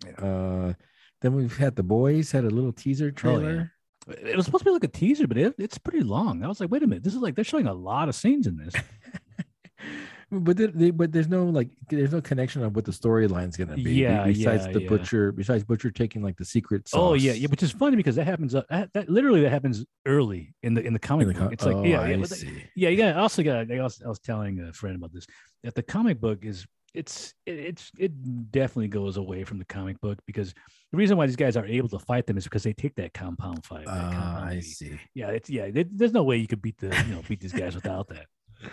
Yeah. Uh, then we've had the boys had a little teaser Oh, trailer. It was supposed to be like a teaser, but it, it's pretty long. I was like, wait a minute, this is like they're showing a lot of scenes in this. But there, but there's no like there's no connection of what the storyline's gonna be. be- Yeah, Besides yeah, the yeah. butcher, besides butcher taking like the secret sauce. Oh yeah, yeah, which is funny because that happens. Uh, that, that literally that happens early in the in the comic In the book. It's like oh, yeah, I yeah, yeah, yeah. I also got. I was, I was telling a friend about this that the comic book is it's it, it's it definitely goes away from the comic book because the reason why these guys are able to fight them is because they take that compound fight. that Ah, compound I see. Yeah, it's yeah. there- there's no way you could beat the you know beat these guys without that.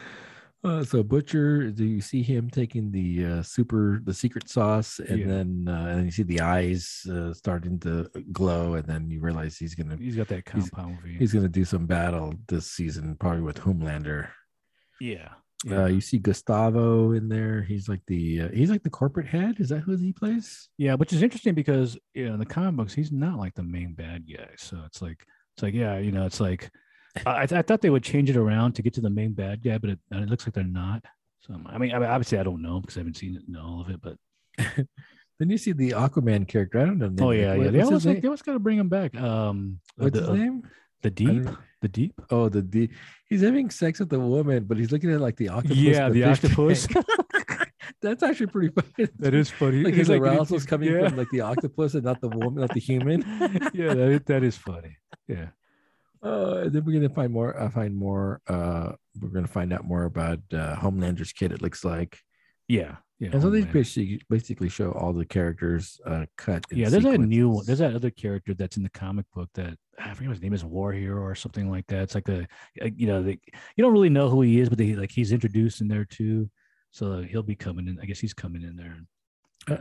Uh, so butcher, do you see him taking the uh, super the secret sauce, and Yeah. then uh, and you see the eyes uh, starting to glow, and then you realize he's gonna He's got that He's- compound V. he's gonna do some battle this season, probably with Homelander. yeah. Uh, you see Gustavo in there. He's like the uh, he's like the corporate head. Is that who he plays? Yeah, which is interesting because you know, in the comic books, he's not like the main bad guy. So it's like it's like yeah, you know, it's like I, th- I thought they would change it around to get to the main bad guy, but it, it looks like they're not. So I mean, I mean, obviously I don't know because I haven't seen it, in all of it, but Then you see the Aquaman character. I don't know. the oh yeah, What- yeah, they almost like, they almost got to bring him back. Um, uh, What's the, his uh, name? the deep, the deep. Oh, the deep. He's having sex with the woman, but he's looking at like the octopus. Yeah, in the octopus. That's actually pretty funny. That is funny. like his like- arousal's coming yeah. from like the octopus and not the woman, not the human. yeah, that is, that is funny. Yeah. Uh, then we're gonna find more. Uh, find more. Uh, we're gonna find out more about uh, Homelander's kid. It looks like Yeah, yeah. And so they Homelander. basically basically show all the characters uh, cut. in yeah, there's that new one. There's that other character that's in the comic book that I forget what his name is, War Hero or something like that. It's like a, a- you know, they, you don't really know who he is, but they like he's introduced in there too. So he'll be coming in. I guess he's coming in there.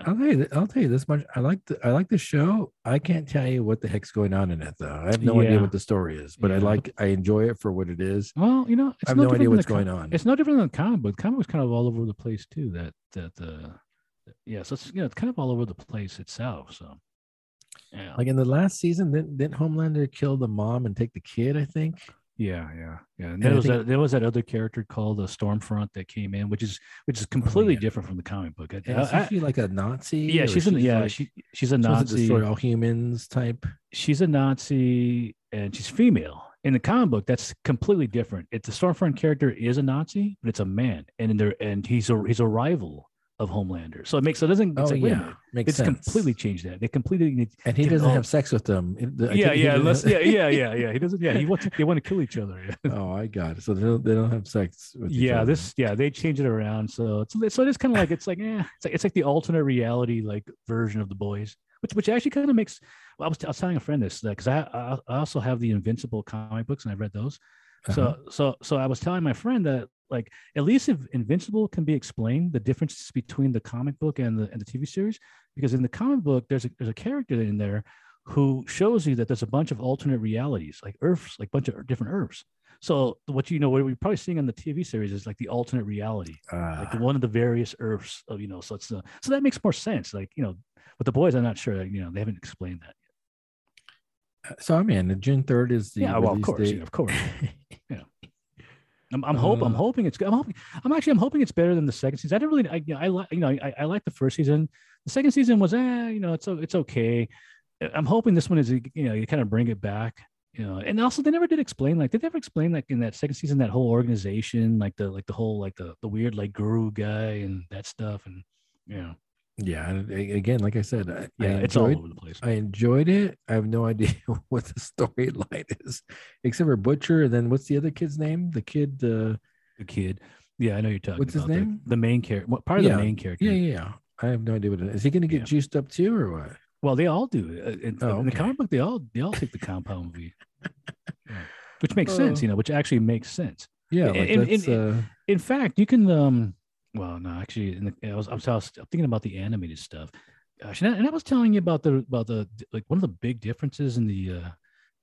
I'll tell you. I'll tell you this much. I like the I like the show. I can't tell you what the heck's going on in it though. I have no idea what the story is, but I like. I enjoy it for what it is. Well, you know, it's I have no different idea what's com- going on. It's no different than the comic book. The comic was kind of all over the place too. That that uh, yeah, so it's you know it's kind of all over the place itself. So yeah, Like in the last season, didn't, didn't Homelander kill the mom and take the kid? I think. Yeah, yeah, yeah. And And there I was think- that there was that other character called the Stormfront that came in, which is which is oh, completely yeah. different from the comic book. I- is she like a Nazi? yeah, she's an yeah like, she she's a she wants to Nazi. destroy all humans type. she's a Nazi and she's female. In the comic book, that's completely different. It's the Stormfront character is a Nazi, but it's a man, and in there and he's a he's a rival of Homelander. So it makes so it doesn't. It's Oh like, yeah, makes It's sense. completely changed that. They completely. And he doesn't have sex with them. The- yeah, yeah, have- yeah, yeah, yeah, yeah. He doesn't. Yeah, he wants. They want to kill each other. Yeah, Oh, I got it. So they don't, they don't have sex yeah. This. Yeah, they change it around. So it's so it's kind of like it's like yeah, it's like it's like the alternate reality like version of the boys, which which actually kind of makes. Well, I was, I was telling a friend this because I, I I also have the Invincible comic books and I've read those. Uh-huh. So so so I was telling my friend that like at least if Invincible can be explained the differences between the comic book and the and the TV series because in the comic book there's a there's a character in there who shows you that there's a bunch of alternate realities like Earths like bunch of different Earths. So what you know what we're probably seeing on the TV series is like the alternate reality like Ah, one of the various Earths of you know so it's uh, so that makes more sense like you know with the boys I'm not sure like, you know they haven't explained that yet. so I'm in. June third is the yeah well of course yeah, of course I'm, I'm hope I'm Uh, hoping it's good. I'm hoping I'm actually I'm hoping it's better than the second season. I didn't really I you know, I like you know I, I like the first season. The second season was eh you know it's it's okay. I'm hoping this one is you know you kind of bring it back you know and also they never did explain like did they never explained like in that second season that whole organization like the like the whole like the the weird like guru guy and that stuff and you know Yeah, again, like I said, I, yeah I it's all over the place. I enjoyed it. I have no idea what the storyline is, except for Butcher. And then what's the other kid's name? The kid. Uh, The kid, yeah I know you're talking What's his about the- name? The, main character, part of Yeah, the main character. yeah, yeah, yeah. I have no idea what it is. Is he going to get Yeah. juiced up too, or what? Well, they all do. Uh, In, Oh, in the comic book, they all they all take the compound V, Yeah. which makes sense, Uh, you know, which actually makes sense. Yeah, like in- that's, in- uh, In fact, you can. um Well, no, actually, in the, I was I was, I was thinking about the animated stuff. Gosh, and I, and I was telling you about the about the like one of the big differences in the uh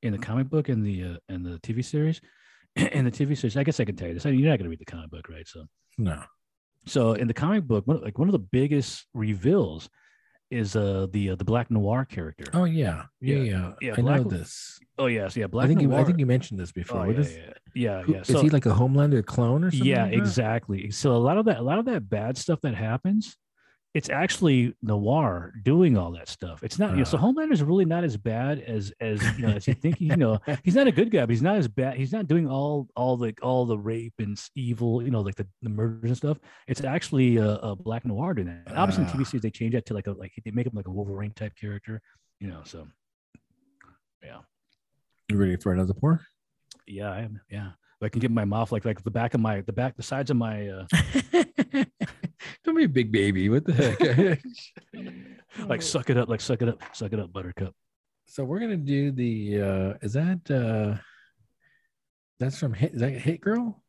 in the comic book and the uh, and the TV series. In the TV series, I guess I can tell you this. I mean, you're not going to read the comic book, right? So, no. so in the comic book, one, like one of the biggest reveals is uh the uh, the Black Noir character. Oh yeah, yeah, Yeah, yeah. I Black- know this. Oh yes, yeah, Black I think you, I think you mentioned this before. Oh, yeah, is- yeah, yeah, who- yeah. is he like a Homelander clone or something? yeah, like exactly. So a lot of that, a lot of that bad stuff that happens, it's actually Noir doing all that stuff. It's not. you know, so Ah. Homelander's really not as bad as as you know as you think. You know, he's not a good guy, but he's not as bad. He's not doing all all the all the rape and evil. You know, like the, the murders and stuff. It's actually a, a Black Noir doing that. And obviously, in Ah. TV series they change that to like a like they make him like a Wolverine type character. You know, so yeah. You ready for another pour? Yeah, I am. Yeah. I can get my mouth like like the back of my the back the sides of my uh Don't be a big baby. What the heck? like suck it up, like suck it up, suck it up, buttercup. so we're gonna do the. uh Is that? uh That's from Hit. Is that Hit Girl?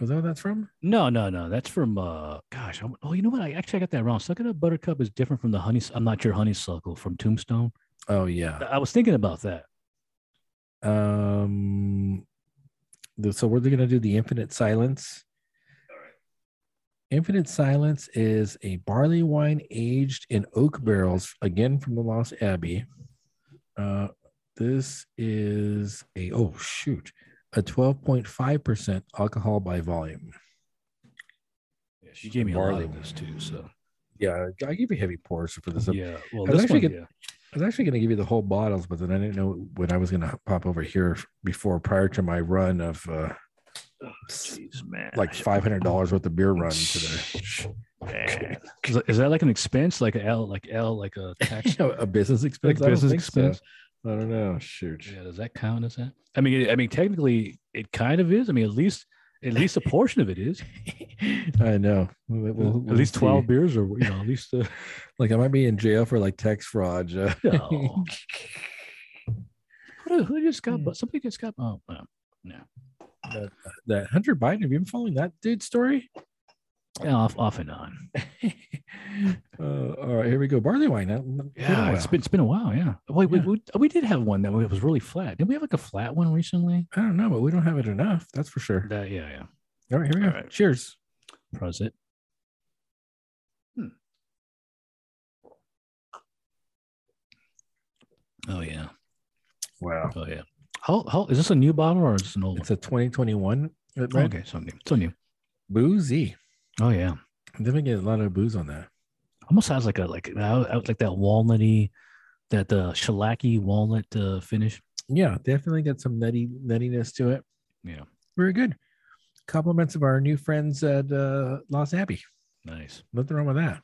Was that what that's from? No, no, no. That's from uh gosh. I'm, oh, you know what? I actually I got that wrong. Suck it up, buttercup is different from the honey. I'm not your honeysuckle from Tombstone. Oh yeah. I was thinking about that. Um. the- So we're gonna do the Infinite Silence. Infinite Silence is a barley wine aged in oak barrels, again from the Lost Abbey. Uh, this is a oh shoot, a twelve point five percent alcohol by volume. Yeah, she gave me a lot of this too. So Yeah, I gave you heavy pours for this. yeah. Well, I was this actually one, get- yeah. I was actually going to give you the whole bottles, but then I didn't know when I was going to pop over here before prior to my run of uh, Jeez, man. like five hundred dollars worth of beer run today. Man. Is, that- is that like an expense, like a L, like L, like a tax? You know, a business expense. Like I don't business think so. expense? I don't know. Shoot. Yeah, does that count as that? I mean, I mean, technically, it kind of is. I mean, at least At least a portion of it is. I know. We'll- we'll- at we'll least twelve see. beers, or you know, at least. Uh, Like I might be in jail for like tax fraud. uh, no. who, who just got? But somebody just got. Oh, no. no. That, that Hunter Biden. Have you been following that dude's story? Yeah, off, off and on. uh, all right, here we go. Barley wine. been a Yeah, it's been it's been a while. Yeah. Wait, Yeah. We, we, we did have one that was really flat. Did we have like a flat one recently? I don't know, but we don't have it enough. That's for sure. That yeah, yeah. All right, here we go. All right. Cheers. Prosit. Hmm. Oh yeah. Wow. Oh yeah. How how is this a new bottle or is this an old It's a 2021 one? Okay, so new. So new. boozy. Oh yeah. Definitely get a lot of booze on that. Almost has like a like uh, like that walnutty, that uh, shellacky walnut uh, finish. Yeah, definitely got some nutty nuttiness to it. Yeah. Very good. Compliments of our new friends at uh, Los Abbey. Nice. Nothing wrong with that.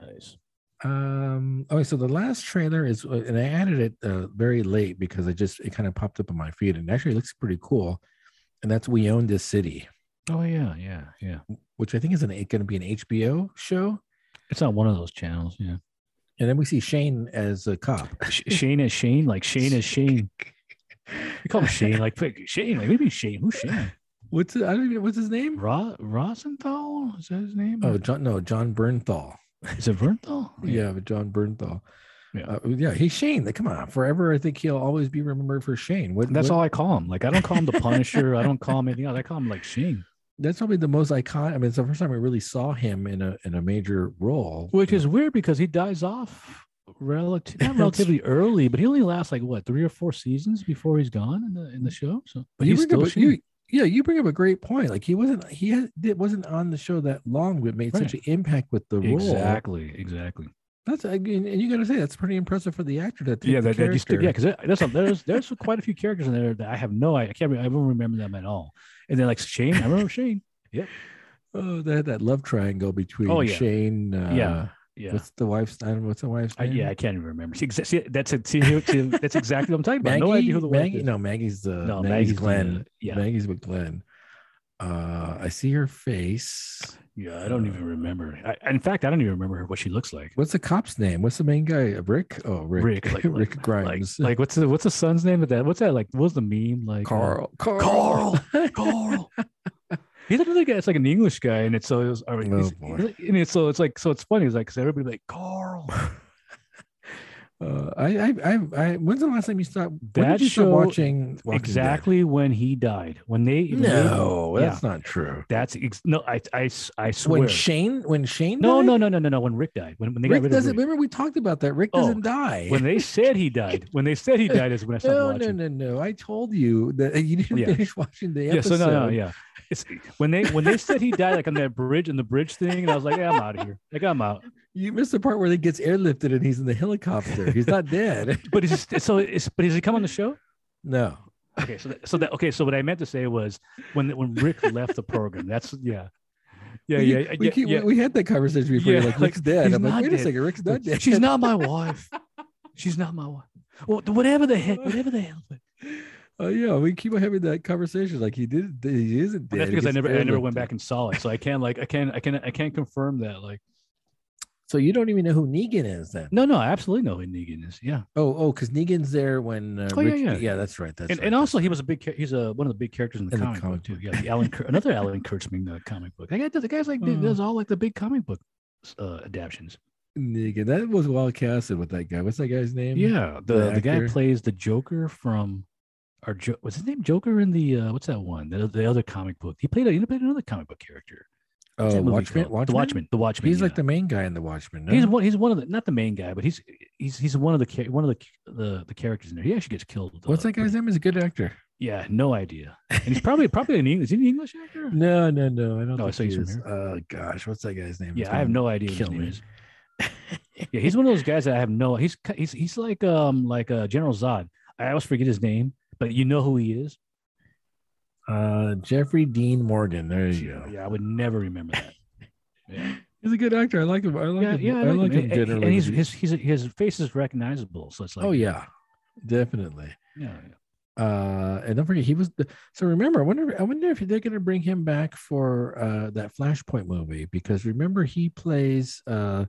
Nice. Um. Okay, so the last trailer is, uh, and I added it uh, very late because I just it kind of popped up on my feed, and actually looks pretty cool. And that's We Own This City, Oh yeah, yeah, yeah. which I think is an going to be an HBO show. It's not one of those channels. Yeah. And then we see Shane as a cop. Shane as Shane, like Shane as Shane. We call him Shane, like quick, Shane, like maybe Shane. Who's Shane? What's? I don't even. What's his name? Ro- Rosenthal? Is that his name? Oh, John. No, Jon Bernthal. Is it Vernthal? Yeah, but Jon Bernthal. Yeah. Uh, yeah. He's Shane. Like, come on, forever. I think he'll always be remembered for Shane. What, That's what- all I call him. Like I don't call him the Punisher. I don't call him anything else. I call him like Shane, That's probably the most iconic. I mean, it's the first time we really saw him in a in a major role. which is weird because he dies off relative not relatively early, but he only lasts like what three or four seasons before he's gone in the in the show. So, but he's still Shane. you, yeah, you bring up a great point. Like he wasn't he had, it wasn't on the show that long, but made such an impact with the role. exactly, exactly. That's I mean, and you got to say that's pretty impressive for the actor that yeah, that, that stick, character. yeah, because there's a, there's there's quite a few characters in there that I have no idea. I can't. I don't remember them at all. And then like Shane, I remember Shane. Yeah. Oh, they had that love triangle between Oh, yeah. Shane. Uh, Yeah. Yeah. What's the wife's? I don't what's the wife's I, name? yeah, I can't even remember. See, see, that's it. See, see, that's exactly what I'm talking about. Maggie. no idea who the wife Maggie. is. No, Maggie's the No, Maggie's, Maggie's Glenn. yeah. Maggie's with Glenn. Uh, I see her face. Yeah, I don't even remember. I, in fact, I don't even remember what she looks like. What's the cop's name? What's the main guy? Rick. Oh, Rick. Rick, like, Rick like, Grimes. Like, like what's the what's the son's name of that? What's that like? What's the meme like? uh, Carl. Carl. Carl. He's another guy. It's like an English guy, and it's so it was. Or Oh, he's- boy. and it's so it's like so it's funny. It's like because everybody like Carl. Uh, I, I, I, I, when's the last time you stopped? when That did you stop show watching Walking Dead? exactly when he died. When they when they- No, yeah. that's not true. that's ex- no. I swear. When Shane, when Shane, no, died? no, no, no, no, no. When Rick died. When when they got Rick rid doesn't. Rick. Remember, we talked about that. Rick Oh, doesn't die. When they said he died. When they said he died is when I stopped no, watching. no, no, no. No. I told you that you didn't Yeah. finish watching the Yeah, episode. so no, no, yeah. When they when they said he died like on that bridge and the bridge thing, and I was like, yeah, I'm out of here. Like I'm out. You missed the part where he gets airlifted and he's in the helicopter. He's not dead. But he's he, so it's but does he come on the show? No. Okay, so that, so that okay, so what I meant to say was when when Rick left the program. That's yeah, yeah, we, yeah, we, yeah, keep, yeah. we had that conversation before. Yeah, like, Rick's dead. I'm like, wait a second, Rick's not dead. She's not my wife. She's not my wife. Well, whatever the heck, whatever the hell. Oh yeah, we keep on having that conversation. Like he did, he isn't dead. That's because I never I never went back and saw it, so I can't like I can't I can I can't confirm that. Like So you don't even know who Negan is then? no, no, I absolutely know who Negan is. Yeah, Oh, oh, because Negan's there when. Uh, Oh, yeah, Rich- yeah. yeah, that's right. That's and, right, and also he was a big he's a one of the big characters in the In the comic, comic book too. Yeah, the Alan another Alan Kurtzman uh, comic book. That guy, the guy's like Oh. does all like the big comic book uh, adaptions. Negan. That was well casted with that guy. What's that guy's name? Yeah, the the the, guy plays the Joker from, or jo- what's his name? Joker in the uh, what's that one? The, the other comic book. He played a, he played another comic book character. What's Oh, Watchmen. Watchmen. The Watchmen. The Watchmen. He's like the main guy in the Watchmen. No? He's one. He's one of the not the main guy, but he's he's he's one of the one of the the, the characters in there. He actually gets killed. What's uh, that guy's pretty- name? He's a good actor. Yeah, no idea. And he's probably probably an English. Is he an English actor? No, no, no. I don't Oh, think so he he's. Oh gosh, what's that guy's name? Yeah, I have no idea kill me. Yeah, he's one of those guys that I have no. He's he's he's like um like uh, General Zod. I always forget his name, but you know who he is. Uh, Jeffrey Dean Morgan. There you go. Yeah, I would never remember that. Yeah, He's a good actor. I like him. I like yeah, him. yeah. I like him And- generally. And he's but his he's his face is recognizable, so it's like oh yeah, definitely. yeah. Uh, and don't forget he was the. So remember, I wonder. I wonder if they're going to bring him back for uh that Flashpoint movie because remember he plays uh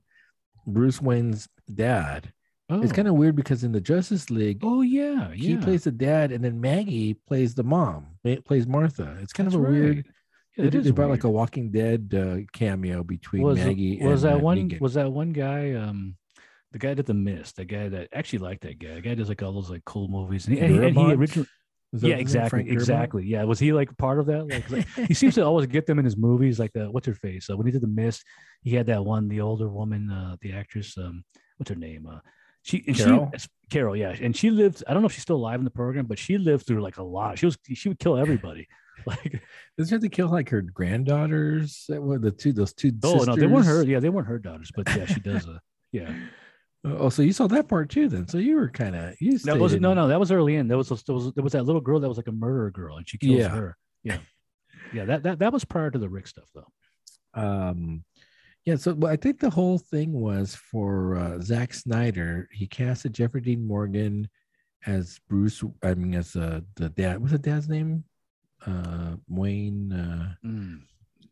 Bruce Wayne's dad. Oh. It's kind of weird because in the Justice League, Oh yeah, yeah, he plays the dad, and then Maggie plays the mom. Plays Martha. It's kind That's of a weird. right. they, Yeah, that did- is they brought like a. Walking Dead uh, cameo between was Maggie was and that uh, one Negan. was that one guy um the guy did the mist the guy that actually liked that guy the guy does like all those like cool movies and he, and he, and he originally yeah exactly exactly yeah was he like part of that like like, he seems to always get them in his movies like the what's her face so when he did the mist he had that one the older woman uh the actress um what's her name uh she and Carol? she Carol yeah and she lived I don't know if she's still alive in the program but she lived through like a lot she was she would kill everybody like Does she have to kill like her granddaughters? That were the two those two. oh no they weren't her yeah they weren't her daughters but yeah she does uh yeah Oh, so you saw that part too then? So you were kind of you. That was no, no. That was early in. There was there was there was that little girl that was like a murderer girl, and she kills Yeah. her. Yeah, yeah. That that that was prior to the Rick stuff, though. um yeah so well, i think the whole thing was for uh Zack snyder he casted jeffrey dean morgan as bruce i mean as uh the dad what's the dad's name uh wayne uh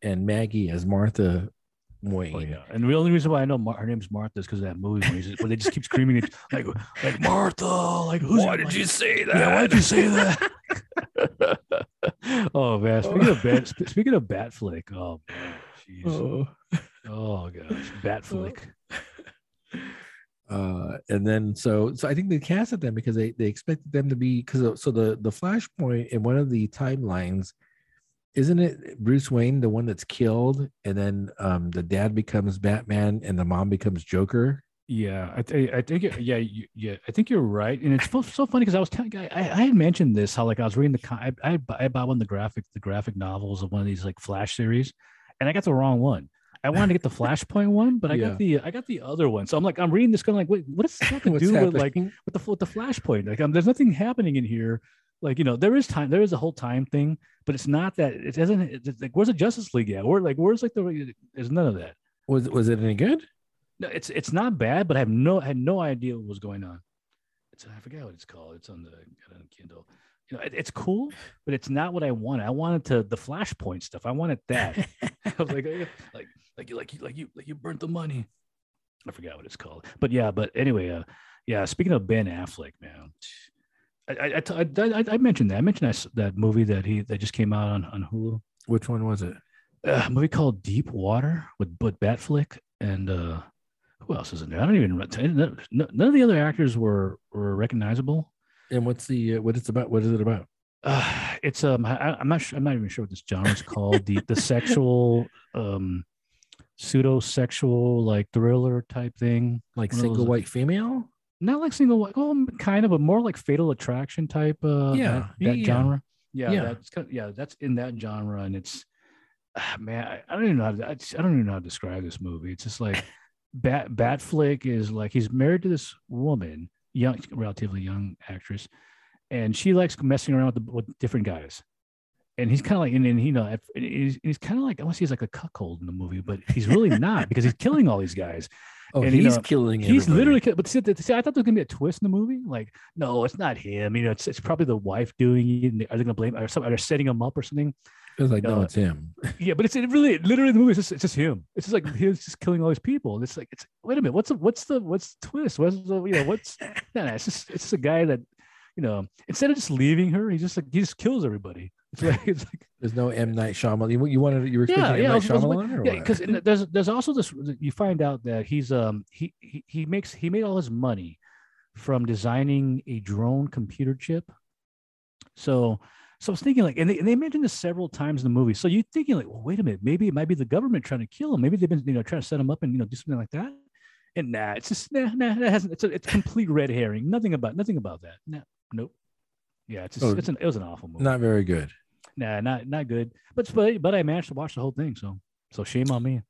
and maggie as martha wayne Oh yeah. And the only reason why I know Mar- her name's Martha is because of that movie when, he's, when they just keep screaming it like like Martha, like who's why did like, you say that Yeah, why did you say that? oh man, speaking of bat, speaking of bat flick, oh man, jeez. oh. Oh gosh, bat flick. uh and then so so i think they casted them because they they expected them to be because so the the flashpoint in one of the timelines isn't it bruce wayne the one that's killed and then um the dad becomes batman and the mom becomes joker Yeah, I, th- I think it- yeah, you, yeah, I think you're right, and it's so, so funny because I was telling, I, I had mentioned this how like I was reading the, I, I, I bought one of the graphic, the graphic novels of one of these like Flash series, and I got the wrong one. I wanted to get the Flashpoint one, but I Yeah. got the, I got the other one. So I'm like, I'm reading this, going like, wait, what does this have to do with like with the with the Flashpoint? Like, um, there's nothing happening in here. Like, you know, there is time, there is a whole time thing, but it's not that. It doesn't. It's like, where's the Justice League at? Where like, where's like the? There's none of that. was was it any good No, it's it's not bad, but I have no I had no idea what was going on. It's I forget what it's called. It's on the on Kindle. You know, it, it's cool, but it's not what I wanted. I wanted to the flashpoint stuff. I wanted that. I was like, like, like you, like you, like you, like you burnt the money. I forgot what it's called, but yeah. But anyway, uh, yeah. Speaking of Ben Affleck, man, I I I mentioned that. I mentioned that, that movie that he that just came out on on Hulu. which one was it Uh, a movie called Deep Water with with Batflick and uh, who else is in there? I don't even. None, none of the other actors were were recognizable. and what's the uh, what it's about what is it about Uh, it's um I, I'm not sure, I'm not even sure what this genre is called. the the sexual um pseudo sexual like thriller type thing. like One of single those- white female Not like single white, well, kind of, but more like Fatal Attraction type. Uh, Yeah, that, that yeah. genre. Yeah, Yeah. that's kind of, yeah, that's in that genre, and it's ah, man, I, I don't even know how to, I, just- I don't even know how to describe this movie. It's just like Bat Bat Flick is like he's married to this woman, young, relatively young actress, and she likes messing around with, the, with different guys. And he's kind of like, and, and you know, he's, he's kind of like, I want to say he's like a cuckold in the movie, but he's really not because he's killing all these guys. oh And, you he's know, killing He's everybody. literally, ki- but see, see, I thought there was gonna be a twist in the movie. Like, no, it's not him. You know, it's, it's probably the wife doing it. And they- are they gonna blame? Or something? Are they setting him up or something? it was like no uh, it's him Yeah, but it's it really, literally, the movie is just, it's just him. It's just like he's just killing all these people. And it's like, it's wait a minute, what's the what's the what's the twist? What's the you know what's no, no, it's just it's just a guy that you know instead of just leaving her, he just like he just kills everybody. Like it's like there's no m. Night Shyamalan. you, you wanted you were Yeah, expecting yeah, m. night was- I Shyamalan or yeah because there's there's also this you find out that he's um he, he he makes he made all his money from designing a drone computer chip. So so i was thinking like and they, and they mentioned this several times in the movie. So you're thinking like well wait a minute maybe it might be the government trying to kill him. Maybe they've been you know trying to set him up and you know do something like that. And nah it's just nah nah that hasn't it's a, it's complete red herring. Nothing about nothing about that. Nah, nope. Yeah it's just, Oh, it's an it was an awful movie. not very good nah not not good but but but i managed to watch the whole thing so so shame on me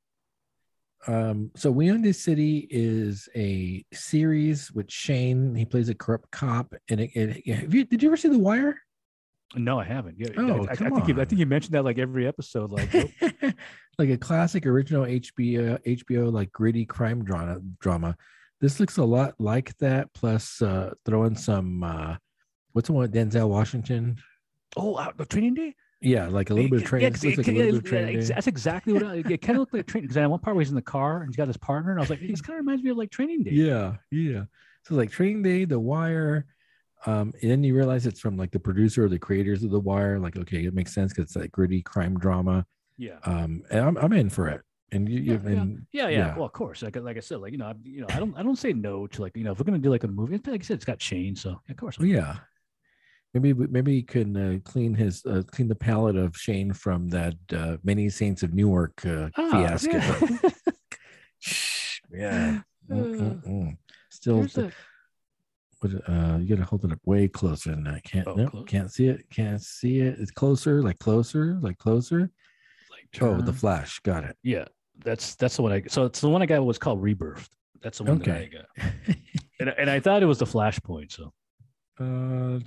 um so we own this city is a series with shane he plays a corrupt cop and it, it have you, did you ever see the wire No, I haven't. Yeah, Oh, I, I, come think you, I think you mentioned that like every episode. Like, oh, like a classic original hbo hbo like gritty crime drama drama this looks a lot like that plus uh throw in some uh what's the one with Denzel Washington? Oh, the training day. Yeah, like a little bit of training. Yeah, it 'cause looks it- like a little yeah, bit of training. ex- that's exactly what I, it kind of looked like training. Because at one part where he's in the car and he's got his partner, and I was like, this kind of reminds me of like training day. Yeah, yeah. So like Training Day, The Wire, um, and then you realize it's from like the producer or the creators of The Wire. Like, okay, it makes sense because it's like gritty crime drama. yeah. Um, and I'm I'm in for it. And you, you Yeah, yeah. and Yeah, yeah. Yeah. Well, of course. Like, like I said, like you know, I, you know, I don't, I don't say no to like, you know, if we're gonna do like a movie, like I said, it's got Shane, so of course. oh, yeah, maybe maybe he can uh, clean his uh, clean the palate of Shane from that uh, Many Saints of Newark uh, Ah, fiasco. yeah. yeah. Mm. Still, a- what, uh, you gotta hold it up way closer than that. Can't Oh, close. can't see it. Can't see it. It's closer, like closer, like closer. like Oh, the flash. Got it. Yeah, that's that's the one I. So it's the one I got was called Rebirth. That's the one that I got, and, and I thought it was the Flashpoint. So Uh,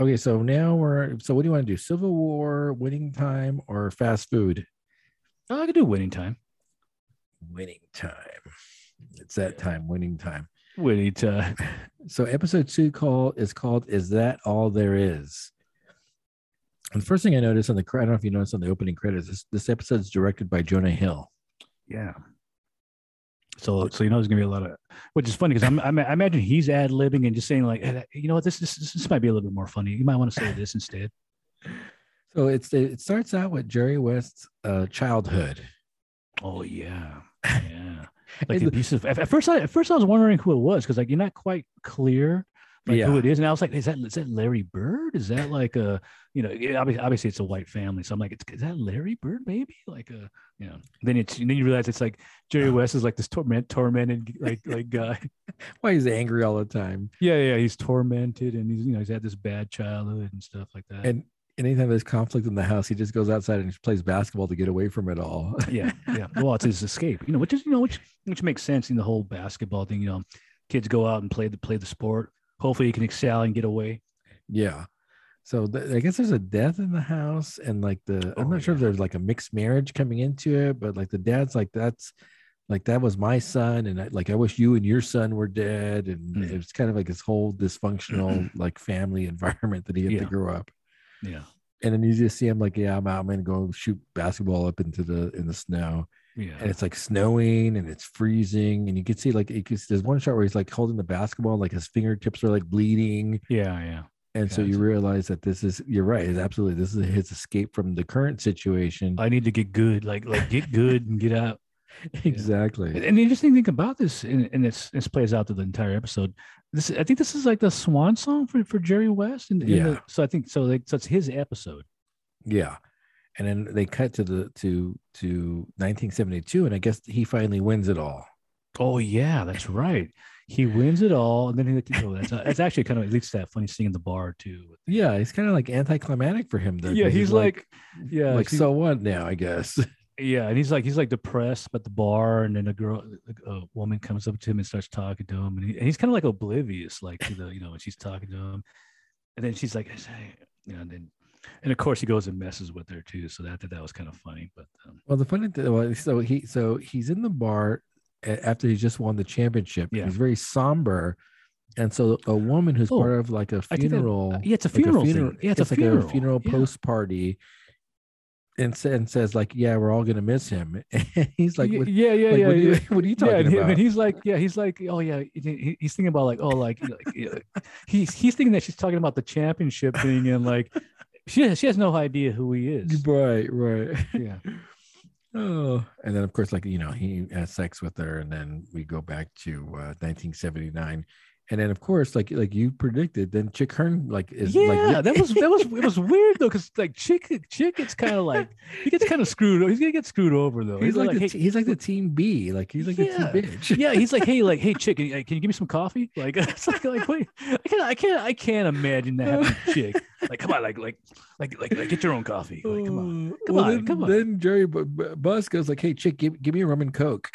okay, so now we're so what do you want to do? Civil War, winning time, or fast food? oh, I could do Winning Time. Winning time. It's that time, winning time. Winning Time. So episode two call is called "Is That All There Is?" And the first thing I noticed on the I don't know if you noticed on the opening credits, this, this episode is directed by Jonah Hill. Yeah. So, so you know, there's gonna be a lot of, which is funny because I'm, I'm, I imagine he's ad libbing and just saying like, "Hey, you know what, this, this, this might be a little bit more funny. You might want to say this instead. So it's it starts out with Jerry West's uh, childhood. Oh yeah, yeah. Like And the the- abusive. At, at first, I at first I was wondering who it was because like you're not quite clear like who Yeah. it is, and I was like, is that is that Larry Bird? Is that like a you know obviously, obviously it's a white family, so I'm like, it's, is that Larry Bird maybe like a you know? Then it's then you realize it's like Jerry West is like this torment tormented like like guy. Why he's angry all the time. Yeah, yeah, he's tormented and he's you know he's had this bad childhood and stuff like that. And anytime there's conflict in the house, he just goes outside and plays basketball to get away from it all. yeah, yeah. Well, it's his escape, you know, which is you know which which makes sense in the whole basketball thing. You know, kids go out and play the play the sport. Hopefully, you can excel and get away. yeah. So th- I guess there's a death in the house, and like the I'm Oh, not sure if there's like a mixed marriage coming into it, but like the dad's like that's like that was my son, and I, like I wish you and your son were dead, and Mm. it's kind of like this whole dysfunctional like family environment that he had Yeah. to grow up. Yeah, And then you just see him like, yeah, I'm out. I'm gonna go shoot basketball up into the in the snow. Yeah. and it's like snowing and it's freezing and you can see like it there's one shot where he's like holding the basketball like his fingertips are like bleeding Yeah, yeah. and so you realize that this is you're right it's absolutely this is his escape from the current situation I need to get good, like like get good and get out. exactly And the interesting thing about this, and, and this this plays out to the entire episode. This I think this is like the swan song for, for Jerry West. And Yeah. so I think so. Like so, it's his episode. yeah and then they cut to the to to 1972 and i guess he finally wins it all Oh yeah, that's right. He wins it all, and then he. Like, oh, that's uh, that's actually kind of at least that funny scene in the bar too. yeah it's kind of like anticlimactic for him though yeah he's like, yeah, like so what now i guess yeah, and he's like he's like depressed at the bar, and then a girl, a woman comes up to him and starts talking to him, and, he, and he's kind of like oblivious, like to the you know when she's talking to him, and then she's like, I you know, and then and of course he goes and messes with her too, so that that, that was kind of funny, but um, Well, the funny thing, well, so he so he's in the bar after he just won the championship. Yeah. He's very somber, and so a woman who's Oh, part of like a think that- funeral, yeah, it's a like funeral. Yeah, it's a like funeral. a funeral Yeah. post party, and, and says like, "Yeah, we're all gonna miss him." And he's like, what, yeah, yeah, like, yeah, what, are you, what are you yeah, talking and, he- about? and he's like, yeah, he's like, oh yeah, he- he- he's thinking about like, oh, like, like he's he's thinking that she's talking about the championship thing, and like, she has, she has no idea who he is. right, right. Yeah, Oh, and then of course, like you know, he has sex with her, and then we go back to uh, 1979, and then of course, like like you predicted, then Chick Hearn like is like yeah, like that was that was it was weird though, because like Chick Chick gets kind of like he gets kind of screwed. He's gonna get screwed over though. he's like, the hey, he's like the team B, like he's like Yeah. the team bitch. yeah, he's like, hey, like, hey, chick, can you, can you give me some coffee? Like, it's like, like, wait, I can't, I can't, I can't imagine that chick. Like, come on, like, like, like, like, like get your own coffee. Like, come on. Oh, come well, on, then, come on. Then Jerry B- B- Buss goes like, "Hey, chick, give, give me a rum and coke."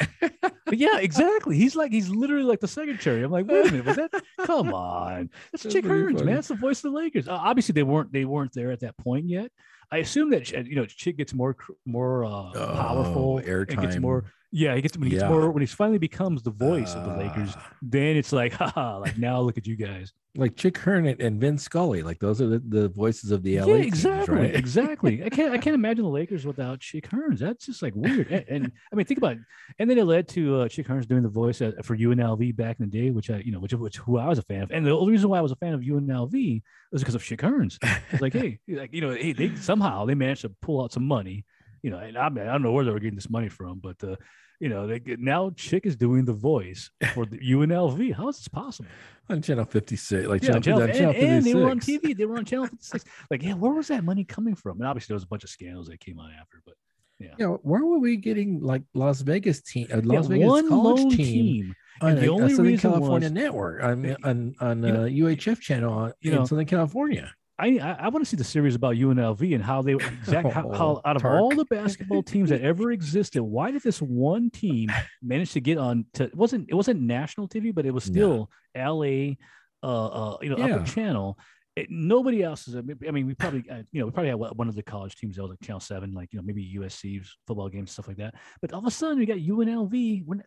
Yeah, exactly. He's like, he's literally like the secretary. I'm like, wait a minute, was that? Come on, that's That's Chick Hearns, funny. man. That's the voice of the Lakers. Uh, obviously, they weren't, they weren't there at that point yet. I assume that you know, Chick gets more, more uh, Oh, powerful. and gets more, Yeah, he gets when he gets Yeah. more when he finally becomes the voice of the Lakers. Uh, Then it's like, haha, like now look at you guys. like Chick Hearn and- Vince Scully. Like those are the, the voices of the yeah, LA teams, exactly, right? exactly. I can't I can't imagine the Lakers without Chick Hearns. That's just like weird. And, and, I mean, think about it. And then it led to uh, Chick Hearns doing the voice uh, for UNLV back in the day, which I you know which which who I was a fan of. And the only reason why I was a fan of UNLV was because of Chick Hearns. It's like, hey, like you know, hey, they somehow they managed to pull out some money. You know, and I, mean, I don't know where they were getting this money from, but uh, you know, they get, now Chick is doing the voice for the UNLV. How is this possible? on channel 56. Like Yeah, channel, channel, on and, and they were on TV. They were on channel 56. Like, yeah, where was that money coming from? And obviously, there was a bunch of scandals that came out after, but yeah, Yeah, where were we getting like Las Vegas team, a Yeah, Las Vegas one college team, team. on And the a, a only Southern California was- network on on on You know- uh, UHF channel on, you in know, Southern California. I I, I want to see the series about UNLV and how they exact how, how Oh, out of all the basketball teams that ever existed, why did this one team manage to get on to it wasn't it wasn't national TV, but it was No. still LA, uh, uh you know, Yeah. upper channel. It, nobody else is. I mean- I mean, we probably, uh, you know, we probably had one of the college teams that was like Channel Seven, like you know, maybe USC's football games, stuff like that. But all of a sudden, we got UNLV. We're not,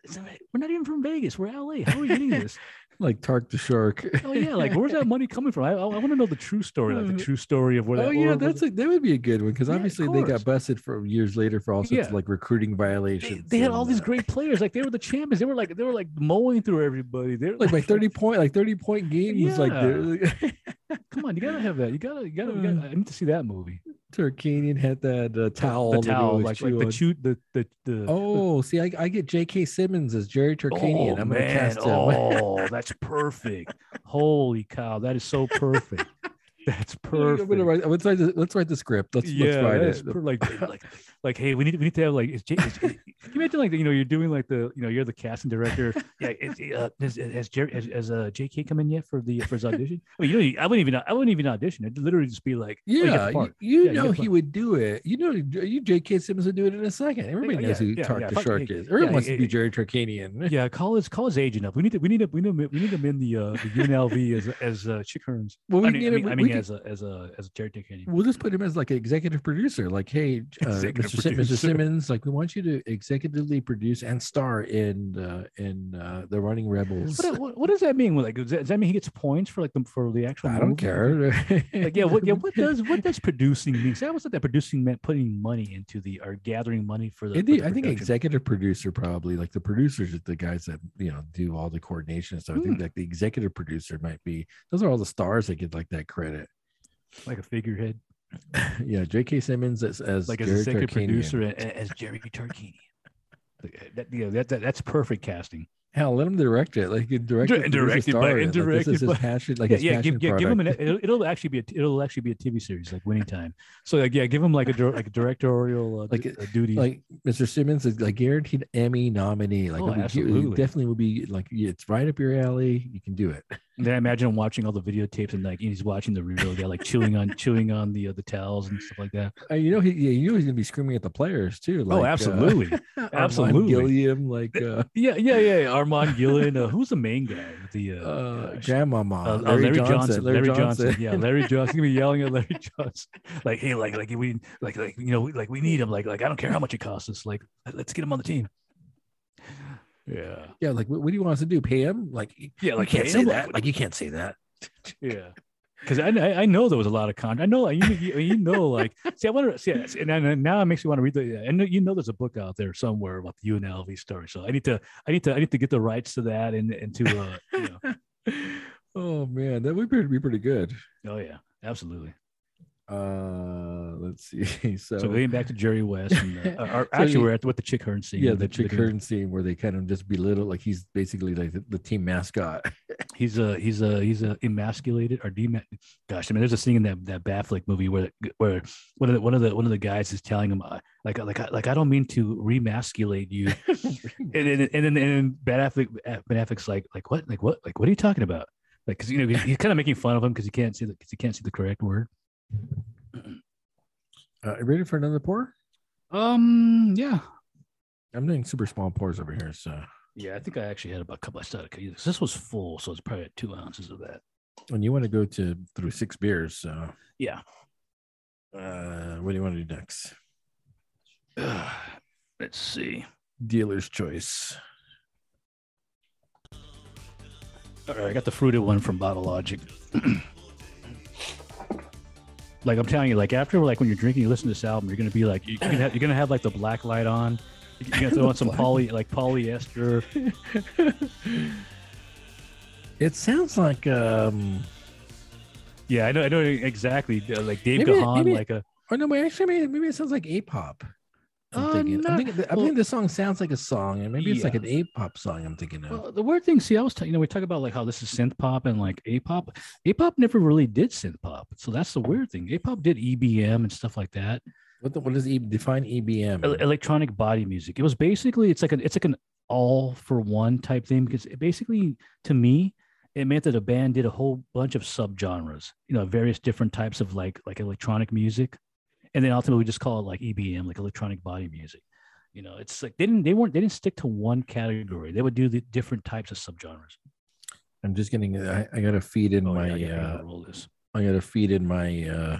we're not even from Vegas. We're LA. How are we getting this? Like Tark the Shark. Oh yeah, like where's that money coming from? I, I, want to know the true story, like the true story of where that. Oh yeah, that's a, that would be a good one because Yeah, obviously they got busted for years later for all sorts Yeah. of like recruiting violations. they had and, all these uh, great players. Like they were the champions. They were like they were like mowing through everybody. They're like by thirty point, like thirty point games. Like they're- Come on, you gotta have that. You gotta, you gotta, you gotta I need to see that movie. Tarkanian had that uh, towel. the towel, like, chew like the shoot, the the the. Oh, see, I, I get J.K. Simmons as Jerry Tarkanian. Oh, I'm gonna man. cast him. Oh, that's perfect. Holy cow, that is so perfect. That's I'm perfect. gonna write, let's write the let's write the script. Let's let's write it. per- like, like, like, hey, we need, we need to have like, is is, can you imagine like, you know, you're doing like the, you know, you're the casting director. Yeah, is, uh, has, has Jerry, has, has uh, J.K. come in yet for the for his audition? I mean, you know, I wouldn't even, I wouldn't even audition. It'd literally just be like, oh, you Yeah, you, Yeah, know he would do it. You know, you J.K. Simmons would do it in a second. Everybody yeah, knows who yeah, Tark yeah. the Fuck, Shark hey, is. Everyone yeah, wants to be Jerry Tarkanian. yeah, call his call his agent up. We need to we need to we need to, we need him in the uh the UNLV as as uh, Chick Hearns. Well, we I mean, I get him- mean, I we mean as a as a as a Dick We'll just put him as like an executive producer. Like, hey, uh, Mr. Sim- Mr. Simmons, like we want you to executively produce and star in uh, in uh, the Running Rebels. What, what, what does that mean? Like, does that, does that mean he gets points for like the for the actual? I don't movie? care. Like, yeah, what, yeah, what does what does producing mean? I was that producing meant putting money into the or gathering money for the. I for think, the I think executive producer probably like the producers are the guys that you know do all the coordination and stuff. I think Hmm. like the executive producer might be those are all the stars that get like that credit. Like a figurehead, yeah, J.K. Simmons as, as like as Jerry executive Tarkanian. producer a- a- as Jerry Tarkanian. Like, That, yeah, that, that that's perfect casting. Hell, let him direct it. Like direct Dir- it, directed by- it. Like, directed this is his by- passion. Like yeah, his yeah, passion give, yeah, give him an. It'll, it'll actually be a, it'll actually be a TV series like Winning Time. So like yeah, give him like a like a directorial uh, Like it- uh, duties. like Mr. Simmons is like guaranteed Emmy nominee. Like Oh, it'll be- absolutely. definitely will be like it's right up your alley. You can do it. And then I imagine him watching all the videotapes and like he's watching the real guy like chewing on chewing on the uh, the towels and stuff like that. Uh, you know, he yeah, you know he's gonna be screaming at the players too. Like, oh, uh, absolutely. Armon Absolutely. Gilliam, like uh, yeah, yeah, yeah. Armon Gillen. Uh, who's the main guy? The uh, uh, grandmama, Uh, uh, Larry, Larry, Johnson, Johnson, Larry, Larry Johnson. Johnson. Yeah, Larry Johnson. Gonna be yelling at Larry Johnson, like, "Hey, like, like we, like, like, you know, like we need him. Like, like I don't care how much it costs us. Like, let's get him on the team." Yeah, yeah, like what, what do you want us to do? Pay him? Like, yeah. you Like, can't hey, say that. Like, you can't say that. Yeah. Because I, I know there was a lot of content. I know you, you you know like see I want to see and then- now it makes me want to read the and you know there's a book out there somewhere about the UNLV story. So I need to I need to I need to get the rights to that and and to uh you know oh man, that would be pretty good. oh yeah absolutely. Uh, let's see. So, So going back to Jerry West and uh, or, So actually you- we're at with the Chick Hearn scene. yeah, where the Chick they're- Hearn scene where they kind of just belittle, like he's basically like the, the team mascot. He's a he's a he's a emasculated or dema- Gosh, I mean, there's a scene in that that Batfleck movie where where one of the one of the one of the guys is telling him uh, like like I- like I don't mean to remasculate you, and then and then and then Ben Affleck Ben Affleck's like like what like what like what are you talking about? Like because you know he's kind of making fun of him because he can't see the because he can't see the correct word. Uh, you ready for another pour? Um. Yeah. I'm doing super small pours over here, so Yeah. I think I actually had about a couple. I started because this was full, so it's probably at two ounces of that. and you want to go to through six beers, so Yeah. uh, what do you want to do next? Let's see. Dealer's choice. All right, I got the fruited one from Bottle Logic. like I'm telling you, like after like when you're drinking, you listen to this album, you're gonna be like you're gonna have, you're gonna have like the black light on. You're gonna throw on some poly like polyester. It sounds like um Yeah, I know, I know exactly. uh, Like Dave Maybe- Gahan, maybe- like a or no, wait, actually maybe, maybe it sounds like A-pop. I'm Uh, thinking. I'm not- thinking, I'm well- thinking the song sounds like a song, and maybe it's like an A-pop song. I'm thinking of. Well, the weird thing, see, I was, t- you know, we talk about like how this is synth pop and like A-pop. A-pop never really did synth pop, so that's the weird thing. A-pop did EBM and stuff like that, what, the, what does e, define EBM? El- electronic body music. It was basically, it's like an, it's like an all for one type thing because it basically, to me, it meant that a band did a whole bunch of subgenres, you know, various different types of like like electronic music, and then ultimately we just call it like EBM, like electronic body music. You know, it's like they didn't they weren't they didn't stick to one category. They would do the different types of subgenres. I'm just getting. I, I got to feed in Oh, my. yeah, I gotta- I uh, gotta roll this. I got to feed in my. uh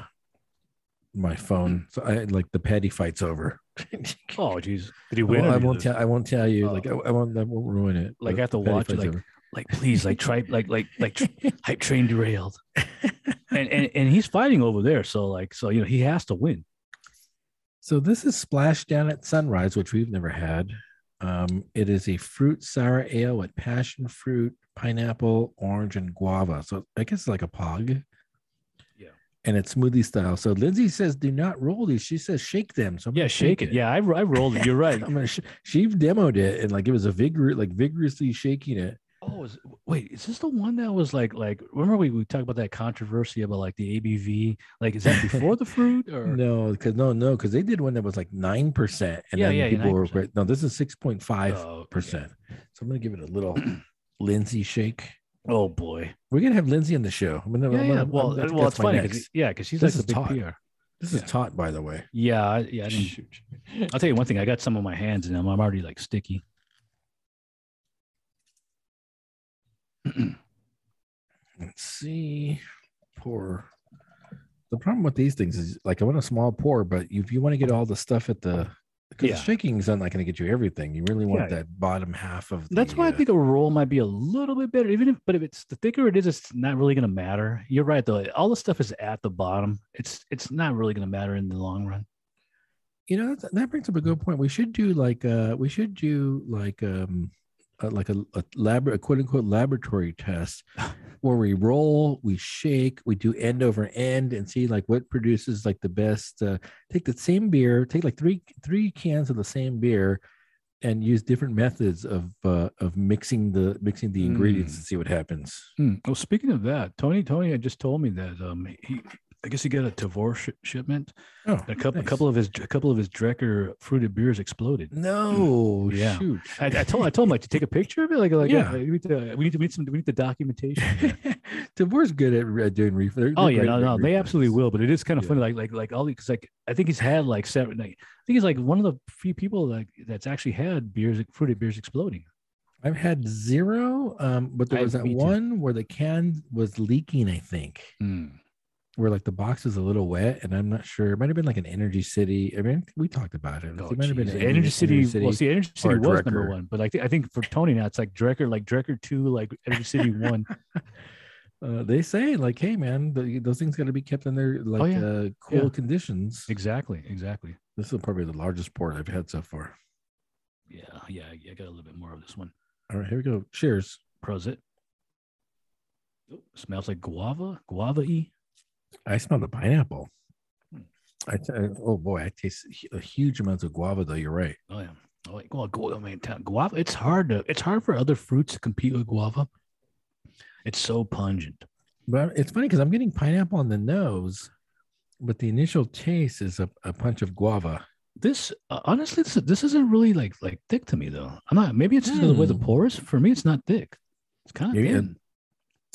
my phone. So I like the petty fight's over. Oh, jeez. Did he I win? won't, I won't tell. I won't tell you. Oh. Like I, I won't. I won't ruin it. Like, I have to watch it, like, over. Lose? like, please, like, try, like, like, like, tr- hype train derailed, and and and he's fighting over there. So like, so you know, he has to win. So this is Splashdown at Sunrise, which we've never had. Um, it is a fruit sour ale with passion fruit, pineapple, orange, and guava. So I guess it's like a pog. Yeah. And it's smoothie style. So Lindsay says, "Do not roll these." She says, "Shake them." So I'm Yeah, gonna shake it. Yeah, I, I rolled it. You're right. I'm gonna. Sh- she demoed it and like it was a vigor, like vigorously shaking it. Is, wait, is this the one that was like, like, remember we, we talked about that controversy about like the ABV? Like, is that before the fruit or? No, because no, no, because they did one that was like nine percent, and Yeah, then yeah, yeah, people were 9%. no. This is six point five Oh, percent. So I'm gonna give it a little Lindsay shake. Oh boy. We're gonna have Lindsay on the show. I'm gonna, Yeah, I'm gonna- Well, I'm- that's- well, that's it's funny. 'cause- yeah, because she's This like the big. PR. This is yeah. taught, by the way. Yeah, I, yeah. I didn't, I'll tell you one thing. I got some on my hands and I'm, I'm already like sticky. Let's see. Pour. The problem with these things is like I want a small pour, but if you want to get all the stuff at the because Yeah. the shaking is not going to get you everything. You really want Yeah. that bottom half of. The, That's why I uh, think a roll might be a little bit better, even if. But if it's the thicker it is, it's not really going to matter. You're right though. All the stuff is at the bottom. It's it's not really going to matter in the long run. you know that, that brings up a good point. We should do like uh we should do like um uh, like a, a lab a quote unquote laboratory test where we roll, we shake, we do end over end and see like what produces like the best. Uh, take the same beer, take like three three cans of the same beer, and use different methods of uh, of mixing the mixing the ingredients Mm. and see what happens. Hmm. Well, speaking of that, Tony Tony had just told me that um he. I guess he got a Tavour sh- shipment. Oh, A couple, nice. a couple of his, a couple of his Drekker fruited beers exploded. No, Yeah. shoot. I, I told, I told him like to take a picture of it. Like, like, Yeah. we need to, we need to, we need some, we need the documentation. Tavour's good at doing reef. they're- Oh yeah, no, no, they absolutely will. But it is kind of Yeah. funny, like, like, like all because like I think he's had like seven. Like, I think he's like one of the few people like that's actually had beers, fruited beers exploding. I've had zero, um, but there I- was that me too. one where the can was leaking. I think Hmm. Where like the box is a little wet, and I'm not sure. It might have been like an Energy City. I mean, we talked about it. Oh, it might have been geez. an Energy, City, Well, see, Energy City was number one, but like I think for Tony now it's like Drekker, like Drekker two, like Energy City one. uh, they say like, hey man, the, those things got to be kept in their like Oh, yeah. uh, cool Yeah. conditions. exactly, exactly. This is probably the largest port I've had so far. Yeah, yeah. I I got a little bit more of this one. All right, here we go. Cheers. Prosit. Oh, smells like guava, guava y. I smell the pineapple. Hmm. I t- oh boy, I taste a huge amounts of guava though. You're right. Oh yeah. Oh, like, well, guava, man, guava. It's hard to. It's hard for other fruits to compete with guava. It's so pungent. But it's funny because I'm getting pineapple on the nose, but the initial taste is a, a punch of guava. This uh, honestly, this, this isn't really like like thick to me though. I'm not. Maybe it's just the way the Hmm. pores. For me, it's not thick. It's kind of Maybe, thin.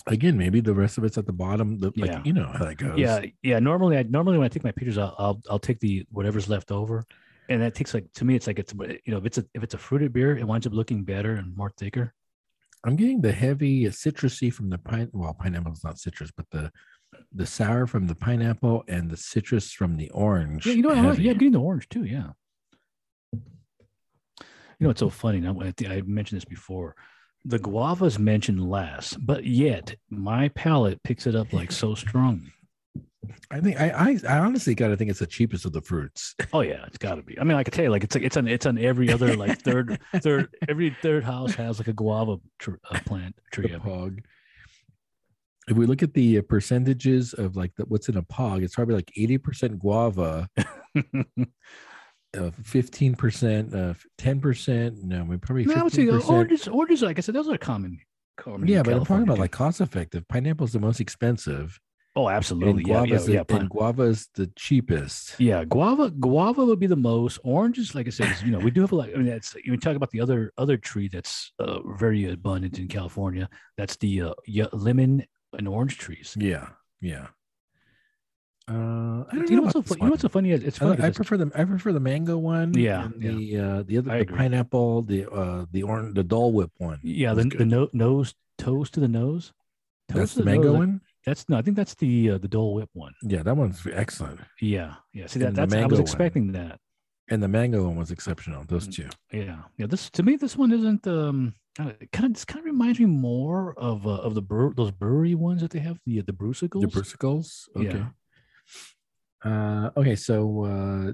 Again, maybe the rest of it's at the bottom. The, like Yeah. you know how that goes. Yeah, yeah. Normally, I normally when I take my pictures, I'll, I'll I'll take the whatever's left over, and that takes like to me, it's like it's you know if it's a if it's a fruited beer, it winds up looking better and more thicker. I'm getting the heavy uh, citrusy from the pine. Well, pineapple is not citrus, but the the sour from the pineapple and the citrus from the orange. Yeah, you know, like- yeah, getting the orange too. Yeah. You know, it's so funny. Now, I mentioned this before. The guava's mentioned last, but yet my palate picks it up like so strongly. I think I I, I honestly got to think it's the cheapest of the fruits. Oh yeah, it's got to be. I mean, I could tell you, like it's like it's on it's on every other like third third every third house has like a guava tr- uh, plant tree. the pog. If we look at the percentages of like the, what's in a pog, it's probably like eighty percent guava, uh, fifteen percent, uh, ten percent. No, we probably No, I would say uh, oranges. Oranges, like I said, those are common. common Yeah, but I'm talking about like cost effective. Pineapple is the most expensive, oh, absolutely, and yeah, yeah, guava's yeah. the, pine- and guava's the cheapest. Yeah, guava guava would be the most. Oranges, like I said, is, you know, we do have a lot. I mean, that's you talk about the other other tree that's uh, very abundant in California. That's the uh, lemon and orange trees. Yeah, yeah. Uh, I don't you know what's so about fu- this you know what's so one. funny? It's I, funny. I it's- prefer the I prefer the mango one. Yeah, and yeah. the uh, the other the pineapple, the uh the orange, the Dole Whip one. yeah, the, good. the no, nose toes to the nose. Toes That's to the mango nose, one. That's no, I think that's the uh, the Dole Whip one. Yeah, that one's excellent. Yeah, yeah. See that And that's I was one. expecting that. And the mango one was exceptional. Those Mm. two. Yeah, yeah. This to me, this one isn't. Um, uh, it kind of this kind of reminds me more of uh, of the brew, those brewery ones that they have the the Brusicles. The Brusicles. Okay. Yeah. Uh, okay, so uh,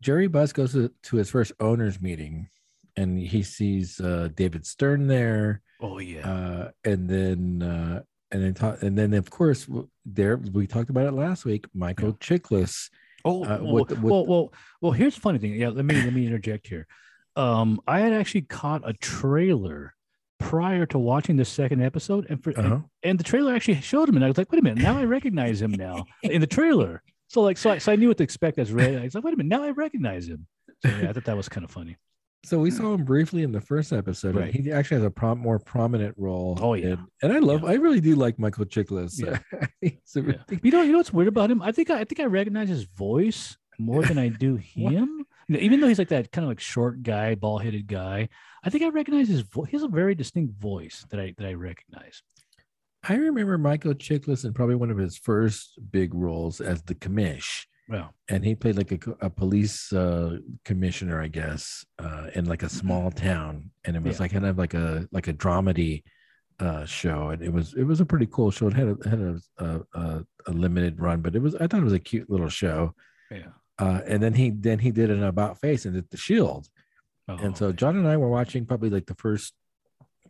Jerry Buss goes to, to his first owners meeting, and he sees uh, David Stern there, oh yeah. uh, and then uh, and then ta- and then of course there we talked about it last week. Michael Chiklis. Oh, uh, well, with with- well, well, well, here's the funny thing. Yeah, let me let me interject here. Um, I had actually caught a trailer prior to watching the second episode, and for and- Uh-huh. and, the trailer actually showed him, and I was like, wait a minute, now I recognize him now in the trailer. So like, so I, so I knew what to expect as Red. I was like, wait a minute, now I recognize him. So yeah, I thought that was kind of funny. So we saw him briefly in the first episode. Right. He actually has a prom- more prominent role. Oh, yeah. and, and I love. I really do like Michael Chiklis. Yeah. He's Yeah. really- You know, you know what's weird about him? I think I, I think I recognize his voice more than I do him. Even though he's like that kind of like short guy, bald headed guy, I think I recognize his voice. He has a very distinct voice that I that I recognize. I remember Michael Chiklis in probably one of his first big roles as the commish. Well, and he played like a, a police uh, commissioner, I guess, uh, in like a small town, and it was Yeah. like kind of like a like a dramedy uh, show, and it was it was a pretty cool show. It had a had a, a, a, a limited run, but it was I thought it was a cute little show. yeah. Uh, and then he then he did an about face and did the Shield, Oh, and so. John and I were watching probably like the first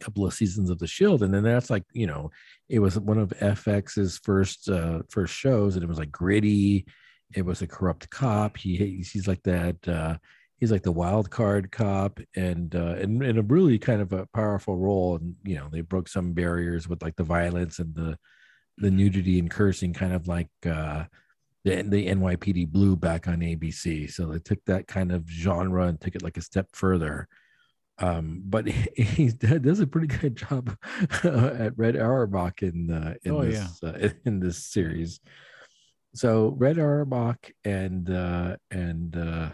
couple of seasons of the Shield, and then that's like you know it was one of FX's first uh, first shows, and it was like gritty. It was a corrupt cop. He he's like that. Uh, he's like the wild card cop, and uh, and in a really kind of a powerful role. And you know they broke some barriers with like the violence and the the nudity and cursing, kind of like. Uh, the, the NYPD Blue back on ABC. So they took that kind of genre and took it like a step further. Um, but he, he does a pretty good job at Red Auerbach in uh, in Oh, this uh, in this series. So Red Auerbach and uh, and uh,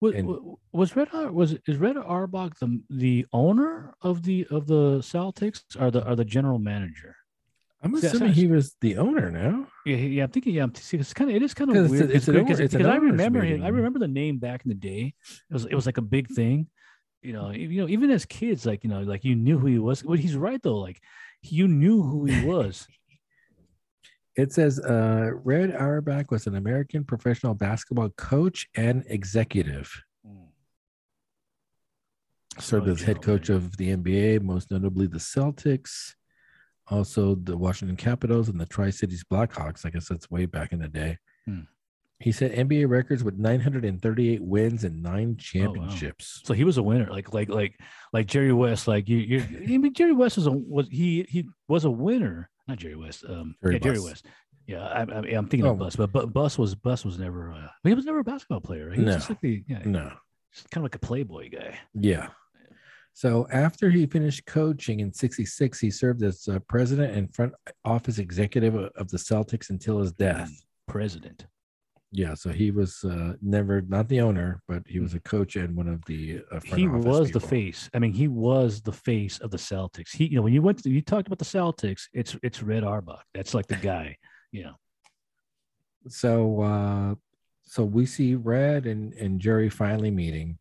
was, and- was Red was is Red Auerbach the the owner of the of the Celtics or the or the general manager? I'm See, that's assuming he was the owner now. Yeah, yeah. I'm thinking. Yeah, see, it's kind of it is kind 'Cause of weird. it's an owner- 'cause- it's an because I owners remember him. I remember the name back in the day. It was it was like a big thing. You know, you know, even as kids, like you know, like you knew who he was. Well, he's right though. Like you knew who he was. It says uh, Red Auerbach was an American professional basketball coach and executive. served Oh, as head general coach of the NBA, most notably the Celtics, also the Washington Capitols and the Tri Cities Blackhawks. I guess that's way back in the day. Hmm. He set NBA records with 938 wins and nine championships. So he was a winner, like like like like Jerry West. Like you, you. I mean, Jerry West was a was he he was a winner. Not Jerry West. Um, Jerry yeah, Jerry West. Yeah, I, I'm thinking Oh. of Buss, but, but Buss was Buss was never. Uh, he was never a basketball player. He was No. just like the yeah, No, just kind of like a playboy guy. yeah. So after he finished coaching in '66, he served as uh, president and front office executive of the Celtics until his death. President. Yeah, so he was uh, never not the owner, but he was a coach and one of the uh, he was the face. I mean, he was the face of the Celtics. He, you know, when you went to, you talked about the Celtics, it's it's Red Auerbach. That's like the guy. You know, so uh so we see red and and jerry finally meeting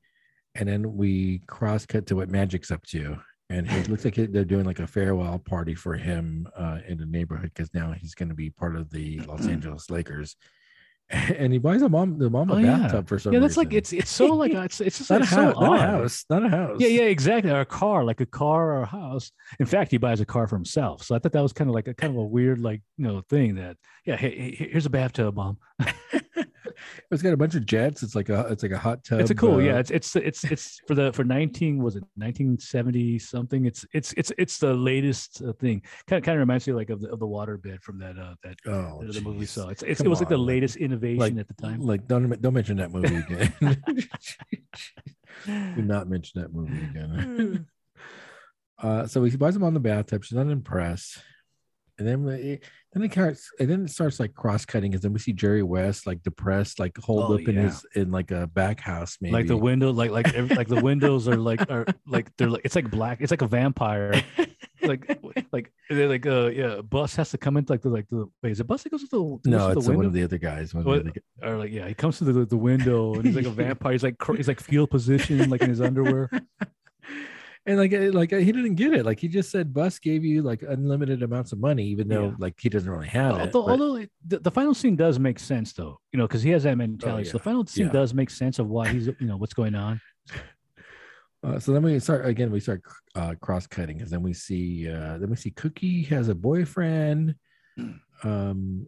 and then we cross cut to what Magic's up to, and it looks like they're doing like a farewell party for him uh, in the neighborhood because now he's going to be part of the Los Angeles Lakers. And he buys a mom the mom a Oh, yeah. bathtub for some Yeah, that's reason. like it's it's so like it's it's just not a like so house, not a house, not a house. Yeah, yeah, exactly. Or a car, like a car or a house. In fact, he buys a car for himself. So I thought that was kind of like a kind of a weird, like you know, thing that yeah, hey, hey, here's a bathtub, mom. It's got a bunch of jets. It's like a it's like a hot tub. It's a cool, uh, yeah. It's it's it's it's for the for nineteen was it nineteen seventy something? It's it's it's it's the latest uh, thing. Kind of kind of reminds me like of the of the waterbed from that uh that Oh, the movie So jeez. It's, it's it Come was like the latest innovation like- at the time. Like don't don't mention that movie again. Do not mention that movie again. uh, so he buys him on the bathtub. She's not impressed. And then it, then it starts and then it starts like cross cutting because then we see Jerry West like depressed, like holed Oh, up in his in like a back house, maybe like the window, like like every, like the windows are like are like they're like it's like black. It's like a vampire. like like they're like uh yeah, bus has to come into like the like the wait is it bus that goes to the no, it's the one of the other guys. One What- the other or like yeah he comes to the the window and he's like a vampire. He's like cr- he's like field position like in his underwear. And like uh, like uh, he didn't get it. Like he just said, Buss gave you like unlimited amounts of money, even though Yeah. like he doesn't really have it. Although, but- although it, the, the final scene does make sense though, you know, because he has that mentality. So the final scene Yeah. does make sense of why he's you know what's going on. Uh, so then we start again. We start uh, cross cutting because then we see uh, then we see Cookie has a boyfriend, um,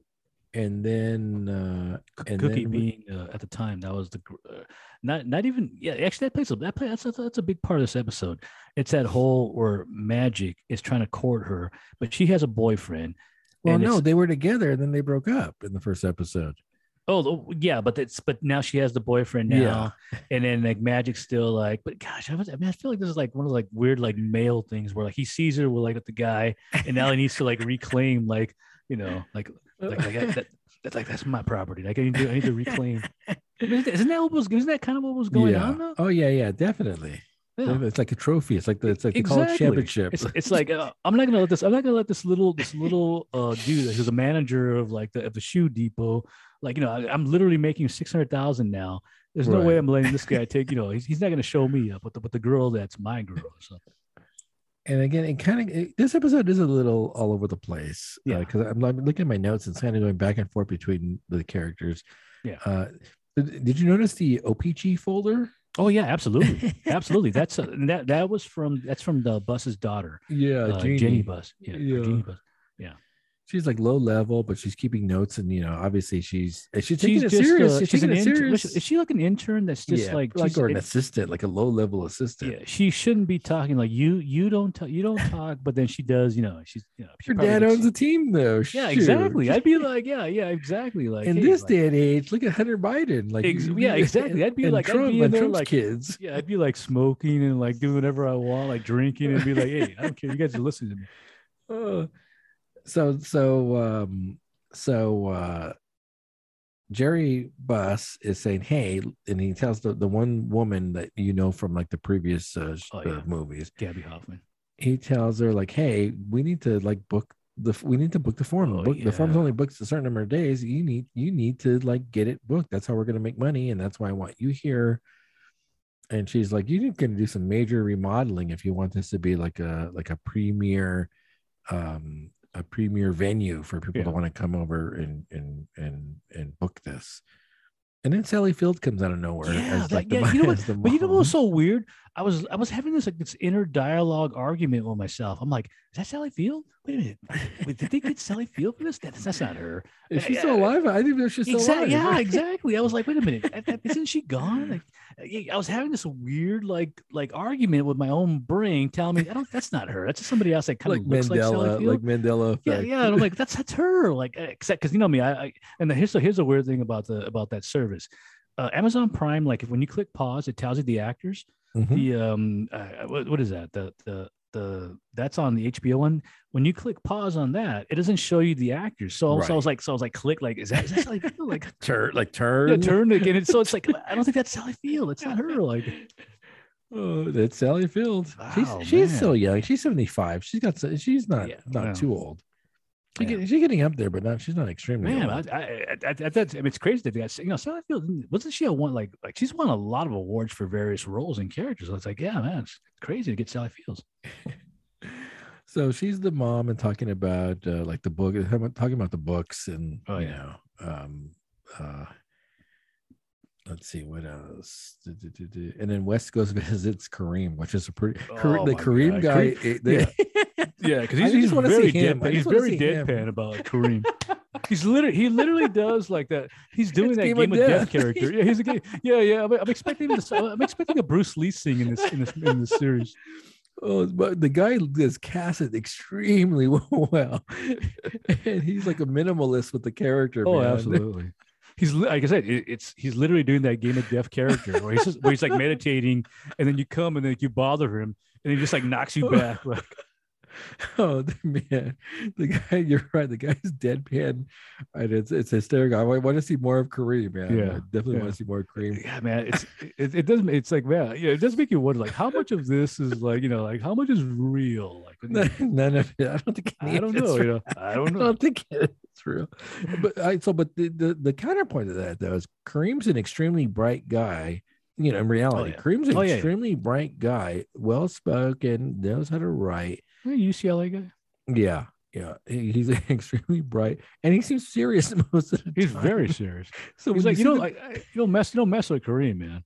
and then uh, and Cookie then being uh, at the time that was the uh, not not even yeah actually that plays a that play that's a, that's a big part of this episode. It's that whole where Magic is trying to court her, but she has a boyfriend. well, no, they were together, and then they broke up in the first episode. Oh yeah, but it's but now she has the boyfriend now, Yeah. and then like Magic's still like, but gosh, I, was, I mean I feel like this is like one of those like weird like male things where like he sees her with like the guy, and now he needs to like reclaim like you know like like, like that, that, that's like that's my property. Like I need to I need to reclaim. Isn't that what was isn't that kind of what was going yeah. on though? Oh yeah, yeah, definitely. Yeah. It's like a trophy. It's like the it's like the college championship. It's, it's like uh, I'm not gonna let this. I'm not gonna let this little this little uh dude who's a manager of like the of the shoe depot. Like you know, I, I'm literally making six hundred thousand now. There's no way I'm letting this guy take. You know, he's, he's not gonna show me up. But the but the girl that's my girl or something. And again, it kind of this episode is a little all over the place. Yeah. because I'm, I'm looking at my notes and it's kind of going back and forth between the characters. Yeah. Uh, did, did you notice the OPG folder? Oh yeah, absolutely, absolutely. That's uh, that that was from that's from the Buss's daughter, Yeah, uh, Jenny. Buss. Yeah, Yeah. Jenny Buss. She's like low level, but she's keeping notes, and you know, obviously she's and she's taking She's it just serious. uh, she's, she's an intern. Is she like an intern that's just Yeah, like like or an it- assistant, like a low level assistant. yeah, she shouldn't be talking like you. You don't talk. You don't talk, but then she does. You know, she's you know. she probably dad owns a team, though. Yeah, exactly. I'd be like, yeah, yeah, exactly. Like in hey, this like- day and age, look at Hunter Biden. Like, Ex- yeah, exactly. I'd be like- I'd Trump be and there Trump's like- kids. yeah, I'd be like smoking and like doing whatever I want, like drinking and be like, hey, I don't care. You guys are listening to me. Uh, so so um so uh Jerry Buss is saying, "Hey," and he tells the, the one woman that you know from like the previous uh, Oh, yeah. movies. Gaby Hoffmann. He tells her like, "Hey, we need to like book the we need to book the Forum. Oh, book the Forum's only booked a certain number of days. You need you need to like get it booked. That's how we're gonna make money, and that's why I want you here." And she's like, "You're gonna do some major remodeling if you want this to be like a like a premier, um, a premier venue for people to want to come over and and and and book this." And then Sally Field comes out of nowhere. Yeah, as, that- like, the yeah, you know what- the But you know what's so weird? I was I was having this like this inner dialogue argument with myself. I'm like, is that Sally Field? Wait a minute. Wait, did they get Sally Field for this? That's, that's not her. Is she Yeah, still alive? I didn't know she's still Exactly. alive. Yeah, exactly. I was like, wait a minute, isn't she gone? Like, I was having this weird like like argument with my own brain, telling me, I don't. That's not her. That's just somebody else that kind like of looks like Sally Field. like Mandela yeah, effect. yeah. And I'm like, that's that's her. Like, except because you know me, I, I and the, here's the here's a weird thing about the about that service. Uh, Amazon Prime, like if when you click pause, it tells you the actors. Mhm. The um, uh, what, what is that? The the the that's on the HBO one. When you click pause on that, it doesn't show you the actors. So, so I was like, so I was like, click, like, is that is that Sally Field? Like, turn, like turn. yeah, turn again. And so it's like, I don't think that's Sally Field. It's not her. Like, Oh, that's Sally Field. Wow, she's she's still young. She's seventy five. She's got. She's not Yeah, not too old. She Yeah. she's getting up there, but not she's not extremely. Man, old. I, I, I, that's, I mean, it's crazy that they got, you know, Sally Field, wasn't she a one, like, like she's won a lot of awards for various roles and characters. So it's like, yeah, man, it's crazy to get Sally Fields. so she's the mom and talking about uh, like the book, talking about the books and Oh, you yeah. know, um, uh, let's see what else. And then West goes visits Kareem, which is a pretty Oh the Kareem God. guy. Kareem- eh, they- Yeah, because he's, he's very see him. I deadpan. He's very deadpan about Kareem. he's literally he literally does like that. He's doing It's that Game game, of of Death. death. character. Yeah, he's a game. Yeah, yeah. I'm, I'm expecting to, I'm expecting a Bruce Lee scene in this in this in this series. Oh, but the guy is casted extremely well, and he's like a minimalist with the character. Oh, man. absolutely. He's like I said, it, it's he's literally doing that game of death character where he's just, where he's like meditating, and then you come and then you bother him, and he just like knocks you back. Like, Oh man, the guy. You're right. The guy's deadpan, and it's it's hysterical. I want to see more of Kareem, man. Yeah, I definitely yeah. want to see more Kareem. yeah, man, it's it, it doesn't. It's like man, yeah, it does make you wonder like how much of this is like you know like how much is real? Like you- None of it. I don't think. I don't know. real. You know, I don't I don't think it's real. But I so but the, the the counterpoint to that though is Kareem's an extremely bright guy. You know, in reality, oh, yeah. Kareem's an Oh, yeah, yeah. extremely bright guy, well spoken, knows how to write. Are you UCLA guy? Yeah, yeah. He's extremely bright, and he seems serious most of the He's time. very serious. So He's like you you see know the- like you don't mess you don't mess with Kareem, man.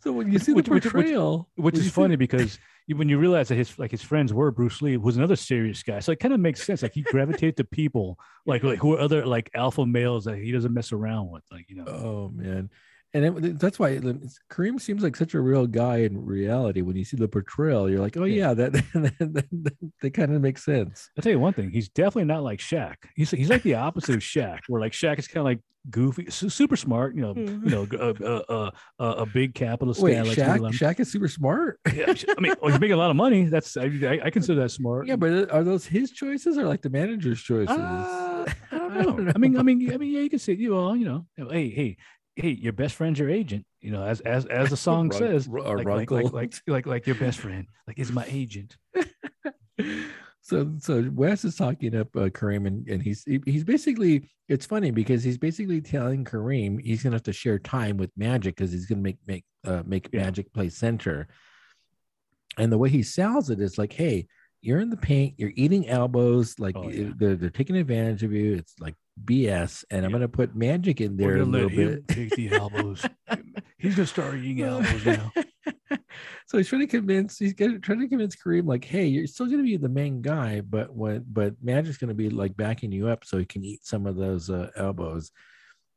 so when you see which- the which- which- portrayal, which when is you see- funny because when you realize that his like his friends were Bruce Lee was another serious guy, so it kind of makes sense. Like he gravitated to people like like who are other like alpha males that he doesn't mess around with, like you know. Oh man, and it, that's why it- Kareem seems like such a real guy in reality. When you see the portrayal, you're like, oh yeah, Yeah. that that, that, that kind of makes sense. I'll tell you one thing: he's definitely not like Shaq. He's he's like the opposite of Shaq, where like Shaq is kind of like goofy, super smart. You know, you know, uh, uh, uh, uh, a big capital Wait, stat. like Shaq, Shaq is super smart. Yeah, I mean, well, he's making a lot of money. That's I, I, I consider that smart. yeah, but are those his choices or like the manager's choices? Uh, I don't I know. don't I mean, I mean, I mean, yeah, you can say, you all, you know, hey, hey, hey, your best friend's your agent. You know, as as as the song says, like, like, like like like like your best friend, like is my agent. so so Wes is talking up uh, Kareem and, and he's he- he's basically it's funny because he's basically telling Kareem he's gonna have to share time with Magic because he's gonna make make uh, make Yeah. Magic play center. And the way he sells it is like, hey, you're in the paint, you're eating elbows, like Oh, yeah. they're they're taking advantage of you. It's like BS, and I'm gonna put Magic in there a little bit. take the elbows. He's gonna start eating elbows now. so he's trying to convince he's getting, trying to convince Kareem like, hey, you're still gonna be the main guy, but when but Magic's gonna be like backing you up so he can eat some of those uh, elbows.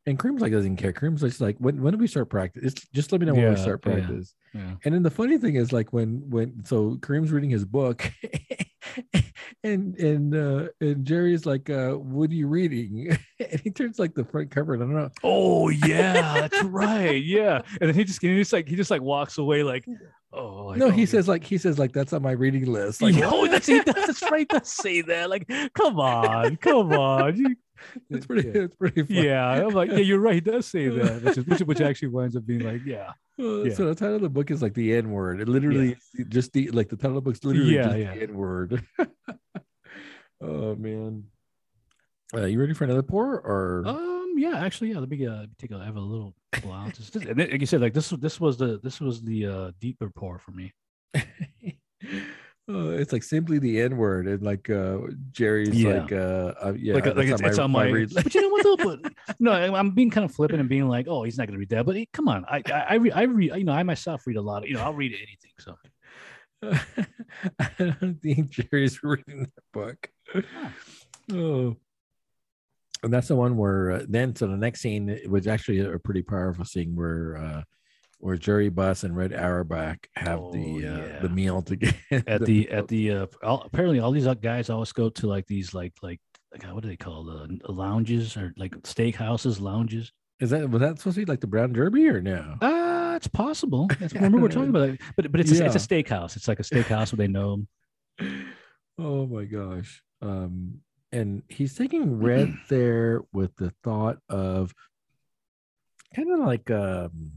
And Kareem's like doesn't care. Kareem's just like, when when do we start practice? It's just let me know when we start practice. Yeah. And then the funny thing is like when when so Kareem's reading his book and and uh and Jerry's like uh what are you reading? and he turns like the front cover and I don't know. Oh yeah, that's right. Yeah, and then he just he just like he just like walks away like, oh like, no, he yeah. says like he says like that's on my reading list. Like oh, that's he does, that's right. Does say that. Like, come on, come on. You- it's pretty yeah. it's pretty funny. yeah, I'm like, yeah, you're right. He does say that, which, is, which, which actually winds up being like, yeah, Uh, Yeah. So the title of the book is like the N word. It literally just the like the title of the book's literally Yeah, just yeah. the N word. oh man. Uh, you ready for another pour or um, yeah, actually, yeah. Let me uh, take a, I have a little. It's just- and then, like you said, like this, this was the, this was the uh, deeper pour for me. Oh, it's like simply the N word, and like uh Jerry's Yeah. like uh, uh yeah, like, like it's, it's on my, read- but you know what though? But no, I'm being kind of flippant and being like, oh, he's not gonna read that. But hey, come on, I, I, I read, I read, you know, I myself read a lot. Of, you know, I'll read anything. So I don't think Jerry's reading that book. Oh, and that's the one where uh, then so the next scene was actually a pretty powerful scene where uh where Jerry Buss and Red Auerbach have Oh, the uh, yeah. the meal together at the at the uh, all, apparently all these guys always go to like these like like like what do they call the lounges or like steakhouses lounges. is that was that supposed to be like the Brown Derby or no? Uh it's possible. That's, remember we're talking about it, but but it's a, it's a steakhouse. It's like a steakhouse where they know. 'em. Oh my gosh. Um, and he's taking Red there with the thought of kind of like um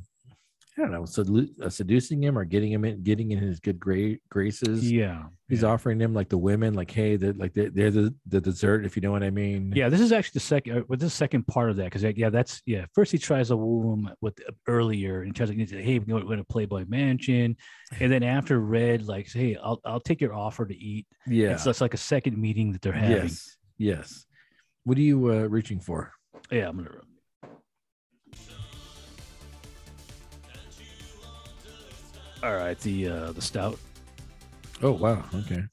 I don't know, sedu- uh, seducing him or getting him in, getting in his good gra- graces. Yeah. He's yeah. offering them like the women, like, hey, they're like they're, they're the the dessert, if you know what I mean. Yeah, this is actually the second. uh, Well, this second part of that because yeah, that's yeah. First, he tries to woo him with uh, earlier and tries to get, hey, we're going to Playboy Mansion, and then after Red like, hey, I'll I'll take your offer to eat. yeah, It's, it's like a second meeting that they're having. yes, yes. What are you uh, reaching for? Yeah, I'm gonna. All right, the uh the stout. Oh wow, okay.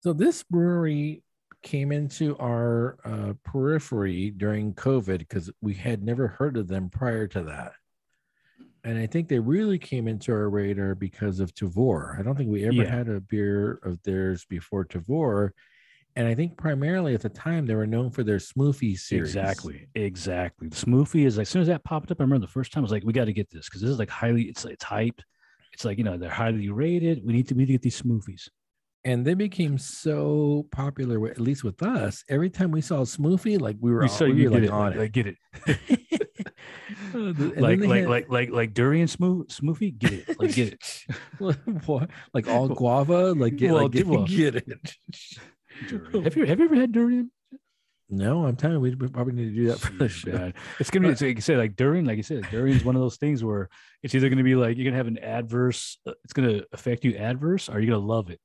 So this brewery came into our uh, periphery during COVID because we had never heard of them prior to that. And I think they really came into our radar because of Tavour. I don't think we ever Yeah. had a beer of theirs before Tavour. And I think primarily at the time they were known for their smoothie series. Exactly, exactly. The smoothie is like, as soon as that popped up, I remember the first time I was like, we got to get this because this is like highly, it's it's hyped. It's like you know they're highly rated. We need to we need to get these smoothies. And they became so popular, with, at least with us. Every time we saw a smoothie, like we were, We all- saw we you were get like it, on like, it. like, get it, like like, had- like like like durian smooth smoothie, get it, like get it. Like all guava, like get, Well, like, get, well- get it. Durian. Have you have you ever had durian? No, I'm telling you, we we probably need to do that for the show. man. It's gonna be it's like you said, like durian, like you said, durian is one of those things where it's either gonna be like you're gonna have an adverse, uh, it's gonna affect you adverse, or you're gonna love it.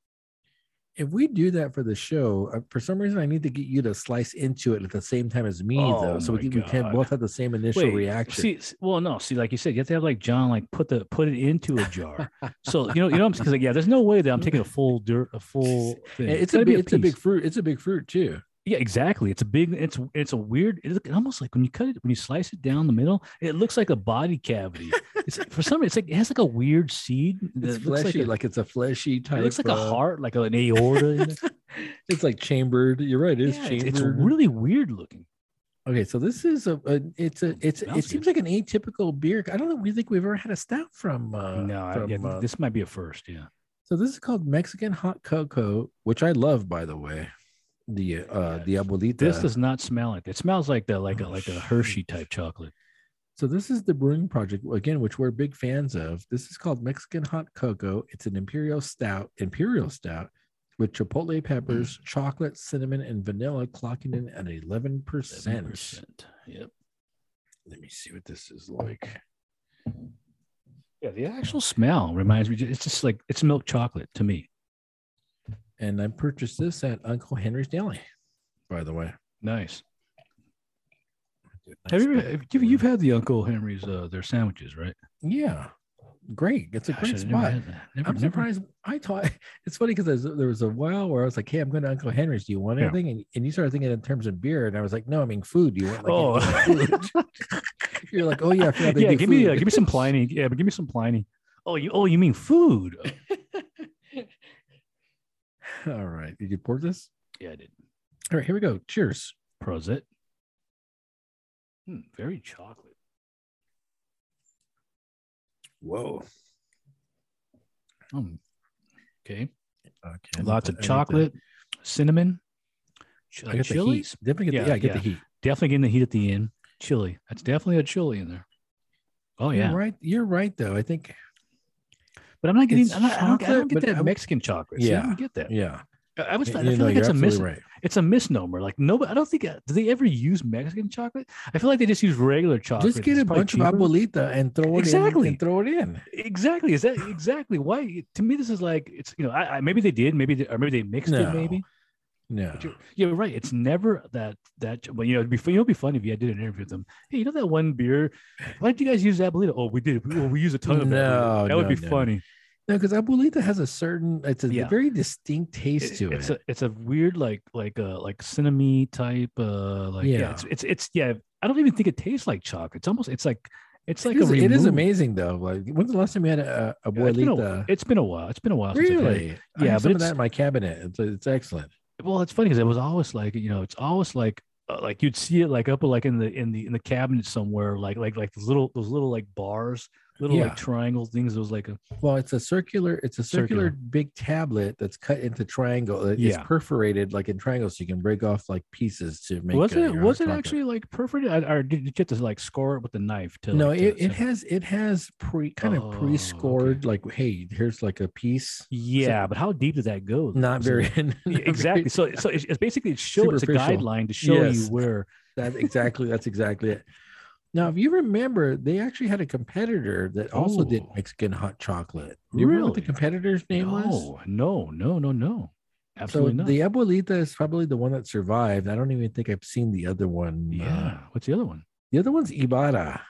If we do that for the show, uh, for some reason, I need to get you to slice into it at the same time as me, Oh though, so we can, we can both have the same initial Wait, reaction. See, well, no, see, like you said, you have to have like John, like put the put it into a jar. so you know, you know, I'm because like, yeah, there's no way that I'm taking a full dirt, a full thing. it's gotta a it's a big fruit. It's a big fruit too. Yeah, exactly. It's a big. It's it's a weird. It, look- almost like when you cut it, when you slice it down the middle, it looks like a body cavity. It's for some reason, it's like it has like a weird seed. It's looks fleshy, like, like, it's a fleshy type. it looks like a uh, heart, like an aorta. It's like chambered. You're right. It is Yeah, chambered. it's, it's really weird looking. Okay, so this is a, a it's a it's Smells it seems like an atypical beer. I don't know. We think we've ever had a stout from. Uh, no, I, yeah, uh, this might be a first. Yeah. so this is called Mexican hot cocoa, which I love, by the way. The uh the abuelita. This does not smell like that. It smells like the like a Oh, like a Hershey type chocolate. So this is the brewing project again, which we're big fans of. This is called Mexican hot cocoa. It's an imperial stout, imperial stout with chipotle peppers, mm. chocolate, cinnamon, and vanilla, clocking in at eleven percent. 7%. Yep. Let me see what this is like. Yeah, the actual smell reminds me. It's just like it's milk chocolate to me. And I purchased this at Uncle Henry's Deli, by the way. Nice. Have you, ever, have you you've had the Uncle Henry's uh, their sandwiches, right? Yeah, great. It's a Gosh, great I've never spot. Never- I'm never- I thought it's funny because there was a while where I was like, "Hey, I'm going to Uncle Henry's. Do you want Yeah. anything?" And, and you started thinking in terms of beer, and I was like, "No, I mean food. Do you want like Oh. food?" You're like, "Oh yeah, I forgot they yeah, give me uh, give me some Pliny. Yeah, but give me some Pliny. Oh, you oh you mean food? All right, did you pour this? yeah, I did. All right, here we go. Cheers. Prosit. Hmm, very chocolate. Whoa. Um, okay. Okay. Lots of chocolate, cinnamon, I get the heat. chilies. Definitely get the, Yeah, yeah, I get yeah. the heat. Definitely getting the heat at the end. Chili. That's definitely a chili in there. Oh yeah, You're right. You're right, though. I think. but I'm not getting. I'm not, I, don't, I don't get that I- Mexican chocolate. I Yeah. don't get that. Yeah. I was. I feel know, like it's a mis- right. It's a misnomer. Like nobody. I don't think. Do they ever use Mexican chocolate? I feel like they just use regular chocolate. Just get It's a bunch cheaper. of abuelita and throw it Exactly. in. And throw it in. Exactly. Is that exactly why? To me, this is like it's. You know, I, I maybe they did. Maybe they, or maybe they mixed No. it. Maybe. No. But you're, you're right. It's never that that. Well, you know, it'd be you know, it'd be funny if you did an interview with them. Hey, you know that one beer? Why did you guys use Abuelita? Oh, we did. Well, we use a ton of No. That would be no. funny. No, because abuelita has a certain. It's a Yeah. very distinct taste to it's it. a it's a weird like like uh like cinnamon type uh like yeah, Yeah. it's, it's it's yeah I don't even think it tastes like chocolate. It's almost it's like it's like it, is, a it is amazing though. Like when's the last time you had a, a Yeah, it's been a- abuelita? it's been a while. It's been a while. since I've had it. really? I Yeah, but some of it's- that in my cabinet. It's it's excellent. well it's funny because it was always like you know it's always like uh, like you'd see it like up like in the in the in the cabinet somewhere like like like those little those little like bars little Yeah. like triangle things. It was like a Well, it's a circular. It's a circular, Circular. big tablet that's cut into triangle. It's Yeah. perforated like in triangles, so you can break off like pieces to make. was uh, it was it actually like perforated I- or did you get to like score it with the knife to No, like, it, to- it to- has it has pre kind Oh, of pre-scored like hey here's like a piece yeah but how deep does that go though? not very not Yeah, very- exactly so so it's, it's basically it show it's a guideline to show Yes. you where that exactly that's exactly it now if you remember they actually had a competitor that also did Oh. mexican hot chocolate you remember what the competitor's name was no no no no no so absolutely not the abuelita is probably the one that survived i don't even think i've seen the other one uh, yeah what's the other one the other one's ibarra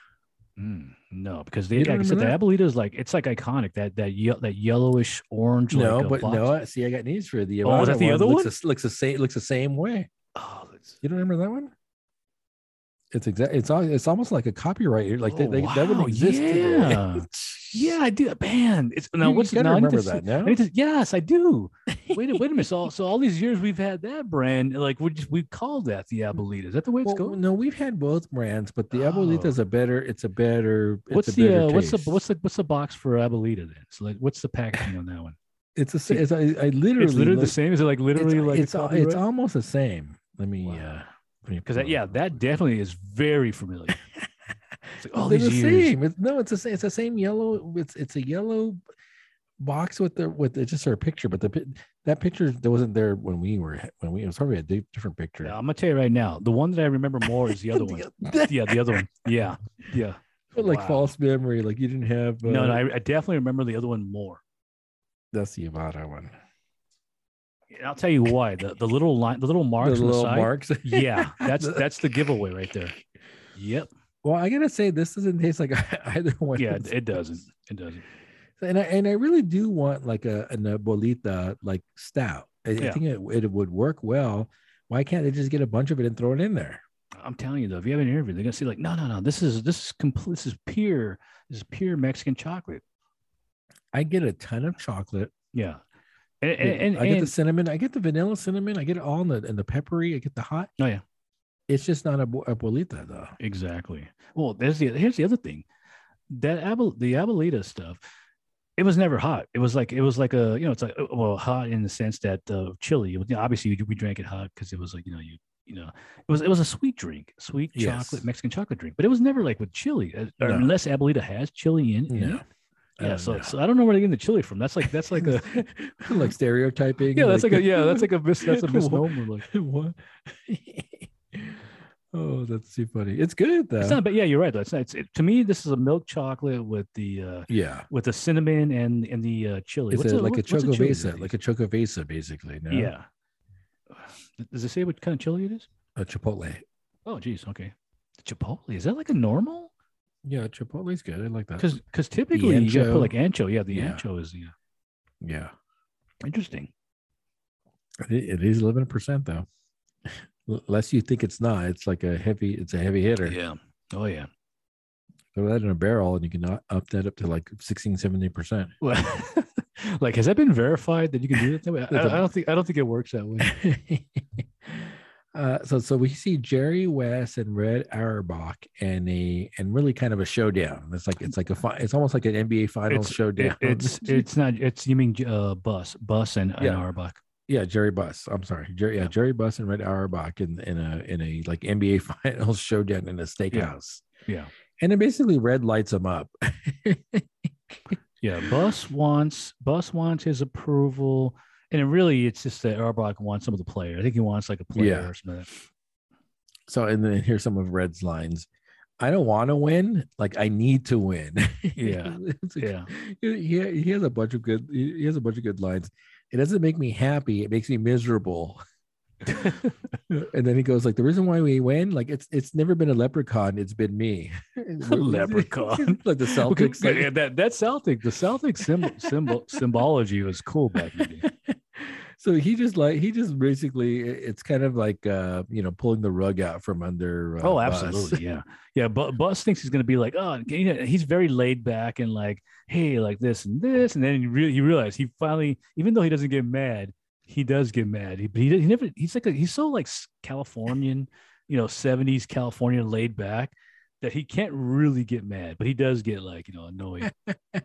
Mm, no, because they like I said, the Abuelita is like it's like iconic that that ye- that yellowish orange. no like, uh, but box. no see i got news for you. the Oh, is that the other looks one? the- looks the same looks the same way Oh, that's, You don't remember that one? It's exact. It's it's almost like a copyright. Like they, Oh, they, that wow, would exist yeah. yeah, I do. Man, it's now You- what's now gotta I to remember that now. I to- yes, I do. Wait, a- wait a minute. So, so all these years we've had that brand, like we just we called that the Abuelita. Is that the way it's Well, going? no, we've had both brands, but the Abuelita Oh. is a better. It's a better. It's What's a better the uh, what's the what's the what's the box for Abuelita then? So like, what's the packaging on that one? It's a. It's, I, I literally. It's literally the same. Is it like literally it's, like it's, it's almost the same. Let me. Wow. uh because yeah, that definitely is very familiar. It's like all these the years. same. It's, no, it's the same. It's the same yellow. It's it's a yellow box with the with the, just our picture, but the that picture that wasn't there when we were when we it was probably a di- different picture. Yeah, I'm gonna tell you right now, the one that I remember more is the other one. Yeah, the other one. Yeah, yeah. But like Wow. false memory, like you didn't have. Uh, No, no, I, I definitely remember the other one more. that's the Ibarra one. I'll tell you why. The the little line, the little marks the on the little side. marks. Yeah, that's that's the giveaway right there. Yep. well, I gotta say this doesn't taste like either one. Yeah, it, doesn't. It doesn't. and I and I really do want like a an abuelita like stout. I, I think it, it would work well. Why can't they just get a bunch of it and throw it in there? I'm telling you though, if you have an interview, they're gonna say like, no, no, no. This is this is complete. This is pure. This is pure Mexican chocolate. I get a ton of chocolate. Yeah. And and, and, I get the cinnamon. I get the vanilla cinnamon. I get it all in the and the peppery. I get the hot. oh yeah, It's just not a bu- abuelita though. exactly. Well, there's the here's the other thing. That Abel the Abuelita stuff, it was never hot. It was like it was like a you know it's like uh, well hot in the sense that uh, chili. You know, obviously we drank it hot because it was like you know you you know it was it was a sweet drink, sweet Yes. chocolate Mexican chocolate drink. But it was never like with chili, uh, No. unless Abuelita has chili in. in it. Yeah, so, know. so I don't know where they're getting the chili from. That's like that's like a like stereotyping. yeah, that's like a yeah, that's like a mis, that's a misnomer. Like what? oh, that's too funny. It's good though. it's not, but yeah, you're right. Though. It's not. It's, it, to me, this is a milk chocolate with the uh yeah, with the cinnamon and and the uh, chili. it's a, it- like a what- chili chocovesa, that like a choco chocovesa, basically. No? yeah. Does it say what kind of chili it is? a chipotle. Oh, geez. Okay. Chipotle is that like a normal? Yeah, chipotle's good. I like that. Because because typically you gotta put like ancho. Yeah, the Yeah. ancho is yeah. Yeah, Interesting. it, it is eleven percent though. Unless you think it's not. It's like a heavy. It's a heavy hitter. Yeah. Oh yeah. Throw that in a barrel, and you can up that up to like 16, 17 percent. Like has that been verified that you can do that way? I, I don't think I don't think it works that way. uh, so so we see Jerry West and Red Auerbach and a and really kind of a showdown. It's like it's like a fi- it's almost like an NBA Finals It's- showdown. It- it's it's not it's you mean uh Buss Buss and, and Auerbach. yeah, Jerry Buss. I'm sorry, Jerry. Yeah, Yeah. Jerry Buss and Red Auerbach in in a in a like NBA Finals showdown in a steakhouse. Yeah. and then basically Red lights him up. Yeah, Buss wants Buss wants his approval, and it really it's just that Auerbach wants some of the player. I think he wants like a player Yeah. or something. so and then here's some of Red's lines. I don't want to win. Like I need to win. Yeah. Yeah, he, he has a bunch of good he has a bunch of good lines it doesn't make me happy it makes me miserable and then he goes like the reason why we win like it's it's never been a leprechaun it's been me leprechaun. like the Okay, celtics like- yeah, that that Celtic the Celtic symbol symbol symbology was cool back in the day. so he just like he just basically it's kind of like uh you know pulling the rug out from under uh, Oh, Buss. absolutely, yeah, yeah. But Buss thinks he's gonna be like, oh, you know, he's very laid back and like, hey, like this and this, and then you really you realize he finally, even though he doesn't get mad, he does get mad. He but he, he never he's like a, he's so like Californian, you know, seventies California laid back that he can't really get mad, but he does get like you know annoyed. and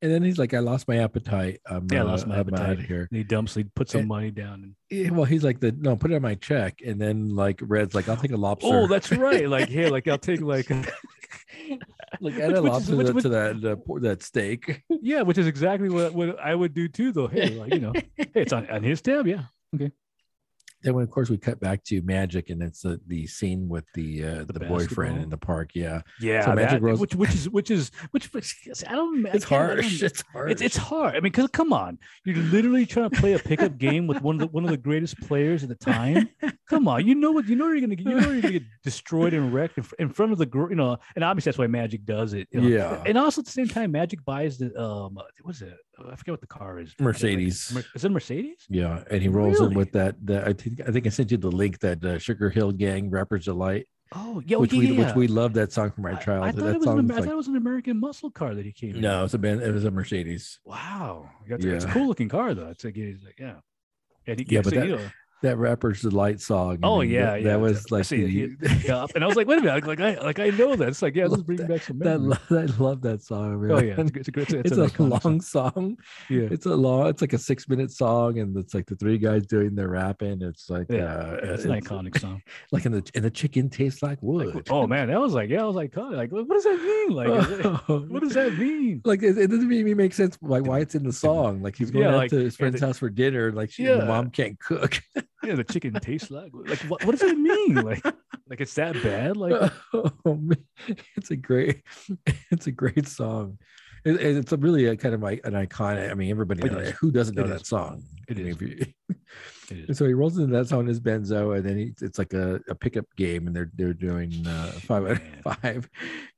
then he's like, I lost my appetite. I'm, Yeah, I uh, lost my I'm appetite. out of here. And he dumps, he puts some Eh, money down. And, Yeah, well, he's like the no, put it on my check, and then like Red's like, I'll take a lobster. oh, that's right. Like here, like I'll take like like add which- a lobster which- to, which- to that uh, that steak. yeah, which is exactly what what I would do too. Though, hey, like you know, hey, it's on, on his tab. Yeah, Then, when, of course, we cut back to Magic, and it's the, the scene with the uh, the, boyfriend in the park. Yeah, yeah. So Magic that- Rose- which which is which is which, which I don't. It's I harsh. It's harsh. It's it's hard. I mean, cause come on, you're literally trying to play a pickup game with one of the one of the greatest players at the time. Come on, you know what you know you're gonna get. You know you're gonna get destroyed and wrecked in, in front of the you know. And obviously that's why Magic does it. you know. Yeah. And also at the same time, Magic buys the um. What's it? I forget what the car is. Mercedes. Mer- Is it a Mercedes? Yeah, and he rolls in with that. that I think I think I sent you the link that uh, Sugar Hill Gang Rappers Delight, Oh yeah, which yeah, we yeah. which we love that song from our I- I, childhood. thought that it was an, I like thought it was an American muscle car that he came. in. no, it's a band. It was a Mercedes. Wow. It's, it's a Yeah. cool looking car though. It's like he's like yeah. And he, Yeah, but that- That Rappers Delight song. Oh, mean, yeah, that, yeah. that was like see it. the, yeah, and I was like, wait a minute, like I like I know that. It's like, yeah, this is bringing back some memories. lo- I love that song. Man. Oh yeah, it's, a- it's a great. It's, It's, an a long song. song. Yeah, It's a long. It's like a six minute song, and it's like the three guys doing their rapping. It's like Yeah, uh, it's an iconic song. Like in the and the chicken tastes like wood. Like, oh man, that was like, yeah, I was like, like, what does that mean? Like, what does that mean? like it, it doesn't even make sense like why it's in the song like he's going Yeah, out like- to his friend's house for dinner like she, the Yeah. mom can't cook Yeah, the chicken tastes like. Like, what, what does it mean? Like, like it's that bad? Like, oh, man. it's a great it's a great song it, it's a really a kind of like an iconic i mean everybody knows who doesn't know that song It I mean, is. if you- it is. and so he rolls into that zone his benzo and then he, it's like a, a pickup game and they're they're doing uh five out of five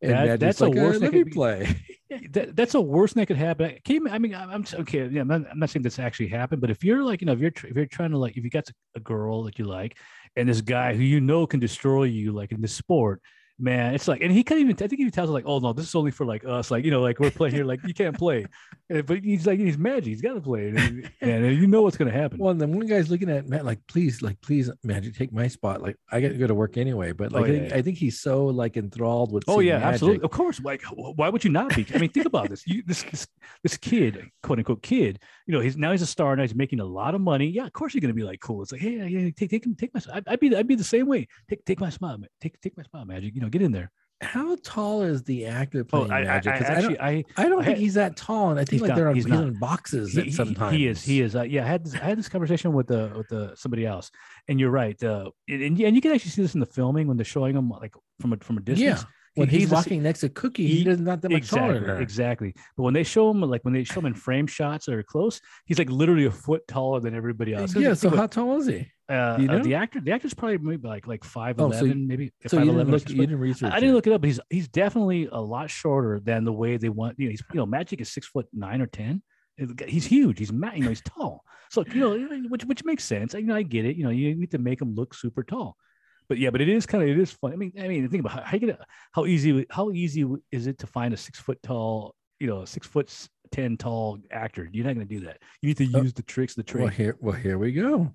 and That- that's a worst "Uh, let thing me be- play that, that's the worst thing that could happen. I Came, I mean, I'm, I'm okay. Yeah, I'm not, I'm not saying this actually happened, but if you're like, you know, if you're if you're trying to like, if you got a girl that you like, and this guy who you know can destroy you, like in this sport, man, it's like, and he can't even. I think he tells her like, oh no, this is only for like us, like you know, like we're playing here, like you can't play, but he's like, he's magic, he's got to play, and, and you know what's gonna happen. Well, and then one guy's looking at Matt like, please, like, please, Magic, take my spot. Like, I got to go to work anyway. But Oh, like, I, think, yeah. I think he's so like enthralled with. Oh yeah, Magic. absolutely. Of course. Like, why would you not be? I mean, think about this. You this this, this kid, quote unquote kid. You know, he's now he's a star. Now he's making a lot of money. Yeah, of course you're gonna be like cool. It's like, hey, yeah, take take him, take my. I'd, I'd be I'd be the same way. Take take my spot, man. Take take my spot, Magic. You know, get in there. How tall is the actor Oh, playing I, I, I Magic? 'Cause I, don't, I. I don't think he's that tall, and I think like not- they're on, he's he's on boxes He, sometimes. he is. He is. Uh, yeah, I had this. I had this conversation with the with the somebody else, and you're right. Uh, and, and you and you can actually see this in the filming when they're showing him like from a from a distance. When He- he's, a- walking next to Cookie, he, he- does not that much taller exactly, than her. exactly. But when they show him, like when they show him in frame shots that are close, he's like literally a foot taller than everybody else. Yeah. So how tall is he? Uh, you uh, know? the actor, the actor's probably maybe like like five Oh, so you- maybe. So you 5'11" didn't look. You didn't research. I didn't look it up, but he's he's definitely a lot shorter than the way they want. You know, he's you know, Magic is six foot nine or ten. He's huge. He's you know, he's tall. So you know, which which makes sense. I, You know, I get it. You know, you need to make him look super tall. But yeah, but it is kind of it is fun. I mean, I mean, think about how, how you how easy how easy is it to find a six foot tall, you know, six foot ten tall actor? You're not gonna do that. You need to Oh, use the tricks, the Well, here, well, here we go.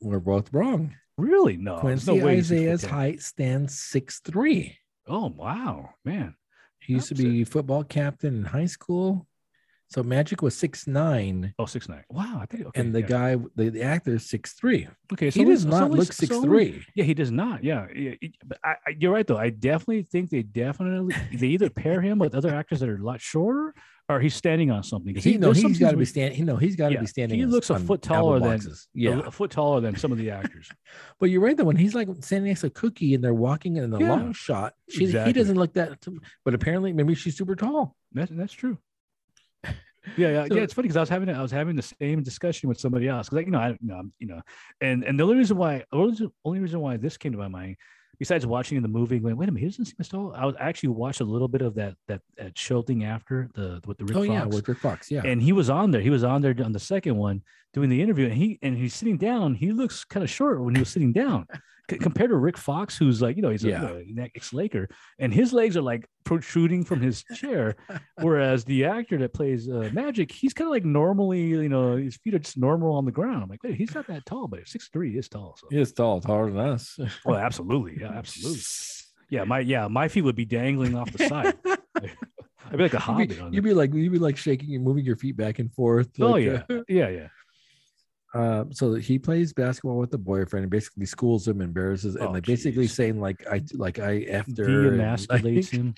We're both wrong. really? No, Quincy no way he's six foot Isaiah's height stands six three. Oh wow, man. He used to be football captain in high school. So Magic was six nine, Oh, six nine. Wow, I think. Okay, and the yeah. guy, the, the actor, is six three. Okay, so he does it's not look six only- three. Yeah, he does not. Yeah, yeah. But I, I, you're right though. I definitely think they definitely they either pair him with other actors that are a lot shorter, or he's standing on something. He, he no, he's got to be standing. He no, he's got to Yeah, be standing. he on- looks a foot taller than- Yeah, a foot taller than some of the actors. but you're right though. When he's like standing next to Cookie and they're walking in the Yeah, long shot, she, exactly. he doesn't look that. But apparently, maybe she's super tall. That's that's true. Yeah, yeah, So- yeah. It's funny because I was having I was having the same discussion with somebody else because like you know I you know, you know and and the only reason why the only reason- only reason why this came to my mind besides watching the movie going wait a minute he doesn't seem as tall I was I actually watched a little bit of that that that show thing after the with the Rick oh yeah, with Rick Fox. Yeah, and he was on there he was on there on the second one doing the interview and he and he's sitting down he looks kind of short when he was sitting down C- compared to Rick Fox who's like you know he's Yeah. a you know, an ex-Laker and his legs are like protruding from his chair Whereas the actor that plays uh, Magic, he's kind of like normally, you know, his feet are just normal on the ground. I'm like, wait, he's not that tall, but six three is tall. So, he is tall, taller than us. well, absolutely, yeah, absolutely. Yeah, my yeah, my feet would be dangling off the side. I'd be like a You'd hobbit be, on you'd be like you'd be like shaking and moving your feet back and forth. Oh like, yeah, uh, yeah, yeah. Uh, so he plays basketball with the boyfriend and basically schools him, embarrasses, and Oh, like basically geez. saying like I like I and, Deemasculates like- him.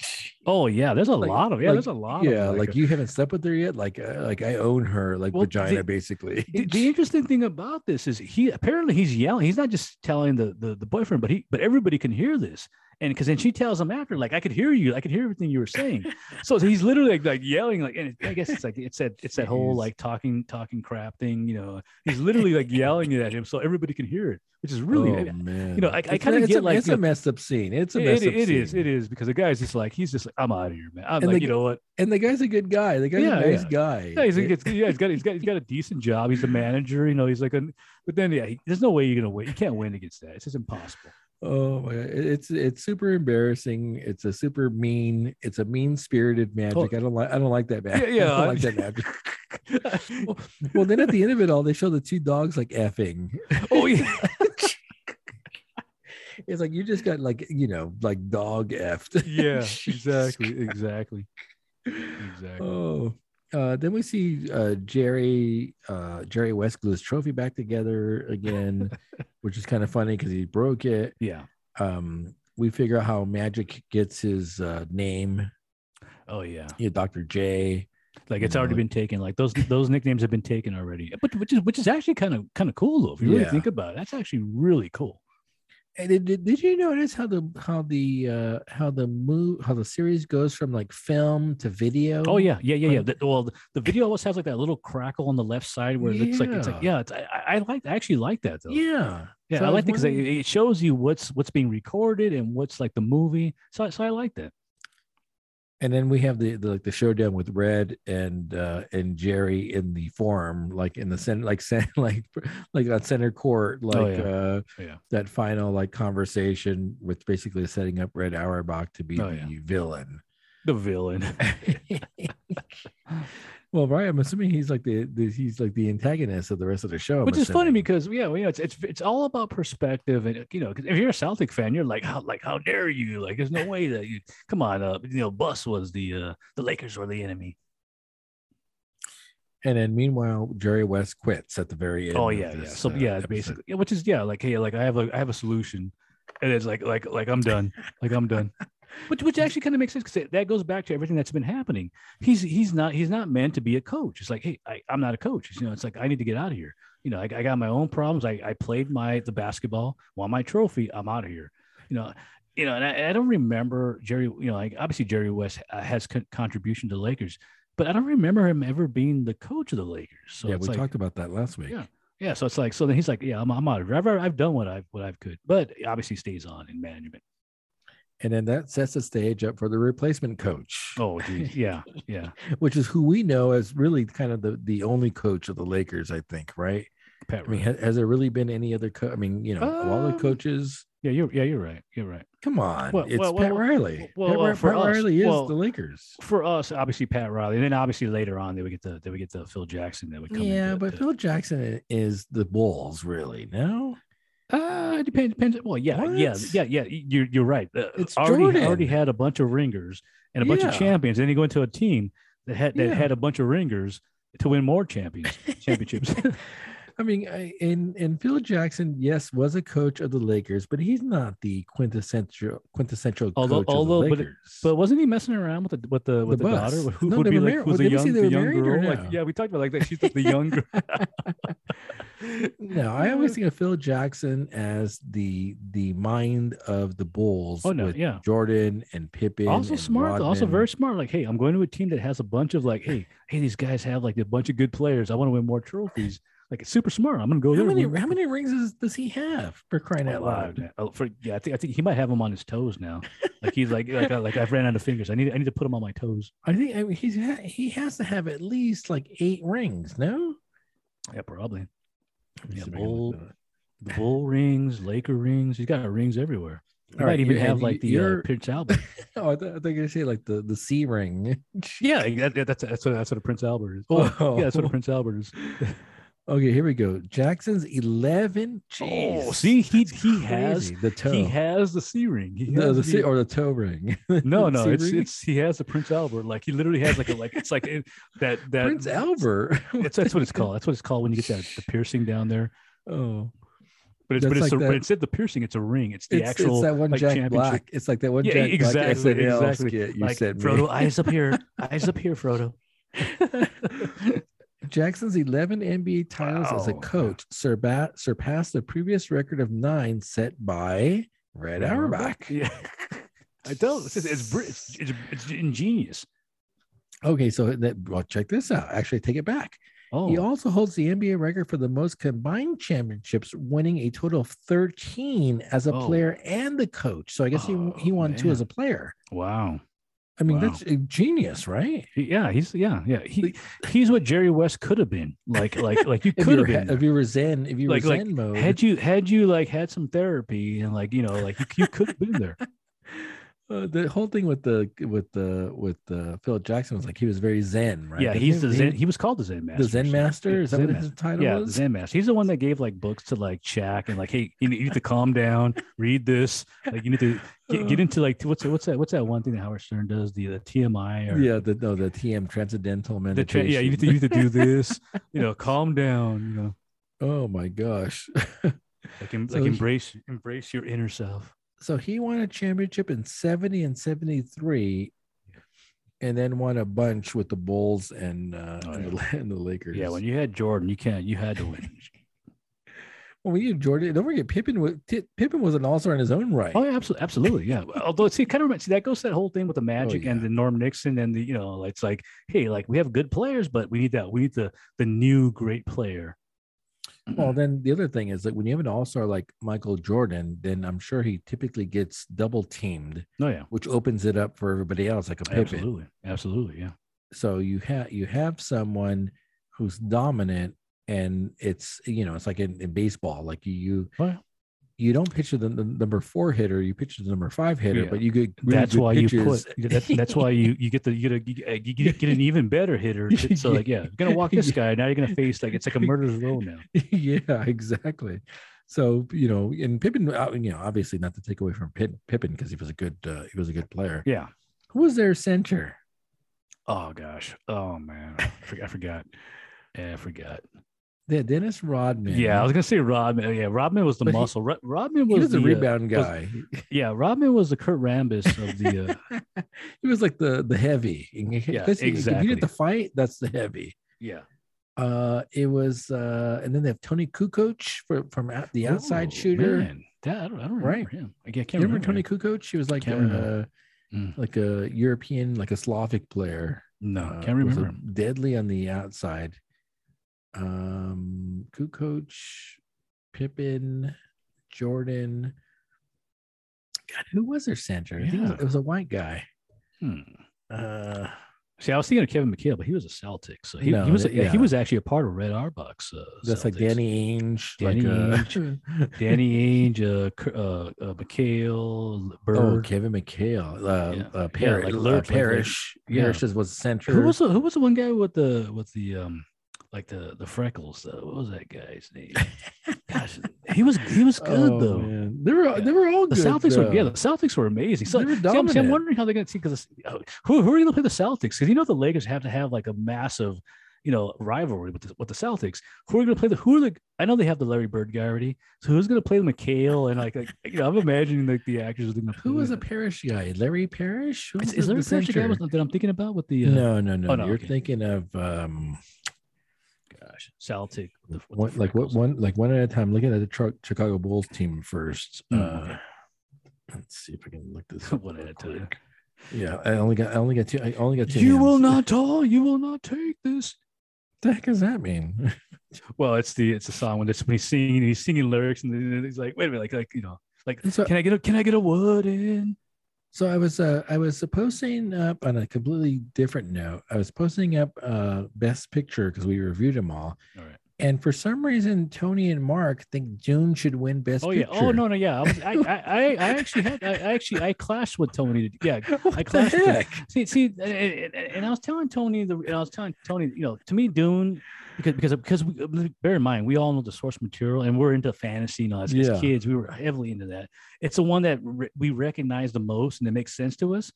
Oh yeah, there's a Like- lot of yeah, like- there's a lot. yeah, like, uh, you haven't slept with her yet. Like uh, like I own her, like Well, vagina, the- basically. the, the interesting thing about this is he apparently he's yelling. He's not just telling the the, the boyfriend, but he but everybody can hear this. And because then she tells him after, like, I could hear you, I could hear everything you were saying. so he's literally like, like yelling, like, and it, I guess it's like it's that it's that whole like talking talking crap thing, you know. He's literally like yelling at him so everybody can hear it, which is really oh, man. know, I- I kinda it's get a, like, it's you a messed up scene. It's a messed it, up it is scene. it is because the guy's just like he's just like I'm out of here, man. I'm And like, the you know what? And the guy's a good guy. The guy's Yeah, a nice yeah. guy. Yeah, he's, it's, yeah, he's got he's got he's got a decent job. He's a manager, you know. He's like a, but then yeah, he, there's no way you're gonna win. You can't win against that. It's just impossible. Oh my god, it- it's it's super embarrassing. It's a super mean. It's a mean spirited magic. I don't like. I don't like that magic. Oh. Yeah, yeah, I don't like that magic. well, well, then at the end of it all, they show the two dogs like effing. oh yeah, It's like you just got like you know like dog effed. yeah, exactly, exactly, exactly. Oh. Uh, then we see uh, Jerry uh, Jerry West glue his trophy back together again, which is kind of funny because he broke it. Yeah. Um, we figure out how Magic gets his uh, name. Oh yeah. Yeah, Dr. J. Like it's You already know, been taken. Like those those nicknames have been taken already. But which is which is actually kind of kind of cool though. If you really think about it, that's actually really cool. And did, did, did you notice how the how the uh how the move how the series goes from like film to video? Oh yeah, yeah, yeah, yeah. The, well, the, the video always has like that little crackle on the left side where it looks like it's like Yeah. yeah. It's, I, I I like I actually like that though. yeah, Yeah, So I was like that because it, it shows you what's what's being recorded and what's like the movie. So, I- so I like that. And then we have the, the like the showdown with Red and uh and Jerry in the forum, like in the center, like like like on center court, like Oh, yeah. uh Yeah. that final like conversation with basically setting up Red Auerbach to be Oh, the yeah. villain. The villain. well, right. I'm assuming he's like the, the he's like the antagonist of the rest of the show. I'm Which is funny because yeah, well, you know, it's it's it's all about perspective, and you know, if you're a Celtic fan, you're like, how like how dare you? Like, there's no way that you come on. Uh, you know, Buss was the uh the Lakers were the enemy. And then meanwhile, Jerry West quits at the very end. Oh yeah, yeah. So uh, yeah, episode. basically, which is yeah, like hey, like I have a I have a solution, and it's like like like I'm done, like I'm done. Which which actually kind of makes sense because that goes back to everything that's been happening. He's he's not he's not meant to be a coach. It's like hey, I, I'm not a coach. You know, it's like I need to get out of here. You know, I, I got my own problems. I, I played my the basketball, won my trophy. I'm out of here. You know, you know, and I, I don't remember Jerry. You know, like obviously Jerry West uh, has con- contribution to the Lakers, but I don't remember him ever being the coach of the Lakers. So yeah, we like, talked about that last week. Yeah. Yeah, so it's like so then he's like, yeah, I'm, I'm out of here. I've, I've done what I've what I've could, but obviously stays on in management. And then that sets the stage up for the replacement coach, Oh, geez. yeah, yeah. which is who we know as really kind of the, the only coach of the Lakers, I think, right? Pat I mean, Riley. ha- has there really been any other? Co- I mean, you know, of all the Um, coaches. yeah, you're yeah, you're right. You're right. Come on, well, it's well, Pat well, Riley. well, Pat, Pat us, Riley is the Lakers. For us, obviously Pat Riley, and then obviously later on they would get the they would get the Phil Jackson that would come. Yeah, but Phil Jackson is the Bulls, really. No, uh, it depends. Depends. Well, yeah, yeah, What? yeah, yeah. You're you're right. Uh, It's already Jordan. already had a bunch of ringers and a bunch of Yeah. champions. Then you go into a team that had that Yeah. had a bunch of ringers to win more champions championships. I mean, I, and and Phil Jackson, yes, was a coach of the Lakers, but he's not the quintessential quintessential Although- coach although- of the but- Lakers. But wasn't he messing around with the with the with The the, daughter? Who No, would be like well, a young, the young girl? Like yeah, we talked about like that. She's like the young girl. no, I always think of Phil Jackson as the the mind of the Bulls. Oh, no, with yeah. Jordan and Pippen. also smart, also very smart. Like, hey, I'm going to a team that has a bunch of like, hey, hey, these guys have like a bunch of good players. I want to win more trophies. Like, it's super smart. I'm going to go How there. many how many rings is, does he have for crying a out loud? Oh, for, yeah, I think I think he might have them on his toes now. Like he's like like, I- like I've ran out of fingers. I need I need to put them on my toes. I think I mean, he's he has to have at least like eight rings. No, Yeah, probably. Yeah, see if I can Bull- look that up. The bull rings, Laker rings. He's got rings everywhere. He All might right, even have like the uh, Prince Albert. Oh, I, th- I think I say like the the C ring. Yeah, that, that's that's what that's what a Prince Albert is. Oh, Oh. yeah, that's what a Prince Albert is. Okay, here we go. Jackson's 11. Jeez, Oh, see, he that's he has the toe. he has the C ring. He the, the, the- C- or the toe ring. no, no, it's ring? it's he has the Prince Albert. Like he literally has like a like it's like it, that that Prince Albert. It's that's what it's called. That's what it's called when you get that the piercing down there. oh, But it's That's but it's like a, that- but instead the piercing, it's a ring. It's the it's, actual it's that one like, Jack. Black. It's like that one Yeah, Jack exactly, Black SNL exactly. skit you like me. Frodo, eyes up here, eyes up here, Frodo. Jackson's 11 NBA titles as a coach surpa- surpassed the previous record of nine set by Red Auerbach. Yeah, I don't. It's, it's, it's, it's, it's ingenious. Okay, so that well, check this out. Actually, take it back. Oh, He also holds the NBA record for the most combined championships, winning a total of 13 as a Oh. player and the coach. So I guess Oh, he, he oh, won two as a player. wow. I mean, Wow. that's a genius, right? Yeah, he's yeah, yeah. He he's what Jerry West could have been. Like like like you could have been. if you were Zen, if you Like- were like, Zen mode, had you had you like had some therapy and like you know like you, you could have been there. uh, the whole thing with the with the with the Phil Jackson was like he was very Zen, right? Yeah, he's he- the he- Zen. He was called the Zen Master. the Zen Master. Is that Zen what Master. his title Yeah, was? Zen Master. He's the one that gave like books to like Shaq and like, hey, you need, you need to calm down, read this. Like you need to get, get into like what's that, what's that what's that one thing that Howard Stern does the, the TMI or yeah, the no, the TM Transcendental the tra- Meditation. yeah you need to you need to do this. You know, calm down. You know, oh my gosh. like em- So like he- embrace embrace your inner self. So he won a championship in 70 and 73 and then won a bunch with the bulls and uh Oh, and, the, and the lakers Yeah, when you had Jordan, you can't you had to win. well, we had jordan don't forget pippen was pippen was an all-star in his own right Oh, yeah, absolutely, absolutely, yeah. Although, see, kind of see that goes to that whole thing with the Magic and Oh, yeah. the Norm Nixon and the you know, it's like, hey, like we have good players, but we need that. We need the the new great player. Well mm-hmm. then the other thing is that when you have an all-star like michael jordan then i'm sure he typically gets double teamed oh yeah, which opens it up for everybody else like a pippen absolutely, absolutely, yeah. so you have you have someone who's dominant and it's you know it's like in, in baseball like you you, Oh, yeah. You don't pitch to the, the number four hitter you pitch to the number five hitter Yeah. but you get really that's why you put. That's, that's why you you get the you get a you get, get, an even better hitter. So like, yeah, you're gonna walk this guy now. You're gonna face like it's like a murderer's row now. yeah exactly so you know and pippen uh, you know obviously not to take away from Pip, pippen because he was a good uh, he was a good player Yeah. who was their center Oh gosh. Oh man, I forgot. I forgot. Yeah, I forgot. Yeah dennis rodman Yeah, I was gonna say Rodman. Yeah, Rodman was the But muscle. Ro- Rodman he was, was the, the uh, rebound was- guy yeah, Rodman was the Kurt Rambis of the. Uh, he was like the the heavy Yeah, he- if you did the fight that's the heavy yeah. Uh, it was, uh, and then they have Toni Kukoc for, from out, the outside Oh, shooter. Man, that, I don't, I don't remember Right. him. I can't, You remember remember. Toni Kukoc? He was like Can't a, remember. Mm. like a European, like a Slavic player. No, Uh, can't was a remember him. Deadly on the outside. Um, Kukoc, Pippen, Jordan. God, who was their center? I think it, was, it was a white guy. Hmm. Uh, See, I was thinking of Kevin McHale, but he was a Celtic, so he, No, he was yeah, yeah. he was actually a part of Red Auerbach's. Uh, that's like Danny Ainge. Danny like, uh, Danny Ainge, uh, uh, uh, McHale, Oh, Bird. Kevin McHale, uh, Yeah. uh, Yeah, Parrish, like uh, Lurch, like- yeah. Parrish is- was center. who was the, who was the one guy with the with the um like the the freckles? though. what was that guy's name? Gosh, he was he was good Oh, though. man. They were Yeah. they were all The good. Celtics were yeah, the Celtics were amazing. So see, I'm, see, I'm wondering how they're going to see because who, who are you going to play the Celtics? Because you know the Lakers have to have like a massive, you know, rivalry with the, with the Celtics. Who are going to play the? Who are the? I know they have the Larry Bird guy already. So who's going to play the McHale and like, like you know, I'm imagining like the actors. Are gonna Who was play a Parrish guy? Larry Parrish? Who Is, is the Larry Bird the guy that I'm thinking about with the uh, no, no, no. Oh, no, You're okay. thinking of um, gosh Celtic? the- with the one, like what one like one at a time. Looking at the Chi- Chicago Bulls team first. Mm, uh. Let's see if I can look this up. One at a time. Yeah, I only got I only got two. I only got two. You will not talk. You will not take this. the heck does that mean? Well, it's the it's a song when it's when he's singing he's singing lyrics and he's like, wait a minute, like like you know, like So- can I get a can I get a word in? So I was uh I was posting up on a completely different note. I was posting up uh best picture because we reviewed them all. All right. And for some reason, Tony and Mark think Dune should win Best Oh yeah. Picture. Oh no no yeah. I was I I, I, actually had I, I actually I clashed with Tony. Yeah. What I the clashed with heck? See see and, and- and I was telling Tony the and I was telling Tony you know to me Dune because because because we, bear in mind we all know the source material and we're into fantasy. You know as, as Yeah. kids we were heavily into that. It's the one that re- we recognize the most and it makes sense to us.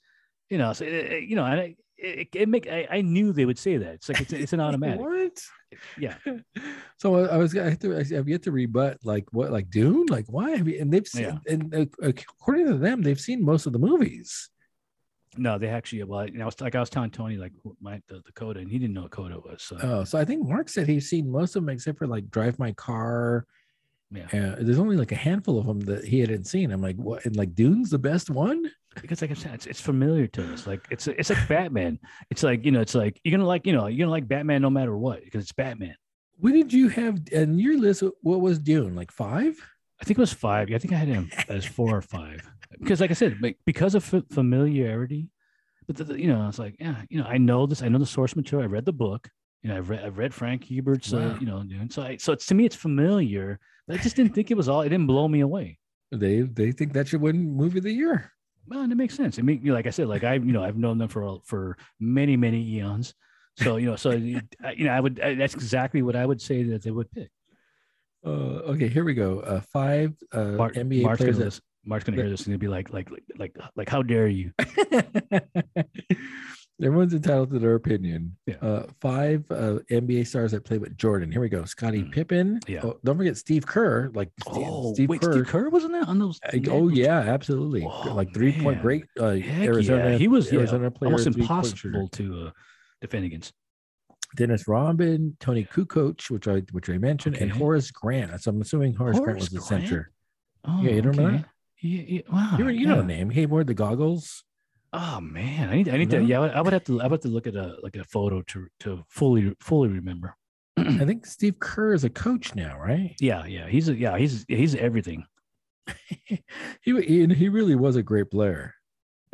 You know so it, it- you know and I, it, it make I, I knew they would say that. It's like it's, it's an automatic. What? Yeah. So I was I have to I have yet to rebut like what like Dune like why have you and they've seen Yeah. and uh, according to them they've seen most of the movies. No, they actually well, you know, I was like I was telling Tony like my the, the coda, and he didn't know what coda was. So Oh, so I think Mark said he's seen most of them except for like Drive My Car. yeah, Uh, there's only like a handful of them that he hadn't seen. I'm like, what? And like Dune's the best one. because like I said, it's, it's familiar to us. Like it's it's like Batman. It's like you know, it's like you're gonna like you know you're gonna like Batman no matter what because it's Batman. What did you have in your list? What was Dune? Like five? I think it was five. I think I had him as four or five because, like I said, like, because of fa- familiarity. But the, the- you know, it's like, yeah, you know, I know this. I know the source material. I read the book. You know, I've read I've read Frank Herbert's. Uh, you know, Dune. So I so it's to me it's familiar. But I just didn't think it was all. It didn't blow me away. They they think that should win movie of the year. Well, and it makes sense. I mean, like I said, like I, you know, I've known them for for many, many eons. So you know, so you know, I would. I, that's exactly what I would say that they would pick. Uh, okay, here we go. Uh, five uh, NBA Mark's players. that- Mark's gonna hear this and he'll be like, like, like, like, like, how dare you? Everyone's entitled to their opinion. Yeah. Uh, five uh, NBA stars that played with Jordan. Here we go. Scottie Mm. Pippen. Yeah. Oh, don't forget Steve Kerr. Like Steve, Oh, Steve wait, Kerr. Steve Kerr wasn't that on those? Uh, oh yeah, absolutely. Whoa, like three point great. Uh, Arizona. yeah. He was yeah, Arizona player. almost impossible to uh, defend against. Dennis Rodman, Toni Kukoc, which I which I mentioned, and Horace Grant. So I'm assuming Horace, Grant was the Grant? center. Oh, Yeah, you don't remember okay. Yeah, yeah, wow. You, you know the name. He wore the goggles. Oh man, I need, I need to. Yeah, I would have to. I would have to look at a like a photo to to fully fully remember. I think Steve Kerr is a coach now, right? Yeah, yeah, he's a, yeah, he's he's everything. he he, he really was a great player.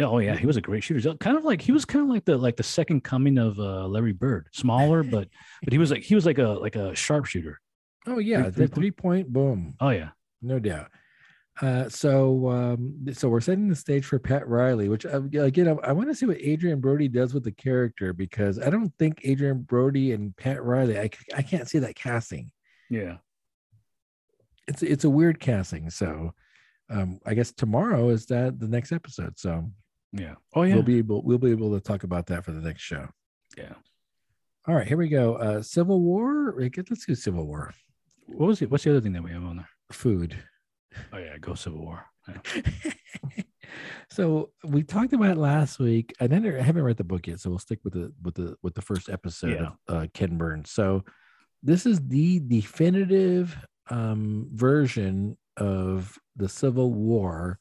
Oh yeah, he was a great shooter. Kind of like he was kind of like the like the second coming of uh, Larry Bird, smaller, but but he was like he was like a like a sharpshooter. Oh yeah, Three- the three point boom, Oh yeah, no doubt. Uh, so um, so we're setting the stage for Pat Riley, which uh, again I, I want to see what Adrien Brody does with the character because I don't think Adrien Brody and Pat Riley I, I can't see that casting. yeah. It's it's a weird casting. So um, I guess tomorrow is that the next episode. So Yeah. Oh yeah. we'll be able we'll be able to talk about that for the next show. yeah. All right, here we go. Uh, Civil War. Let's do Civil War. What was it? What's the other thing that we have on there? Food. Oh yeah, Go Civil War. Yeah. so we talked about it last week. I I haven't read the book yet, so we'll stick with the with the with the first episode Yeah. of uh, Ken Burns. So this is the definitive um, version of the Civil War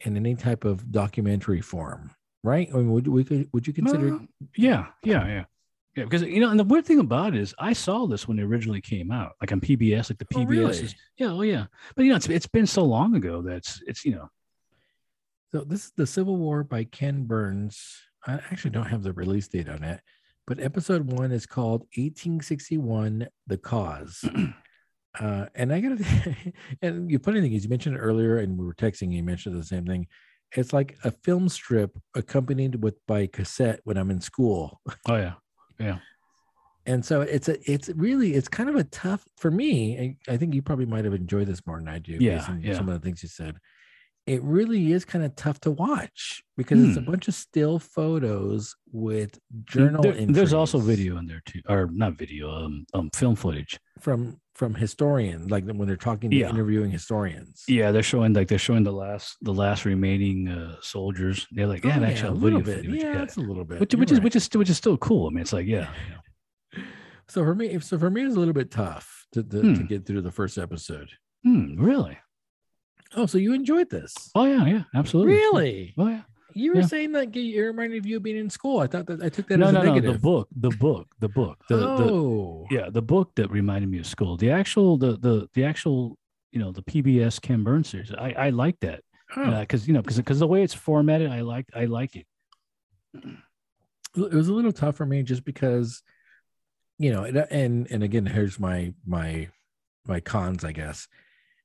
in any type of documentary form, right? I mean, would we could would you consider? Well, yeah, yeah, yeah. Yeah, because you know, and the weird thing about it is, I saw this when it originally came out, like on PBS, like the Oh, PBS really? is, yeah, oh yeah. But you know, it's it's been so long ago that's it's you know, So this is the Civil War by Ken Burns. I actually don't have the release date on it, but episode one is called 1861: The Cause. uh, and I gotta, and you funny thing is, you mentioned it earlier, and we were texting. You mentioned the same thing. It's like a film strip accompanied with by cassette when I'm in school, oh yeah, and so it's a, it's really, it's kind of a tough for me. I, I think you probably might have enjoyed this more than I do. Yeah, yeah. some of the things you said. It really is kind of tough to watch because it's a Hmm. bunch of still photos with journal There- there's also video in there too, or not video, um, um, film footage. from from historians, like when they're talking to Yeah. interviewing historians. Yeah, they're showing like they're showing the last the last remaining uh, soldiers. They're like, yeah, Oh, actually a little bit. footage. Yeah, Yeah, it's a little bit. which, which is which is which is still cool. I mean, it's like yeah, yeah. so for me. So for me, it's a little bit tough to to, to Hmm. get through the first episode. Hmm, really? Oh, so you enjoyed this? Oh yeah, yeah, absolutely. Really? Oh yeah. You were Yeah. saying that it reminded you of you being in school. I thought that I took that No, as a no, no. The book, the book, the book. The, the oh, yeah, the book that reminded me of school. The actual, the the the actual, you know, the PBS Ken Burns series. I I like that Oh. because you know because because the way it's formatted, I like I like it. it was a little tough for me just because you know, and and, and again, here's my my my cons, I guess.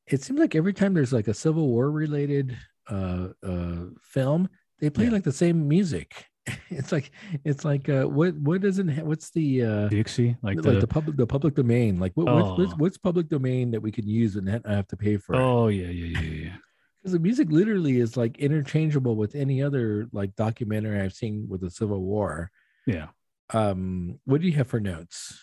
It seems like every time there's like a Civil War related uh uh film, they play Yeah. like the same music. It's like it's like uh what what doesn't ha- what's the uh Dixie, like like the, the, public the public domain like what, what's, what's Oh. what's public domain that we can use and not have to pay for it? oh yeah, yeah, yeah, yeah. because the music literally is like interchangeable with any other like documentary I've seen with the Civil War. Yeah. Um, what do you have for notes?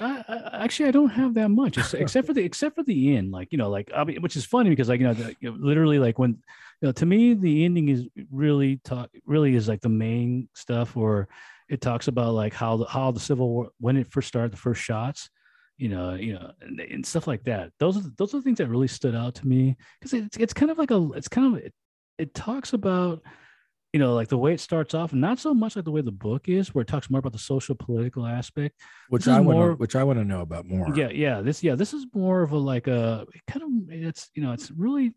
I, I, actually, I don't have that much, except for the except for the end. Like you know, like I mean, which is funny because like you know, the, you know, literally like when you know, to me, the ending is really talk really is like the main stuff where it talks about like how the how the Civil War when it first started, the first shots, you know, you know, and, and stuff like that. Those are those are the things that really stood out to me because it's it's kind of like a it's kind of it, it talks about you know like the way it starts off not so much like the way the book is where it talks more about the social political aspect Which I want more- which I want to know about more. yeah yeah this yeah this is more of a like a kind of it's you know it's really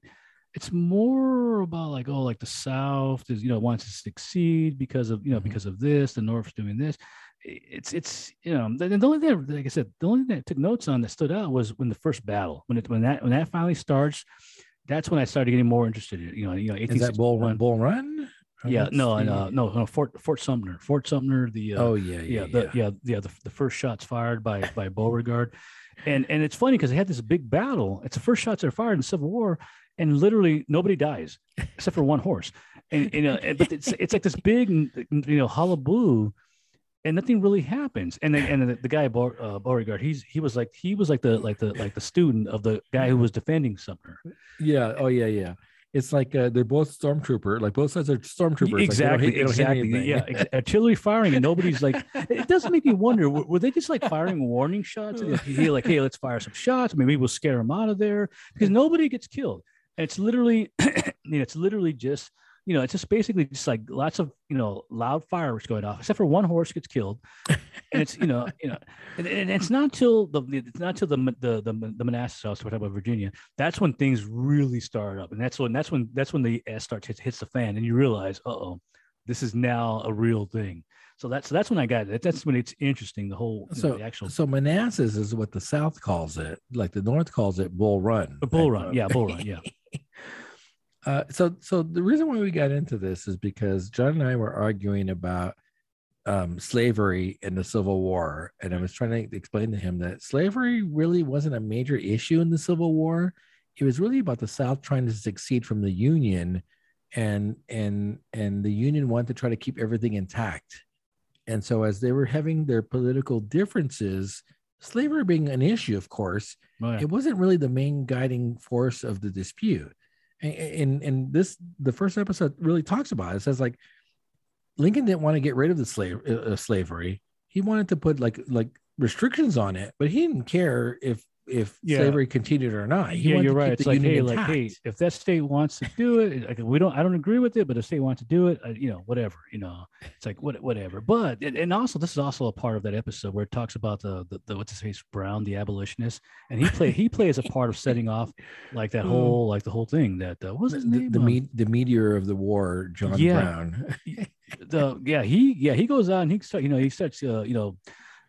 it's more about like oh like the south is you know wants to succeed because of you know Mhm. because of this the north's doing this it's it's you know the, the only thing like i said the only thing i took notes on that stood out was when the first battle when it when that when that finally starts that's when i started getting more interested in you know you know Is that Bull run Bull Run? Yeah no and uh no no fort fort sumner fort sumner the uh, oh yeah, yeah, yeah, the, yeah, yeah, the, the first shots fired by by Beauregard, and and it's funny because they had this big battle. It's the first shots that are fired in the Civil War, and literally nobody dies except for one horse. And you know, but it's it's like this big you know hullabaloo, and nothing really happens. And then and the, the guy Beau- uh, Beauregard, he's he was like he was like the like the like the student of the guy who was defending Sumner. yeah. Oh yeah, yeah. It's like uh, they're both stormtrooper. Like both sides are stormtroopers. like, exactly, hit- hit exactly. Yeah, ex- artillery firing, and nobody's like. It does make me wonder: were, were they just like firing warning shots? And like, hey, let's fire some shots. Maybe we'll scare them out of there because nobody gets killed. And it's literally, you know, it's literally just, you know, it's just basically just like lots of, you know, loud fireworks going off, except for one horse gets killed, and it's, you know, you know, and, and it's not till the it's not till the the the, the Manassas house, we're talking about Virginia. That's when things really start up, and that's when that's when that's when the S starts hits, hits the fan, and you realize, uh oh, this is now a real thing. So that's that's when I got it. That's when it's interesting. The whole you know, So the actual so Manassas is what the South calls it. Like the North calls it Bull Run. bull run, uh, yeah, bull run, yeah, Uh, so so the reason why we got into this is because John and I were arguing about um, slavery in the Civil War, and I was trying to explain to him that slavery really wasn't a major issue in the Civil War. It was really about the South trying to succeed from the Union, and and and the Union wanted to try to keep everything intact. And so as they were having their political differences, slavery being an issue, of course, Oh, yeah. it wasn't really the main guiding force of the dispute. And, and this the first episode really talks about it. It says like Lincoln didn't want to get rid of the slave uh, slavery. He wanted to put like like restrictions on it, but he didn't care if if Yeah. slavery continued or not. He yeah, you're right. It's like, hey, like, hey, if that state wants to do it, like, we don't, I don't agree with it, but if state wants to do it, uh, you know, whatever, you know, it's like what, whatever. But and, also, this is also a part of that episode where it talks about the the, the what's his face Brown, the abolitionist, and he play he plays a part of setting off like that whole like the whole thing that uh, was his the, name? the, me- the meteor of the war, John Yeah. Brown. the yeah he yeah he goes out and he starts you know he starts uh, you know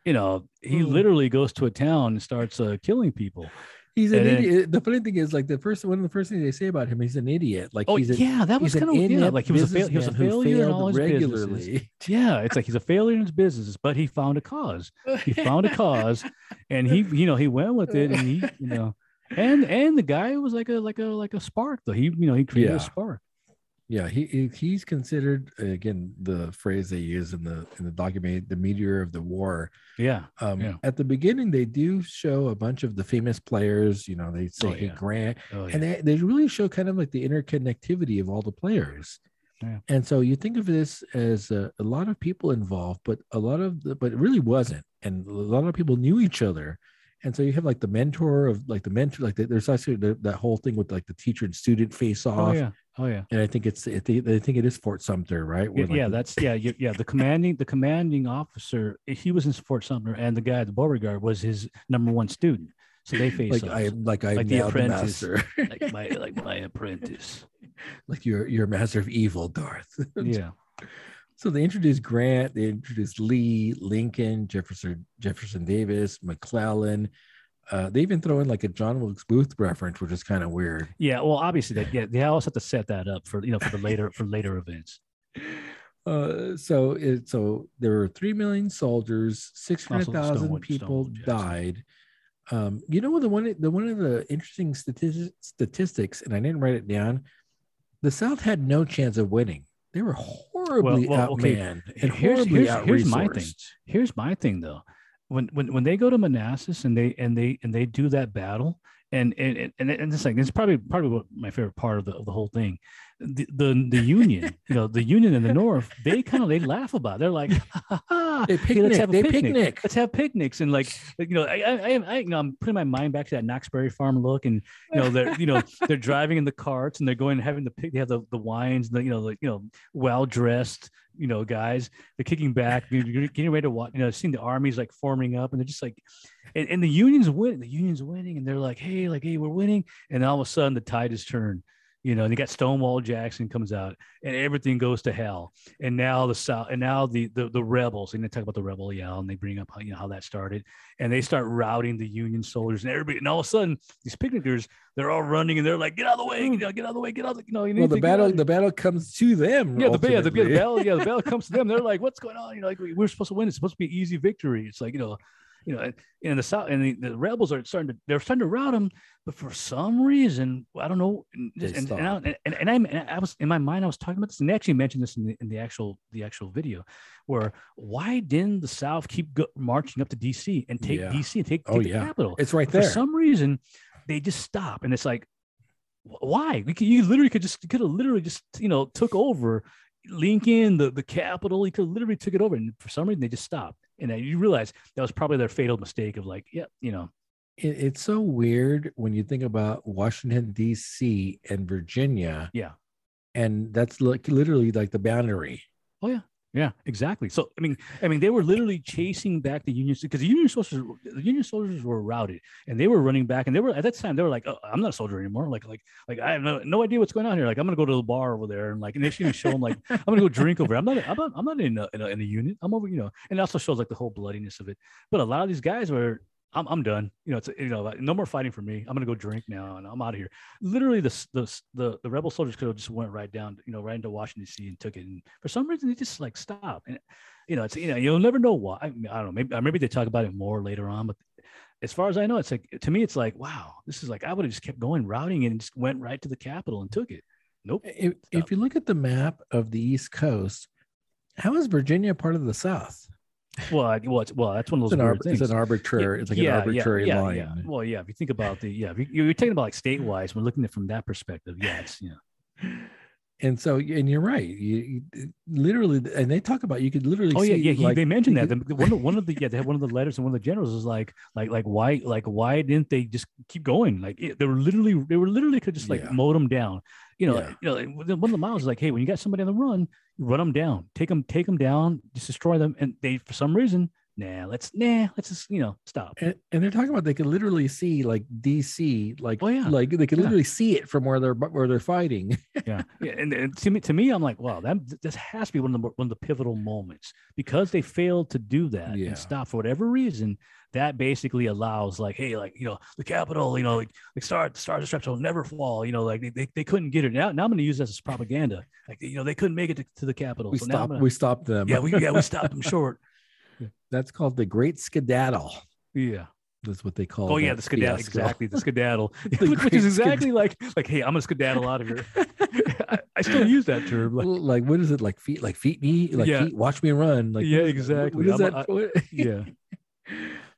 you know he Mm. literally goes to a town and starts uh, killing people. He's an And then- idiot. The funny thing is, like the first one of the first things they say about him, he's an idiot. Like Oh he's a, yeah, that was kind of yeah, like he was a fail, he was a failure in all his businesses. Yeah, it's like he's a failure in his business, but he found a cause. He found a cause, and he, you know, he went with it, and he, you know, and and the guy was like a like a like a spark though. He, you know, he created Yeah. a spark. Yeah, he he- he's considered again the phrase they use in the in the document, the meteor of the war. Yeah, Um, Yeah. At the beginning, they do show a bunch of the famous players. You know, they say Oh, hey. Grant, oh, yeah. and they, they really show kind of like the interconnectivity of all the players. Yeah. And so you think of this as a, a lot of people involved, but a lot of the, but it really wasn't. And a lot of people knew each other. And so you have like the mentor of like the mentor, like the, there's actually the, that whole thing with like the teacher and student face off. oh yeah, oh yeah. And I think it's, I think, it is Fort Sumter, right? Yeah, Where, yeah, the- that's yeah, yeah. The commanding, the commanding officer, eh, he was in Fort Sumter, and the guy, at the Beauregard, was his number one student. So they face like off. I like I Like the the apprentice. master, like my like my apprentice. like you're you're master of evil, Darth. Yeah, So they introduced Grant, they introduced Lee, Lincoln, Jefferson, Jefferson Davis, McClellan. Uh, they even throw in like a John Wilkes Booth reference, which is kind of weird. Yeah, well, obviously that yeah, they always have to set that up for you know for the later for later events. Uh, so it so there were three million soldiers, six hundred thousand people Stonewall Jackson. died. Um, you know the one the one of the interesting statistics statistics, and I didn't write it down. The South had no chance of winning. They were horribly well, okay. outmanned and Here's- horribly here's- here's my thing. Here's my thing though. When when when they go to Manassas and they and they and they do that battle and and and, and, it's like it's probably probably my favorite part of the of the whole thing. The the, the Union, you know, the Union in the North, they kind of they laugh about. It. They're like, ha, ha, They hey, picnic. let's have a they picnic. picnic. Let's have picnics and like you know I, I I you know I'm putting my mind back to that Knoxbury Farm look and you know they're you know they're driving in the carts and they're going and having the pic they have the, the wines the you know like you know well dressed you know guys they're kicking back you're getting ready to watch you know seeing the armies like forming up and they're just like and, and the union's winning the union's winning and they're like hey like hey we're winning and all of a sudden the tide has turned you know and you got Stonewall Jackson comes out and everything goes to hell and now the south and now the the, the rebels and they talk about the rebel yell and they bring up how you know how that started and they start routing the union soldiers and everybody and all of a sudden these picnickers they're all running and they're like get out of the way get out, get out of the way get out of the, you know you Well, the to get out battle the battle comes to them. yeah, the, yeah, the, yeah, the battle, yeah, the battle comes to them. They're like, "What's going on?" You know, like we- we're supposed to win. It's supposed to be an easy victory. It's like you know, you know, and the south and the, the rebels are starting to they're starting to rout them, but for some reason, I don't know. And and, and, I, and, and, I'm- and I was in my mind, I was talking about this, and they actually mentioned this in the in the actual the actual video, where why didn't the South keep go, marching up to D.C. and take Yeah. D.C. and take, Oh, the yeah. capital? It's right there. For some reason they just stop and it's like why we could, you literally could just could have literally just you know took over lincoln the the capital he could literally took it over and for some reason they just stopped and then you realize that was probably their fatal mistake of like yeah you know It, it's so weird when you think about Washington D.C. and Virginia, yeah and that's like literally like the boundary. Oh, yeah exactly. So i mean i mean they were literally chasing back the union because the union soldiers the union soldiers were routed and they were running back and they were at that time they were like oh, i'm not a soldier anymore. Like like like i have no, no idea what's going on here. Like i'm gonna go to the bar over there and like and they should show them like i'm gonna go drink over there. i'm not i'm not, I'm not in, a, in, a, in a unit. I'm over you know. And it also shows like the whole bloodiness of it. But a lot of these guys were I'm, I'm done. You know, it's you know, like, no more fighting for me. I'm gonna go drink now, and I'm out of here. Literally, the the the, the rebel soldiers could have just went right down, you know, right into Washington D.C. and took it. And for some reason, they just like stopped. And you know, it's you know, you'll never know why. I, mean, I don't know. Maybe uh, maybe they talk about it more later on, but as far as I know, it's like to me, it's like wow, this is like I would have just kept going routing and just went right to the capital and took it. Nope. If, if you look at the map of the East Coast, how is Virginia part of the South? Well, I, well, it's, well, that's one of It's those an, weird arb- things. it's an arbitrary. It's like an arbitrary yeah, line. Yeah. Well, yeah. If you think about the, yeah, if you, you're talking about like state-wise, we're looking at it from that perspective. Yeah, it's yeah. And so, and you're right. You, you literally, and they talk about you could literally. Oh yeah, yeah. He, like, they mentioned that The- one of one of the yeah, they had one of the letters and one of the generals was like like like why like why didn't they just keep going? Like it, they were literally they were literally could just like Yeah. mow them down. You know, Yeah. you know. like, One of the miles is like, hey, when you got somebody on the run, run them down, take them, take them down, just destroy them. And they, for some reason, nah, let's nah, let's just you know stop. And, and they're talking about they could literally see like DC, like Oh, yeah. like they could Yeah. literally see it from where they're where they're fighting. yeah, yeah. And, and to me, to me, I'm like, wow, that this has to be one of the one of the pivotal moments because they failed to do that Yeah. and stop for whatever reason. That basically allows, like, hey, like you know, the capital, you know, like, like star the stars and stripes will never fall. You know, like they, they, they couldn't get it. Now, now I'm going to use this as propaganda. Like you know, they couldn't make it to, to the capital. we so stopped. gonna- We stopped them. yeah, we yeah we stopped them short. That's called the Great Skedaddle. Yeah. That's what they call. It. Oh yeah, the skedaddle. fiasco. Exactly, the skedaddle, The which, is sked- exactly like like, hey, I'm gonna skedaddle out of here. I, I still use that term. Like, like what is it like feet like feet me like Yeah. feet watch me run like Yeah, what is that? What- exactly. what is I'm- that I- yeah.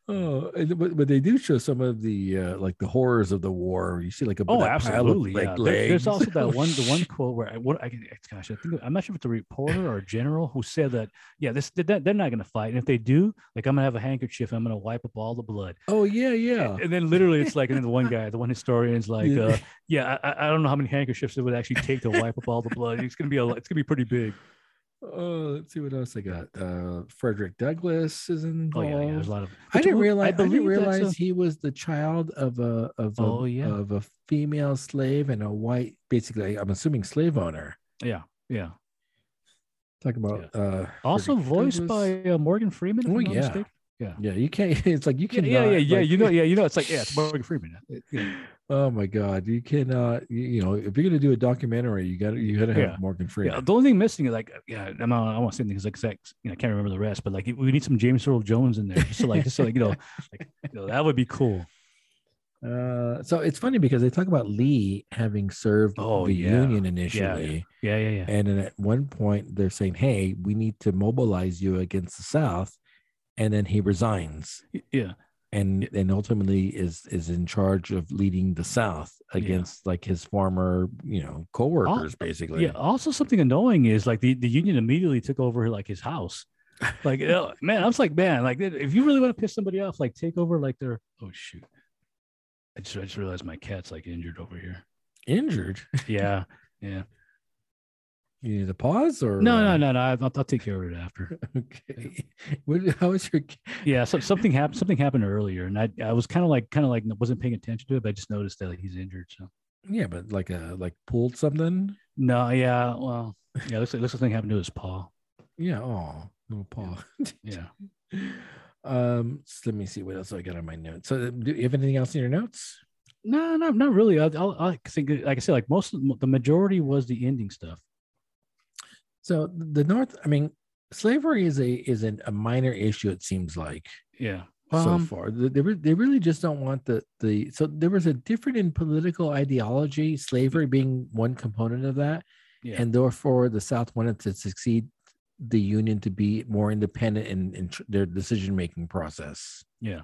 Oh but, but they do show some of the uh like the horrors of the war you see like a Oh, pile of, absolutely. like, yeah. There- there's also that one, the one quote where I, what I can, gosh, I think I'm not sure if it's a reporter or a general who said that, yeah, this they're, they're not going to fight, and if they do, like I'm gonna have a handkerchief, and I'm gonna wipe up all the blood. oh yeah yeah And then literally, it's like, and then the one guy, the one historian's like, Yeah. uh, yeah, I, I- I don't know how many handkerchiefs it would actually take to wipe up all the blood. It's gonna be a, it's gonna be pretty big. Oh let's see what else i got uh frederick douglass is involved. Oh yeah, yeah there's a lot of. I didn't realize. I, didn't realize a- he was the child of a of a, Oh, yeah. of a female slave and a white, basically. I'm assuming slave owner. yeah, yeah. Talking about uh Also Frederick voiced Douglass. by uh, Morgan Freeman. Oh, I'm yeah. Yeah, you can't. It's like you Yeah, can. yeah, yeah, yeah. You know, yeah, you know, it's like yeah, it's Morgan Freeman. It- yeah. Oh my God, you cannot. You, you know, if you're gonna do a documentary, you got to you got to have Yeah. Morgan Yeah, Freeman. the only thing missing is like, yeah, I'm not, I don't want to say anything because like, you know, I can't remember the rest, but like, we need some James Earl Jones in there, just so like, just so like, you know, like, you know, that would be cool. Uh, so it's funny because they talk about Lee having served Oh, the yeah. Union initially, Yeah, yeah, yeah. and then at one point they're saying, "Hey, we need to mobilize you against the South," and then he resigns. Yeah, and and ultimately is is in charge of leading the South against like his former you know coworkers basically. yeah. Also, something annoying is like the, the Union immediately took over like his house. Like, uh, man, I was like, man, like if you really want to piss somebody off, like take over like their. Oh shoot! I just I just realized my cat's like injured over here. Injured. Yeah, yeah. You need a pause or No, uh, no, no, no. I'll, I'll take care of it after. Okay. What, how is your? Yeah, so something happened. Something happened earlier, and I I was kind of like kind of like wasn't paying attention to it, but I just noticed that like, he's injured. So Yeah, but like a like pulled something. no, yeah, well, yeah, looks like looks like something happened to his paw. Yeah. Oh, little paw. Yeah. um. so let me see what else I got on my notes. So, do you have anything else in your notes? No, not not really. I, I'll, I think, like I said, like most the majority was the ending stuff. So the North. I mean, slavery is a is an, a minor issue. It seems like. Yeah. so Um, far. They, they, re- they really just don't want the the. So there was a different in political ideology, slavery being one component of that, yeah. and therefore the South wanted to succeed the Union to be more independent in, in tr- their decision making process. yeah.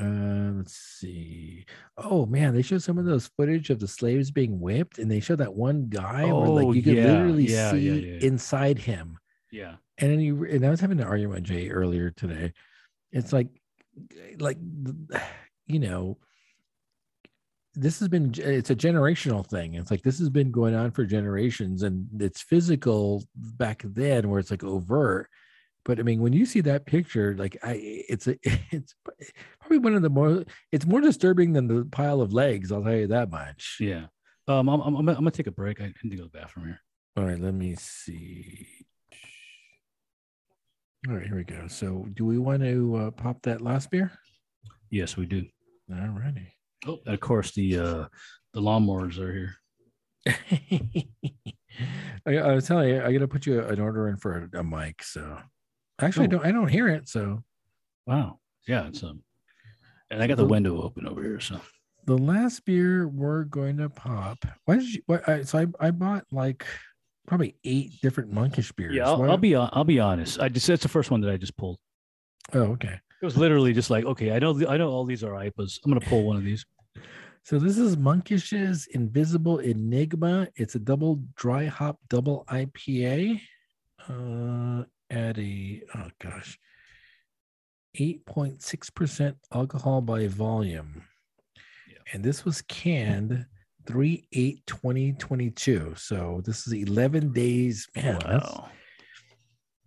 Uh, let's see. Oh man, they showed some of those footage of the slaves being whipped, and they showed that one guy where Oh, like you could yeah, literally yeah, see yeah. inside him. Yeah. and then you and I was having an argument with Jay earlier today. It's like, like, you know, this has been it's a generational thing. It's like this has been going on for generations, and it's physical back then where it's like overt. But I mean, when you see that picture, like I, it's a, it's probably one of the more, it's more disturbing than the pile of legs. I'll tell you that much. Yeah. Um, I'm, I'm, I'm, gonna- take a break. I need to go to the bathroom here. All right, let me see. All right, here we go. So, do we want to uh, pop that last beer? Yes, we do. All righty. Oh, of course the uh the lawnmowers are here. I, I was telling you, I got to put you an order in for a, a mic. So, actually, I don't. I don't hear it. So, Wow. Yeah, it's um, and I got the window open over here. So the last beer we're going to pop. Why did you? What? I, so I I bought like probably eight different monkish beers. yeah, I'll, I'll be I'll be honest. I just that's the first one that I just pulled. Oh, okay. It was literally just like, okay, I know I know all these are IPAs. I'm gonna pull one of these. So this is Monkish's Invisible Enigma. It's a double dry hop double IPA. Uh, at a oh gosh, eight point six percent alcohol by volume, Yeah. and this was canned three eight 2022. So this is eleven days. Man, wow.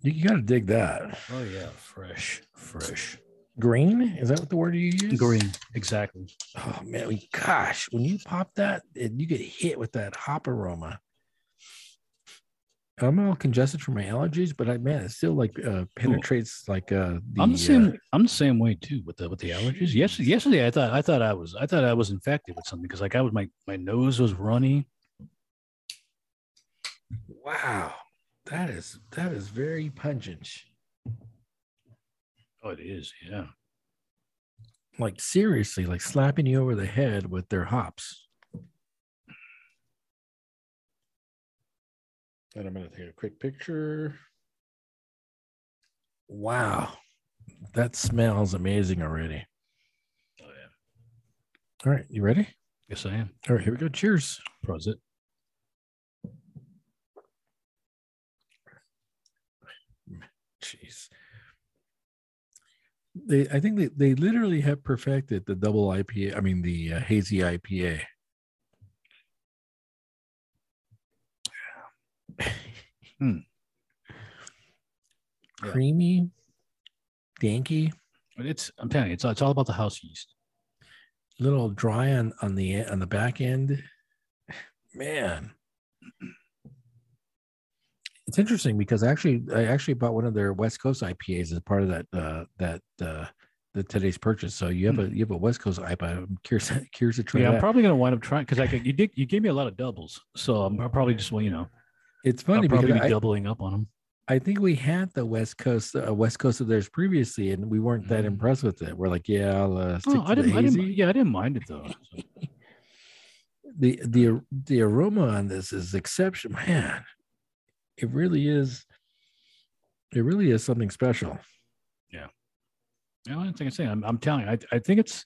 you, you got to dig that. Oh yeah, fresh, fresh, Green is that what the word you use? green. Exactly. Oh man, gosh, when you pop that, you get hit with that hop aroma. I'm all congested from my allergies, but I man, it still like uh, penetrates like uh, the, I'm the same. uh, I'm the same way too with the with the allergies. Yes, yesterday I thought I thought I was I thought I was infected with something because like I was my my nose was runny. wow, that is that is very pungent. Oh, it is. Yeah. Like seriously, like slapping you over the head with their hops. And I'm gonna take a quick picture. Wow, that smells amazing already. Oh yeah. All right, you ready? Yes, I am. All right, here we go. Cheers. Prosit. Jeez. They, I think they, they literally have perfected the double IPA. I mean, the uh, hazy IPA. Hmm. Yeah. Creamy, danky, But it's I'm telling you, it's it's all about the house yeast. little dry on on the on the back end. Man, It's interesting because actually, I actually bought one of their West Coast IPAs as part of that uh, that uh, the today's purchase. So you have a you have a West Coast IPA. I'm curious curious to try. Yeah, that. I'm probably gonna wind up trying because I could, you did you gave me a lot of doubles, so I'm probably just well, you know, It's I'll funny probably because be I, doubling up on them. I think we had the West Coast uh, West Coast of theirs previously, and we weren't that Mm. impressed with it. We're like, yeah, I'll uh, stick Oh, to I the didn't, I hazy. didn't, yeah, I didn't mind it though. The the the aroma on this is exceptional man it really is it really is something special you know, I think I say I'm, I'm telling you, I, I think it's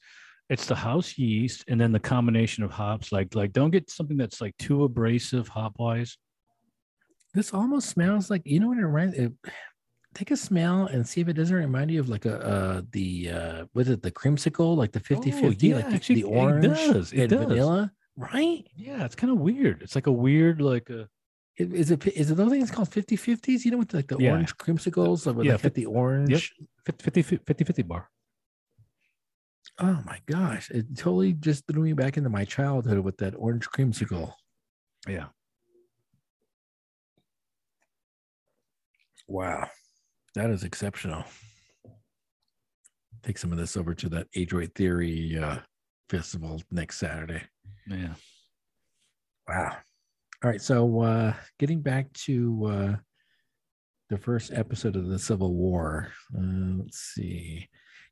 it's the house yeast and then the combination of hops. Like like don't get something that's like too abrasive hop wise. This almost smells like you know what it reminds it, take a smell and see if it doesn't remind you of like a uh the uh was it the creamsicle like the 50 Oh, 50 yeah, like the, actually, the it orange does, it and does. vanilla right Yeah, it's kind of weird. It's like a weird like a It- is it is it those things called 50 50s you know with like the Yeah. orange creamsicles like, with Yeah, like, the orange 50 50 50, 50 bar. oh my gosh it totally just threw me back into my childhood with that orange creamsicle Yeah. Wow, that is exceptional. Take some of this over to that Adroit Theory uh, festival next Saturday. Yeah. Wow. All right, so uh, getting back to uh, the first episode of the Civil War. Uh, let's see.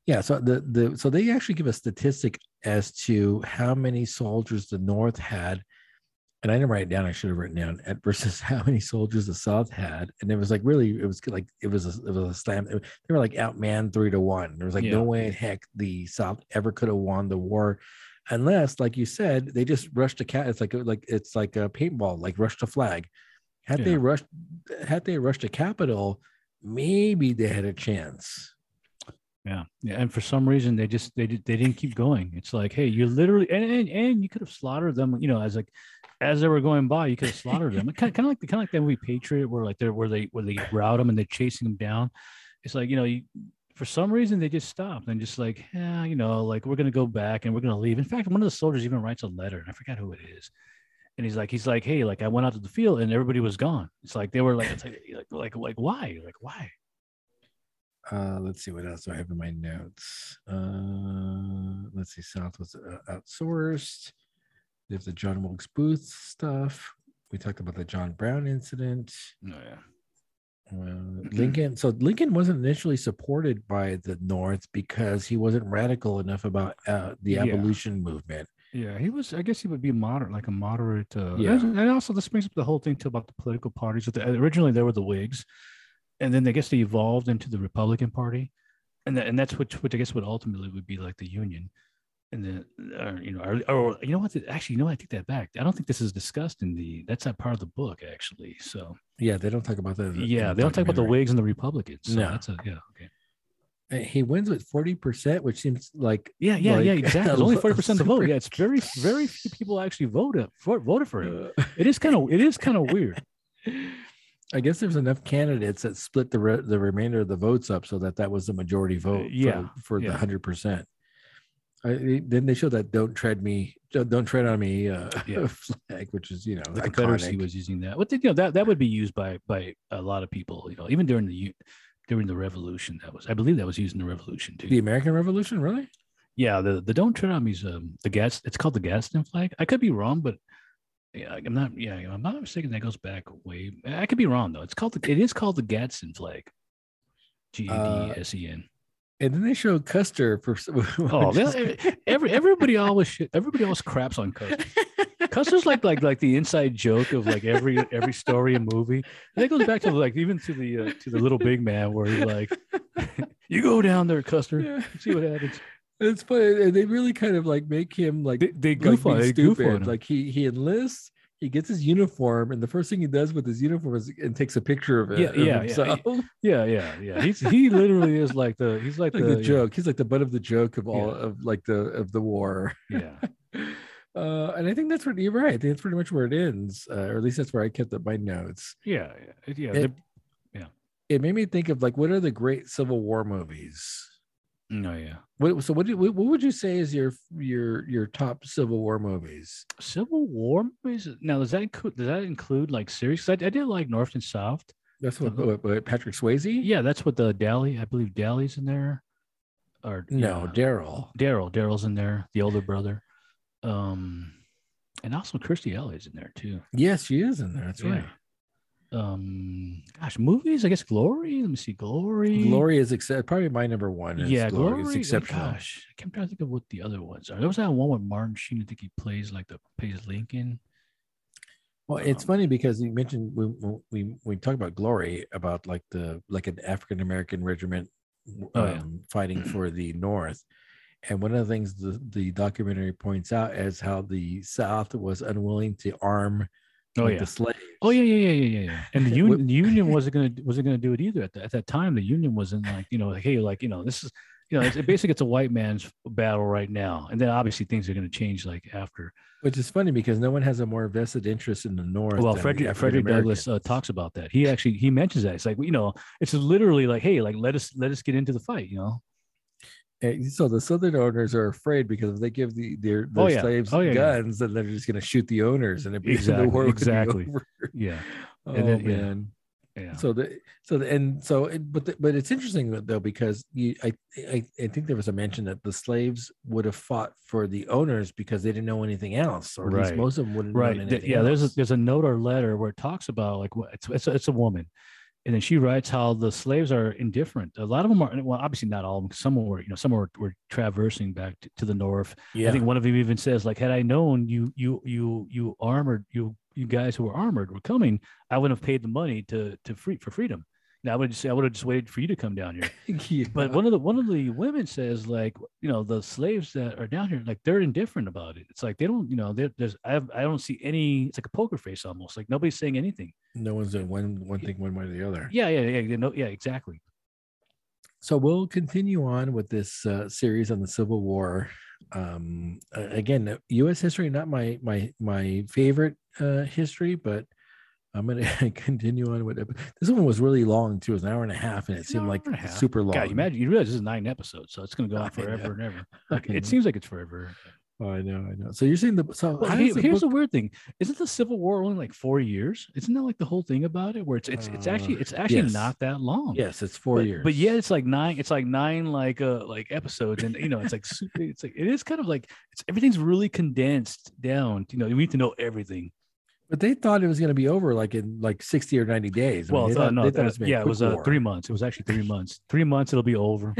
Yeah, so the the so they actually give a statistic as to how many soldiers the North had, and I didn't write it down. I should have written down at versus how many soldiers the South had, and it was like really, it was like it was a, it was a slam. They were like outmanned three to one. There was like Yeah. no way in heck the South ever could have won the war unless like you said they just rushed a cat it's like a- like it's like a paintball like rushed a flag had they rushed had they rushed a capital maybe they had a chance Yeah. Yeah. And for some reason they just they they didn't keep going. It's like, hey, you literally and and, and you could have slaughtered them, you know, as like as they were going by, you could have slaughtered them. Kind of, kind of like the kind of like that movie Patriot, where like they're where they where they route them and they're chasing them down. It's like, you know, you for some reason they just stopped and just like, yeah, you know, like we're gonna go back and we're gonna leave. In fact, one of the soldiers even writes a letter, and I forgot who it is. And he's like, he's like, hey, like I went out to the field and everybody was gone. It's like they were like, it's like, like, like, like, why? Like, why? Uh let's see what else do i have in my notes uh let's see south was uh, outsourced there's the john wilkes booth stuff we talked about the john brown incident Oh yeah. Uh, Lincoln. So Lincoln wasn't initially supported by the North because he wasn't radical enough about uh, the Yeah. abolition movement. Yeah, he was. I guess he would be moderate, like a moderate. Uh, Yeah. and also this brings up the whole thing too about the political parties. Originally, there were the Whigs, and then I guess they evolved into the Republican Party, and that, and that's which which I guess would ultimately would be like the Union, and then uh, you know, or, or you know what? Actually, you know, what? I take that back. I don't think this is discussed in the. That's not part of the book actually. So Yeah, they don't talk about that. the- yeah, they don't talk about the. Whigs and the Republicans. So No. that's a yeah. Okay. He wins with forty percent, which seems like Yeah, yeah, yeah. Exactly. It's only forty percent of the vote. Yeah, it's very very few people actually voted for voted for him. uh, It is kind of it is kind of weird. I guess there's enough candidates that split the re- the remainder of the votes up so that that was the majority vote. for- yeah, for, the yeah. hundred percent. Then they show that "Don't tread me, don't, tread on me" uh, Yeah. flag, which is you know the Confederacy was using that. What did you know that that would be used by by a lot of people. You know, even during the during the Revolution, that was I believe that was used in the Revolution too. the American Revolution, really? yeah, the the Don't Tread on Me's um the gas. It's called the Gadsden flag. I could be wrong, but yeah, I'm not. Yeah, I'm not mistaken. That goes back way. I could be wrong though. It's called the. It is called the Gadsden flag. G A D S E N. And then they show Custer for Oh, they- every everybody always everybody always craps on Custer. Custer's like like like the inside joke of like every every story and movie. And it goes back to like even to the uh, to the little big man where he's like, "You go down there, Custer, Yeah. see what happens." It's funny. and They really kind of like make him like They, they like goof on, being they goof on stupid. Like he he enlists, he gets his uniform, and the first thing he does with his uniform is and takes a picture of it. Yeah, yeah, yeah, himself. yeah, yeah, yeah. He's he literally is like the he's like, like the, the joke. He's like the butt of the joke of all Yeah. of like the of the war. Yeah, Uh, and I think that's what you're right. I think that's pretty much where it ends, uh, or at least that's where I kept up my notes. yeah, yeah. yeah. It- they're- It made me think of like what are the great Civil War movies? No, yeah. What, so what, do, what what would you say is your your your top Civil War movies? Civil War movies. Now, does that include does that include like series? I, I did like North and South. That's what, what, what Patrick Swayze. Yeah, that's what the Dally. I believe Dally's in there. Or No, yeah, Daryl. Daryl. Daryl's in there, the older brother. Um, and also Kirstie Alley's in there too. Yes, she is in there. That's Yeah. right. Um, gosh, movies. I guess Glory. Let me see, Glory. Glory is except probably my number one. Is Yeah, Glory. Glory. is exceptional. Gosh, I can't try to think of what the other ones are. There was that one with Martin Sheen. I think he plays like the plays Lincoln. Well, it's Um, funny because you mentioned we we we talk about glory about like the like an African American regiment um, Oh, yeah. fighting for the North, and one of the things the the documentary points out is how the South was unwilling to arm Oh like, yeah. the slaves. Oh yeah, yeah, yeah, yeah, yeah. And the union, the union wasn't gonna wasn't gonna do it either. At, the, at that time, the union wasn't like you know, like, hey, like you know, this is you know, it's, it basically it's a white man's battle right now. And then obviously things are gonna change like after. Which is funny because no one has a more vested interest in the North. Well, Frederick Frederick Douglass uh, talks about that. He actually he mentions that. It's like you know, it's literally like, hey, like let us let us get into the fight. You know. And so the Southern owners are afraid because if they give the their, oh, their Oh, yeah. slaves Oh, yeah, yeah. guns, then they're just going to shoot the owners, and it the Exactly, war would be exactly. over. Yeah. Oh And then- oh, man. Yeah. So the so the, and so it, but the, but it's interesting though because you I, I I think there was a mention that the slaves would have fought for the owners because they didn't know anything else, or at least most of them wouldn't. right Know th- anything yeah there's a there's a note or letter where it talks about like what it's it's a, it's a woman and then she writes how the slaves are indifferent. A lot of them are well obviously not all of them some were you know some were, were traversing back to, to the north. Yeah. i think one of them even says like had i known you you you you armored you you guys who were armored were coming i wouldn't have paid the money to to free for freedom i would just i would have just waited for you to come down here Yeah. but one of the one of the women says like you know the slaves that are down here like they're indifferent about it it's like they don't you know there's I, have, I don't see any it's like a poker face almost like nobody's saying anything no one's doing one one thing one way or the other. yeah yeah yeah no, yeah exactly So we'll continue on with this uh, series on the Civil War. Um, again, U.S. history not my my my favorite uh, history, but I'm going to continue on with it. This one was really long too. It was an hour and a half, and it An seemed like and a half. super long. God, you imagine you realize this is nine episodes so it's going to go on forever and ever like, know. it seems like it's forever Oh, I know, I know. So you're saying the so well, how he- does the here's book- the weird thing isn't the civil war only like four years isn't that like the whole thing about it where it's it's, it's actually it's actually yes. not that long yes, it's four but, years. But yeah, it's like nine, it's like nine like uh like episodes. And you know, it's like super it's like it is kind of like it's everything's really condensed down. You know, you need to know everything. But they thought it was going to be over like in like 60 or 90 days. I mean, well, they th- thought- no, they thought uh, was gonna be a yeah, it was uh, three months. It was actually three months. Three months, it'll be over.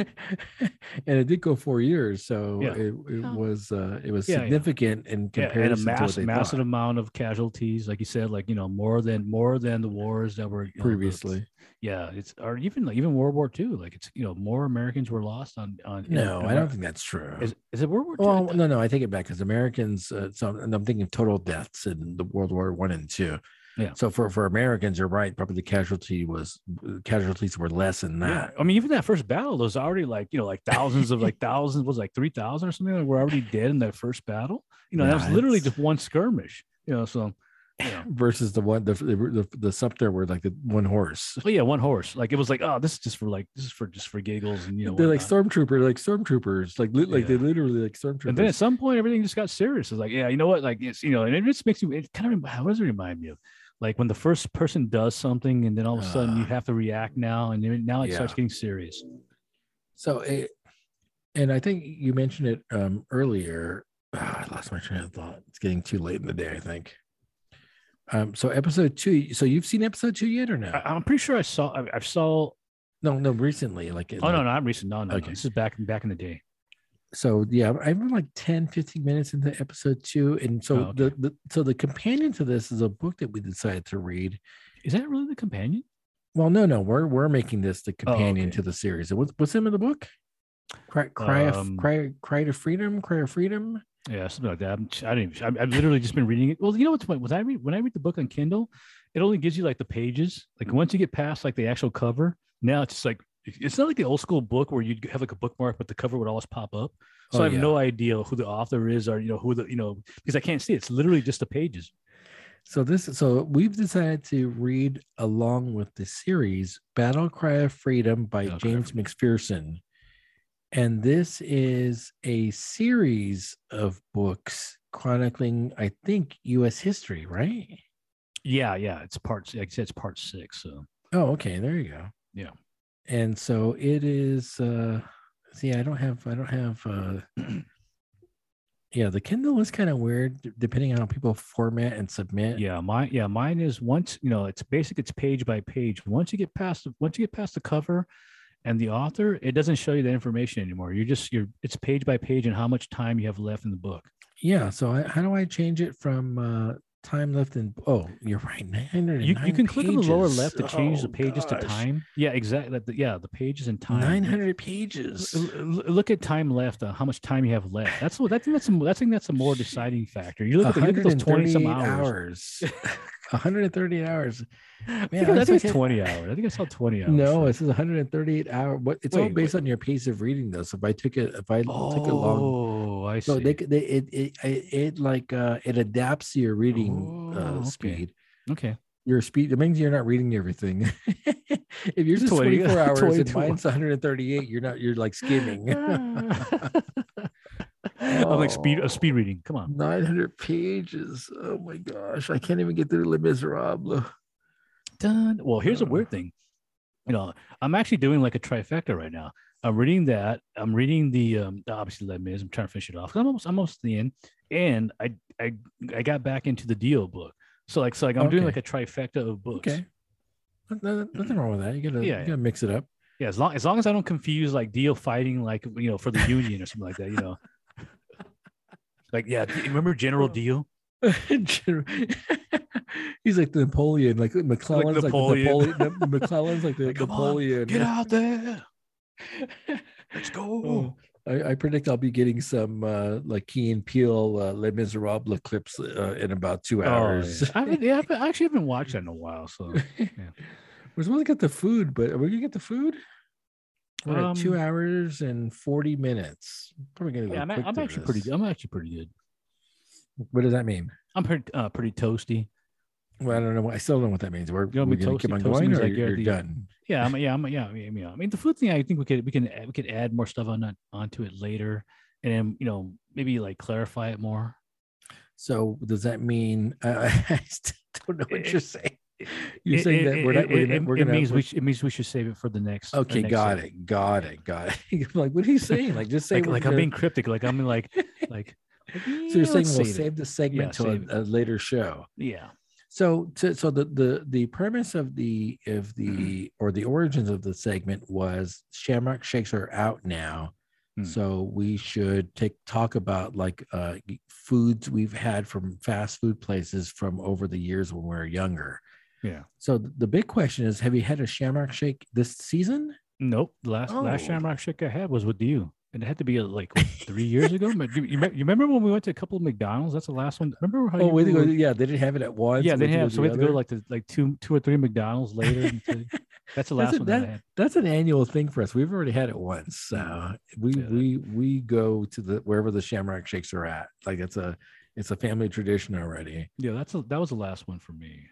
and it did go four years, so Yeah. it, it Yeah. was uh, it was Yeah, yeah. significant in Yeah, comparison and a to what mass, they massive thought amount of casualties, like you said, like you know, more than more than the wars that were you know, previously. Yeah, it's or even like even World War II. Like it's you know more Americans were lost on on. No, I don't think that's true. Is, is it World War II? well, no, no, I take it back because Americans. Uh, so and I'm thinking of total deaths in the World War One and Two. Yeah. So for for Americans, you're right. Probably the casualty was casualties were less than Yeah, that. I mean, even that first battle, was already like you know, like thousands of like thousands was like three thousand or something. Like we're already dead in that first battle. You know, that was literally it's- just one skirmish. You know, so yeah. Versus the one the the, the, the Sumter were like the one horse. Oh yeah, one horse. Like it was like, oh, this is just for like this is for just for giggles and you know. They're like whatnot. stormtrooper, like stormtroopers, like li- like they literally like stormtroopers. and then at some point, everything just got serious. It's like, yeah, you know what? Like it's you know, and it just makes you. It kind of what does it remind me of? Like when the first person does something, and then all of a sudden you Ah. have to react now, and then now it starts getting serious. So, it, and I think you mentioned it um, earlier. Ah, I lost my train of thought. It's getting too late in the day, I think. Um, so episode two. So you've seen episode two yet or no? I, I'm pretty sure I saw. I, I saw. no, no, recently. Like, Oh no, no, I'm recent. No, no, no. This is back back in the day. So yeah, I'm like 10, 15 minutes into episode two, and so Oh, okay. the, the so the companion to this is a book that we decided to read. Is that really the companion? Well, no, no, we're we're making this the companion Oh, okay. to the series. What's what's the name of the book? Cry, cry, of, Um, cry, cry to freedom, cry of freedom. Yeah, something like that. I'm, I didn't. Even, I've literally just been reading it. Well, you know what's funny? When I read when I read the book on Kindle, it only gives you like the pages. Like once you get past like the actual cover, now it's just like it's not like the old school book where you'd have like a bookmark, but the cover would always pop up. So Oh, I have yeah. no idea who the author is, or you know who the you know because I can't see. it. It's literally just the pages. So this so we've decided to read along with the series Battle Cry of Freedom by Battle James McPherson. And this is a series of books chronicling, I think, US history, right? Yeah, yeah. It's part. Like I said, it's part six. So Oh, okay. There you go. Yeah. And so it is. uh See, I don't have. I don't have. uh Yeah, the Kindle is kind of weird depending on how people format and submit. Yeah, mine. Yeah, mine is once you know it's basic. It's page by page. Once you get past the once you get past the cover and the author, it doesn't show you that information anymore. You're just you're it's page by page and how much time you have left in the book. Yeah. So I, how do I change it from uh time left in? Oh, you're right. Nine hundred. You, you can click on the lower left to change the Oh, pages to time. Yeah, exactly. Yeah, the pages and time. Nine hundred pages. L- l- Look at time left. Uh, how much time you have left. That's what I think. That's a, I think that's a more deciding factor. You look at, the, you look at those twenty some hours. hours. 130 hours. I Man, think, I I think it's like- twenty hours. I think I saw twenty hours. No, it says 138 hour. What? It's all Wait, based on your pace of reading, though. So if I took it, if I took a long, Oh, I see. so they, they it, it it it like uh it adapts to your reading Oh, uh okay. speed. okay. Your speed. It means you're not reading everything. if yours is 20 24 hours 20 and mine's 138, you're not. You're like skimming. I'm like speed a speed reading. Come on. 900 pages. Oh my gosh, I can't even get through Les Miserables. Done. Well, here's a Uh. weird thing. You know, I'm actually doing like a trifecta right now. I'm reading that. I'm reading the um obviously Les Mis. I'm trying to finish it off. I'm almost I'm almost to the end. And I I I got back into the Dio book. So like so like I'm doing like a trifecta of books. Okay. No- no- Nothing wrong with that. You gotta, Yeah, you gotta mix it up. Yeah, as long as long as I don't confuse like Dio fighting like you know for the Union or something like that, you know. Like yeah, remember General Dio? General- He's like the Napoleon, like McClellan's like, Napoleon. the Napoleon. McClellan's like the Like, come on, Napoleon. Get out there. Let's go. Oh, I, I predict I'll be getting some uh, like Key and Peele uh, Les Miserables clips uh, in about two hours. yeah. I, haven't, yeah, I haven't- I actually haven't watched that in a while. So We're supposed to get the food, but are we gonna get the food? At two Um, hours and forty minutes. Probably gonna go yeah, I'm, I'm actually pretty. this. I'm actually pretty good. What does that mean? I'm pretty uh, pretty toasty. Well, I don't know. I still don't know what that means. We're, we're toasty- keep on going, or like you're, you're done. Yeah, I'm, yeah, I'm, yeah, yeah, yeah. I mean, the food thing. I think we could we can add- we could add more stuff on that onto it later, and then you know maybe like clarify it more. So does that mean I, I don't know what It- you're saying? You're It- saying it- that we're it- not. We're it- gonna. it- We're it gonna means we we're- sh- it means we should save it for the next. the okay, next got segment. it, got it, got it. Like, what are you saying? Like, just say Like, like I'm being cryptic. Like I'm like like. So you're saying we'll save save the segment Yeah, to a, a later show. Yeah. So, to, so the the the premise of the of the or the origins of the segment was Shamrock Shakes are out now, Hmm. so we should take talk about like uh foods we've had from fast food places from over the years when we were younger. Yeah. So the big question is, have you had a Shamrock Shake this season? Nope. The last last Oh. Shamrock Shake I had was with you, and it had to be uh, like what, three years ago. But You, you, you remember when we went to a couple of McDonald's? That's the last one. Remember how Oh, you we go. Yeah, they didn't have it at once. yeah, they had to have. So we had to go the to like the like two two or three McDonald's later. and to- that's the That's last one that I that- had. That's an annual thing for us. We've already had it once. So we Yeah, we we go to the wherever the Shamrock Shakes are at. Like it's a it's a family tradition already. Yeah, that's a, that was the last one for me.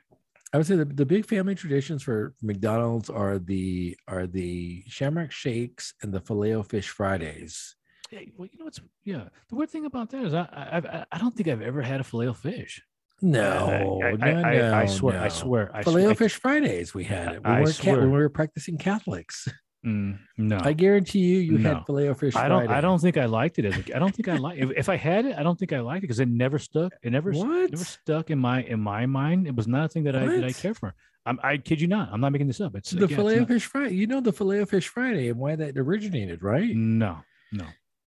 I would say the, the big family traditions for McDonald's are the are the Shamrock Shakes and the filet o fish Fridays. Yeah, well, you know what's yeah. The weird thing about that is I I I, I don't think I've ever had a filet o fish. No, I, I, no, I, I, I no, swear, I swear, I Filet o swear. fish Fridays. We had it when, I we were ca- when swear. we were practicing Catholics. Mm, no, I guarantee you, you No. had filet fish. I don't. Friday. I don't think I liked it. As a, I don't think I like. If, if I had it, I don't think I liked it because it never stuck. It never. What? Never stuck in my in my mind. It was not a thing that I that I What? care for. I'm, I kid you not. I'm not making this up. It's the again, filet o fish Friday. You know the filet fish Friday and why that originated, right? No, no.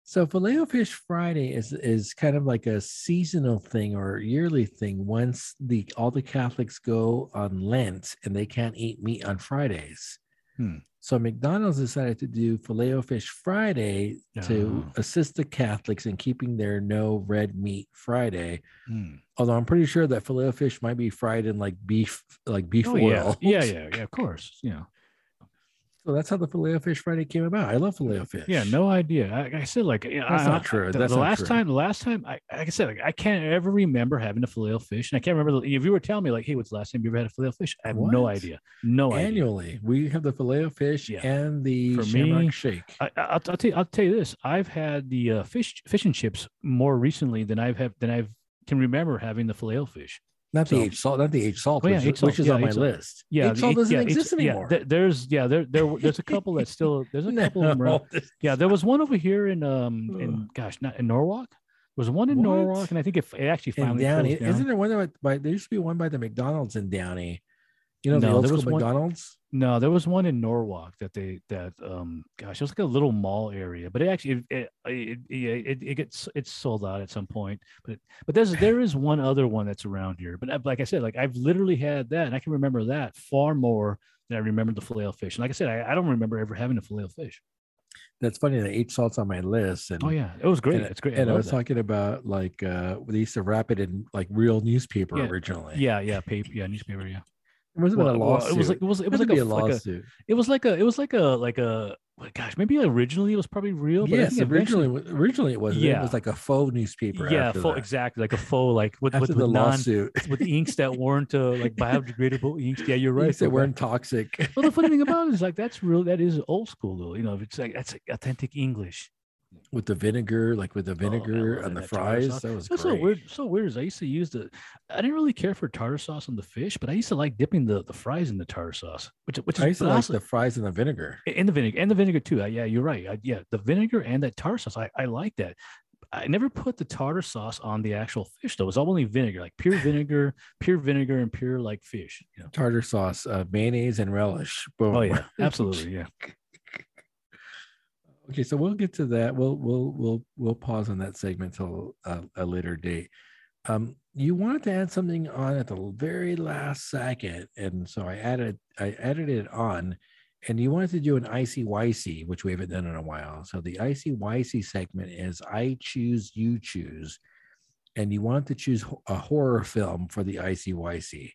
So filet fish Friday is is kind of like a seasonal thing or yearly thing. Once the all the Catholics go on Lent and they can't eat meat on Fridays. Hmm. So McDonald's decided to do filet o fish Friday to Oh. assist the Catholics in keeping their no red meat Friday. Hmm. Although I'm pretty sure that filet o fish might be fried in like beef, like beef Oh, oil. yeah. yeah, yeah, yeah. Of course. Yeah, So that's how the filet fish Friday came about. I love filet fish. yeah. No idea. I, I said like That's I- not true. The, That's the last true. time, the last time, I like I said, like I can't ever remember having a filet fish, and I can't remember the, if you were telling me like, hey, what's the last time you ever had a filet fish? I have no idea. No idea. Annually, we have the filet fish Yeah. and the For shamrock me, shake. I, I- I'll, I'll tell you. I'll tell you this. I've had the uh, fish fish and chips more recently than I've have than I've can remember having the filet fish. Not the So- H salt, not the H salt, Oh, yeah, which, H salt. which is Yeah, on my H salt. list. Yeah, H the salt doesn't yeah, exist anymore. there- there's yeah, there there there's a couple that still there's a couple of them around. Yeah, there was one over here in um in gosh, not in Norwalk. There was one in What? Norwalk, and I think it, it actually in finally. Downey, down. isn't there one that by there used to be one by the McDonald's in Downey? You know the No, old there school one- McDonald's. No, there was one in Norwalk that they that um gosh, it was like a little mall area, but it actually it it it, it, it gets it's sold out at some point. But but there's there is one other one that's around here. But like I said, like I've literally had that, and I can remember that far more than I remember the filet fish. And like I said, I, I don't remember ever having a filet fish. That's funny. The H salt's on my list, and Oh yeah, it was great. and, it's great. I And I, was that. talking about like uh they used to wrap it in like real newspaper Yeah, originally. yeah, yeah, paper, yeah, newspaper, yeah. It wasn't Well, a well, lawsuit. it was like it was it It was like a, a like a it was like a it was like a like a well, gosh maybe originally it was probably real. But yes, think eventually- originally originally it was. Yeah, It was like a faux newspaper. yeah, full, that. exactly like a faux like with After with, the with non lawsuit, with inks that weren't uh, like biodegradable inks. Yeah, you're right. right? They weren't toxic. Well, the funny thing about it is like that's real. That is old school though. You know, it's like that's like authentic English. With the vinegar, like with the Oh, vinegar and the fries. sauce. That was That's great. so weird. So weird is I used to use the. I didn't really care for tartar sauce on the fish, but I used to like dipping the, the fries in the tartar sauce, which which is I used to like the fries in the vinegar. in the vinegar and the vinegar too. Uh, yeah, you're right. I, yeah, the vinegar and that tartar sauce. I, I like that. I never put the tartar sauce on the actual fish though. It's all only vinegar, like pure vinegar, pure vinegar, and pure like fish. You know? Tartar sauce, uh, mayonnaise, and relish. Boom. Oh yeah, absolutely. Yeah. Okay, so we'll get to that. We'll we'll we'll we'll pause on that segment till a later date. Um, you wanted to add something on at the very last second, and so I added I added it on, and you wanted to do an ICYC, which we haven't done in a while. So the ICYC segment is I choose, you choose, and you want to choose a horror film for the ICYC.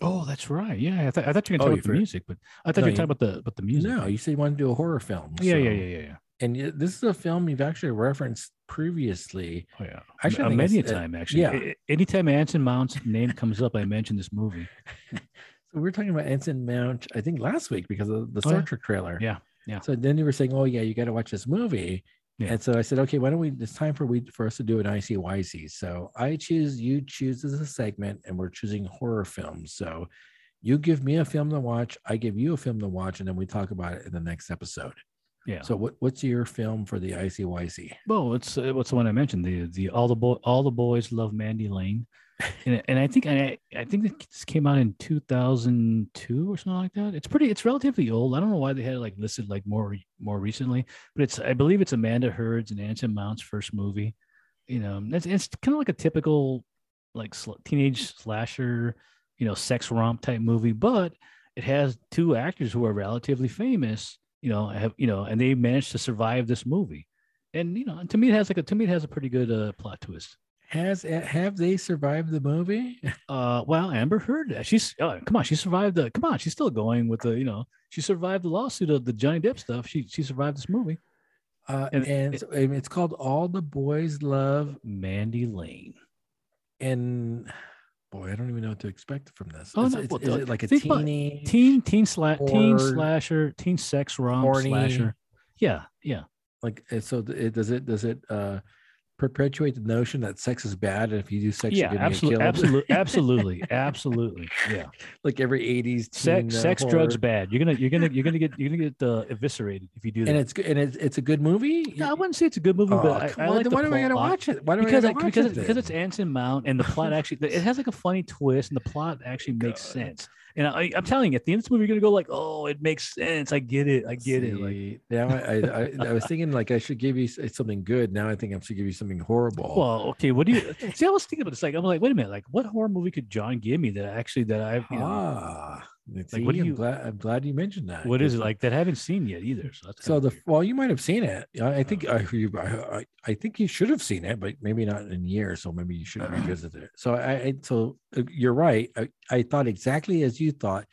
Oh, that's right. Yeah, I, th- I thought you were Oh, going to talk about the music, but I thought No, you were talking about the about the music. No, you said you want to do a horror film. yeah, yeah, so- yeah, yeah, yeah. And y- this is a film you've actually referenced previously. Oh yeah. Actually, uh, many a uh, time actually. yeah. Anytime Anson Mount's name comes up, I mention this movie. So we were talking about Anson Mount, I think last week because of the Oh, Star yeah. Trek trailer. Yeah, yeah. So then you were saying, "Oh yeah, you got to watch this movie." Yeah. And so I said, "Okay, why don't we? It's time for we for us to do an ICYC." So I choose, you choose as a segment, and we're choosing horror films. So you give me a film to watch, I give you a film to watch, and then we talk about it in the next episode. Yeah. So what what's your film for the ICYC? Well, it's uh, what's the one I mentioned? The the all the boy all the boys love Mandy Lane, and and I think I I think this came out in two thousand two or something like that. It's pretty. It's relatively old. I don't know why they had it like listed like more re- more recently, but it's I believe it's Amanda Heard's and Anson Mount's first movie. You know, it's it's kind of like a typical like sl- teenage slasher, you know, sex romp type movie, but it has two actors who are relatively famous. You know, have you know, and they managed to survive this movie and you know, to me, it has like a to me, it has a pretty good uh, plot twist. Has have they survived the movie? Uh, well, Amber Heard, uh, she's uh, come on, she survived the come on, she's still going with the you know, she survived the lawsuit of the Johnny Depp stuff. She she survived this movie. Uh, And- and, and it's called All the Boys Love Mandy Lane. and boy, I don't even know what to expect from this. Oh, is, no, is- well, is it like a teeny Teen teen sla- teen slasher, teen sex romp Horny. slasher. Yeah, yeah. like uh, so it does it does it uh perpetuate the notion that sex is bad and if you do sex yeah, absolutely, absolutely, absolutely, absolutely. Yeah, like every 80s sex, teen, uh, sex, drugs, bad. You're gonna, you're gonna, you're gonna get, you're gonna get uh, eviscerated if you do that. and it's good and it's, it's a good movie No, I wouldn't say it's a good movie, Oh, but I, I like why do I gotta watch it why do because I watch because it it's, because it's? Anson Mount and the plot actually it has like a funny twist and the plot actually makes God. sense. And I, I'm telling you, at the end of this movie, you're gonna go like, "Oh, it makes sense. I get it. I get it." Like, See, now I, I, I was thinking like I should give you something good now I think I should give you something horrible well, okay. What do you see? I was thinking about this. Like, I'm like, wait a minute. Like, what horror movie could John give me that actually that I, you know, ah see, what do I'm you- glad I'm glad you mentioned that what is it like that I haven't seen yet either? So that's So the weird. well, you might have seen it. I, I think I, you, I I- I think you should have seen it, but maybe not in years. So maybe you should revisit it. So I, I so uh, you're right. I, I thought exactly as you thought.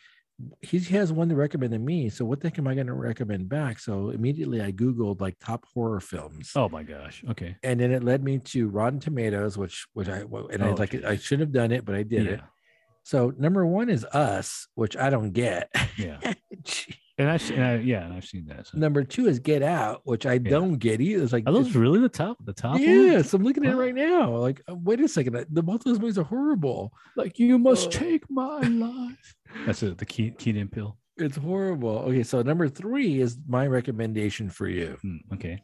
He has one to recommend to me. So what the heck am I going to recommend back? So immediately I googled like top horror films, oh my gosh. Okay. and then it led me to Rotten Tomatoes, which which I and I Oh, like geez. I should have done it, but I did yeah. it. So number one is Us, which I don't get. Yeah. And I've and I, yeah, and I've seen that. So. Number two is Get Out, which I don't get either. It's like Are those really the top? The top? Yes, I'm looking at it right now. Like, uh, wait a second, the both of those movies are horrible. Like you must Uh, take my life. That's it. The key Keenan pill. It's horrible. Okay, so number three is my recommendation for you, Hmm, okay.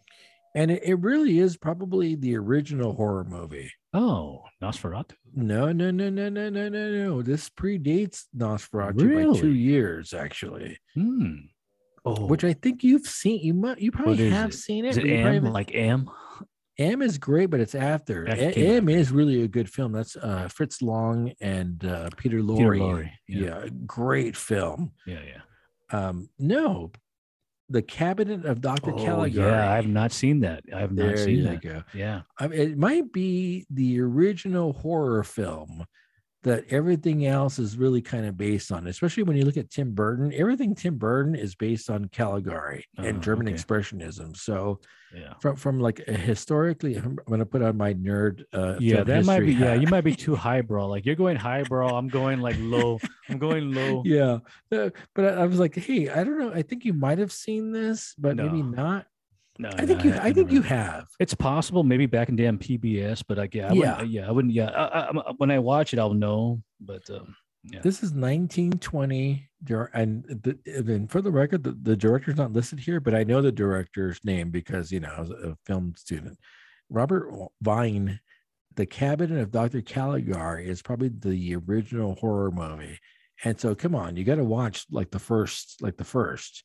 and it, it really is probably the original horror movie. Oh, Nosferatu. No, no, no, no, no, no, no, no. This predates Nosferatu by two years, actually. Hmm. Oh, Which I think you've seen. You might, you probably have it? seen it. is it but you probably M? Like M? M is great, but it's after. Actually M is really a good film. That's uh, Fritz Lang and uh, Peter Lorre. Peter Lorre. Yeah. Yeah. great film. Yeah, yeah. Um, no, The Cabinet of Dr. Oh, Caligari. yeah. I have not seen that. I have not there seen that. go. Yeah. I mean, it might be the original horror film that everything else is really kind of based on, especially when you look at Tim Burton. Everything Tim Burton is based on Caligari and Oh, German okay. expressionism. So Yeah. from from like a historically, I'm going to put on my nerd. Uh, Yeah, that might be. Yeah, you might be too highbrow. Like you're going highbrow. I'm going like low. I'm going low. yeah, Uh, but I, I was like, hey, I don't know. I think you might have seen this, but maybe not. No, I think no, you. I think you have. It's possible, maybe back in damn PBS, but like, yeah, I Yeah. wouldn't, yeah, I wouldn't. Yeah, I, I, when I watch it, I'll know. But um, yeah, This is 1920, and the, and for the record, the, the director's not listed here, but I know the director's name because you know I was a film student. Robert Wiene, The Cabinet of Dr. Caligari is probably the original horror movie, and so come on, you got to watch like the first, like the first.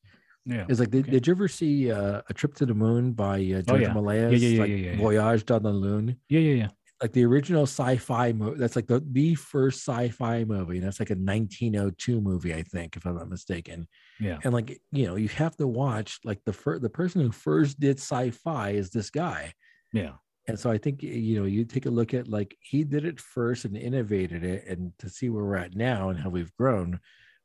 Yeah, It's like, did, Okay. did you ever see uh, A Trip to the Moon by uh, Oh, George yeah. Méliès? Yeah, yeah, yeah, like yeah, yeah, yeah. Voyage dans la Lune yeah, yeah, yeah. like the original sci-fi movie. That's like the, the first sci-fi movie. And that's like a 1902 movie, I think, if I'm not mistaken. Yeah. And like, you know, you have to watch like the first the person who first did sci-fi is this guy. Yeah. And so I think you know, you take a look at like he did it first and innovated it, and to see where we're at now and how we've grown.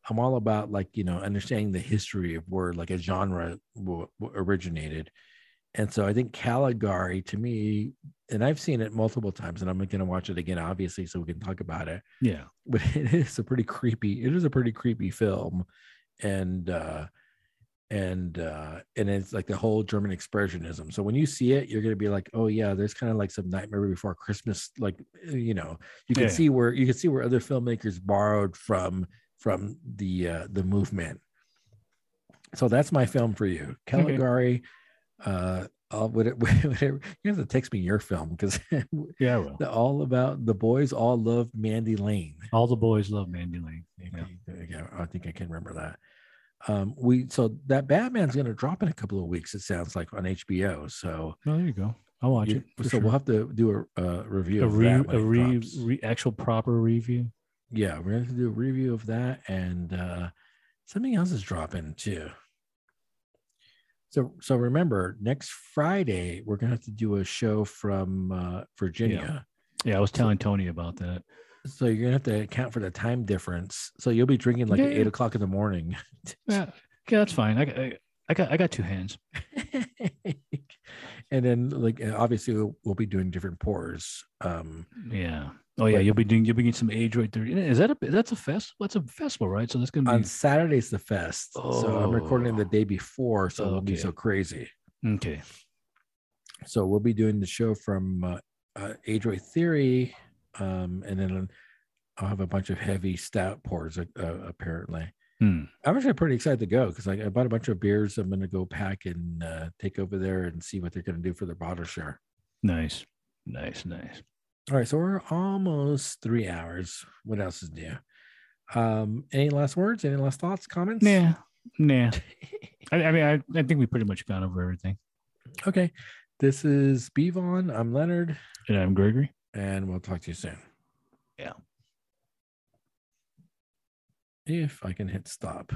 I'm all about like you know understanding the history of where like a genre w- w- originated, and so I think Caligari to me, and I've seen it multiple times, and I'm going to watch it again, obviously, so we can talk about it. Yeah. But it is a pretty creepy. It is a pretty creepy film, and uh, and uh, and it's like the whole German expressionism. So when you see it, you're going to be like, oh yeah, there's kind of like some Nightmare Before Christmas, like you know, you can Yeah. see where you can see where other filmmakers borrowed from from the uh, the movement. So that's my film for you, Caligari. Uh, I'll, whatever, whatever, you have to text me your film because Yeah. Well, all about the boys all love Mandy Lane. all the boys love Mandy Lane. Yeah. Okay. I think I can remember that. Um, we so that Batman's going to drop in a couple of weeks. It sounds like on HBO. So Well, there you go. I'll watch you- it. so sure. we'll have to do a, uh review a of re, that. a re, re, actual proper review. Yeah, we're going to do a review of that, and uh, something else is dropping too. So so remember, next Friday we're going to have to do a show from uh, Virginia. Yeah, I was telling Tony about that. So you're gonna have to account for the time difference. So you'll be drinking like Yeah. eight o'clock in the morning. Yeah, okay, that's fine. I, got- I, I got I got two hands. and then like obviously we'll, we'll be doing different pours. Um Yeah. Oh yeah, But- you'll be doing you'll be getting some Adroit Theory. Is that a that's a fest? That's a festival, right? So that's gonna be on Saturday's the fest. So I'm recording the Oh. day before, so it won't be so crazy. okay. So we'll be doing the show from uh, uh Adroit Theory. Um and then I'll have a bunch of heavy stout pours uh, uh, apparently. Hmm. I'm actually pretty excited to go because I, I bought a bunch of beers. I'm gonna go pack and uh, take over there and see what they're gonna do for their bottle share. Nice, nice, nice. All right, so we're almost three hours. What else is new? Um, any last words? Any last thoughts, comments? Nah, nah. I, I mean, I, I think we pretty much gone over everything. okay. This is Bevon. I'm Leonard, And I'm Gregory. and we'll talk to you soon. Yeah. If I can hit stop.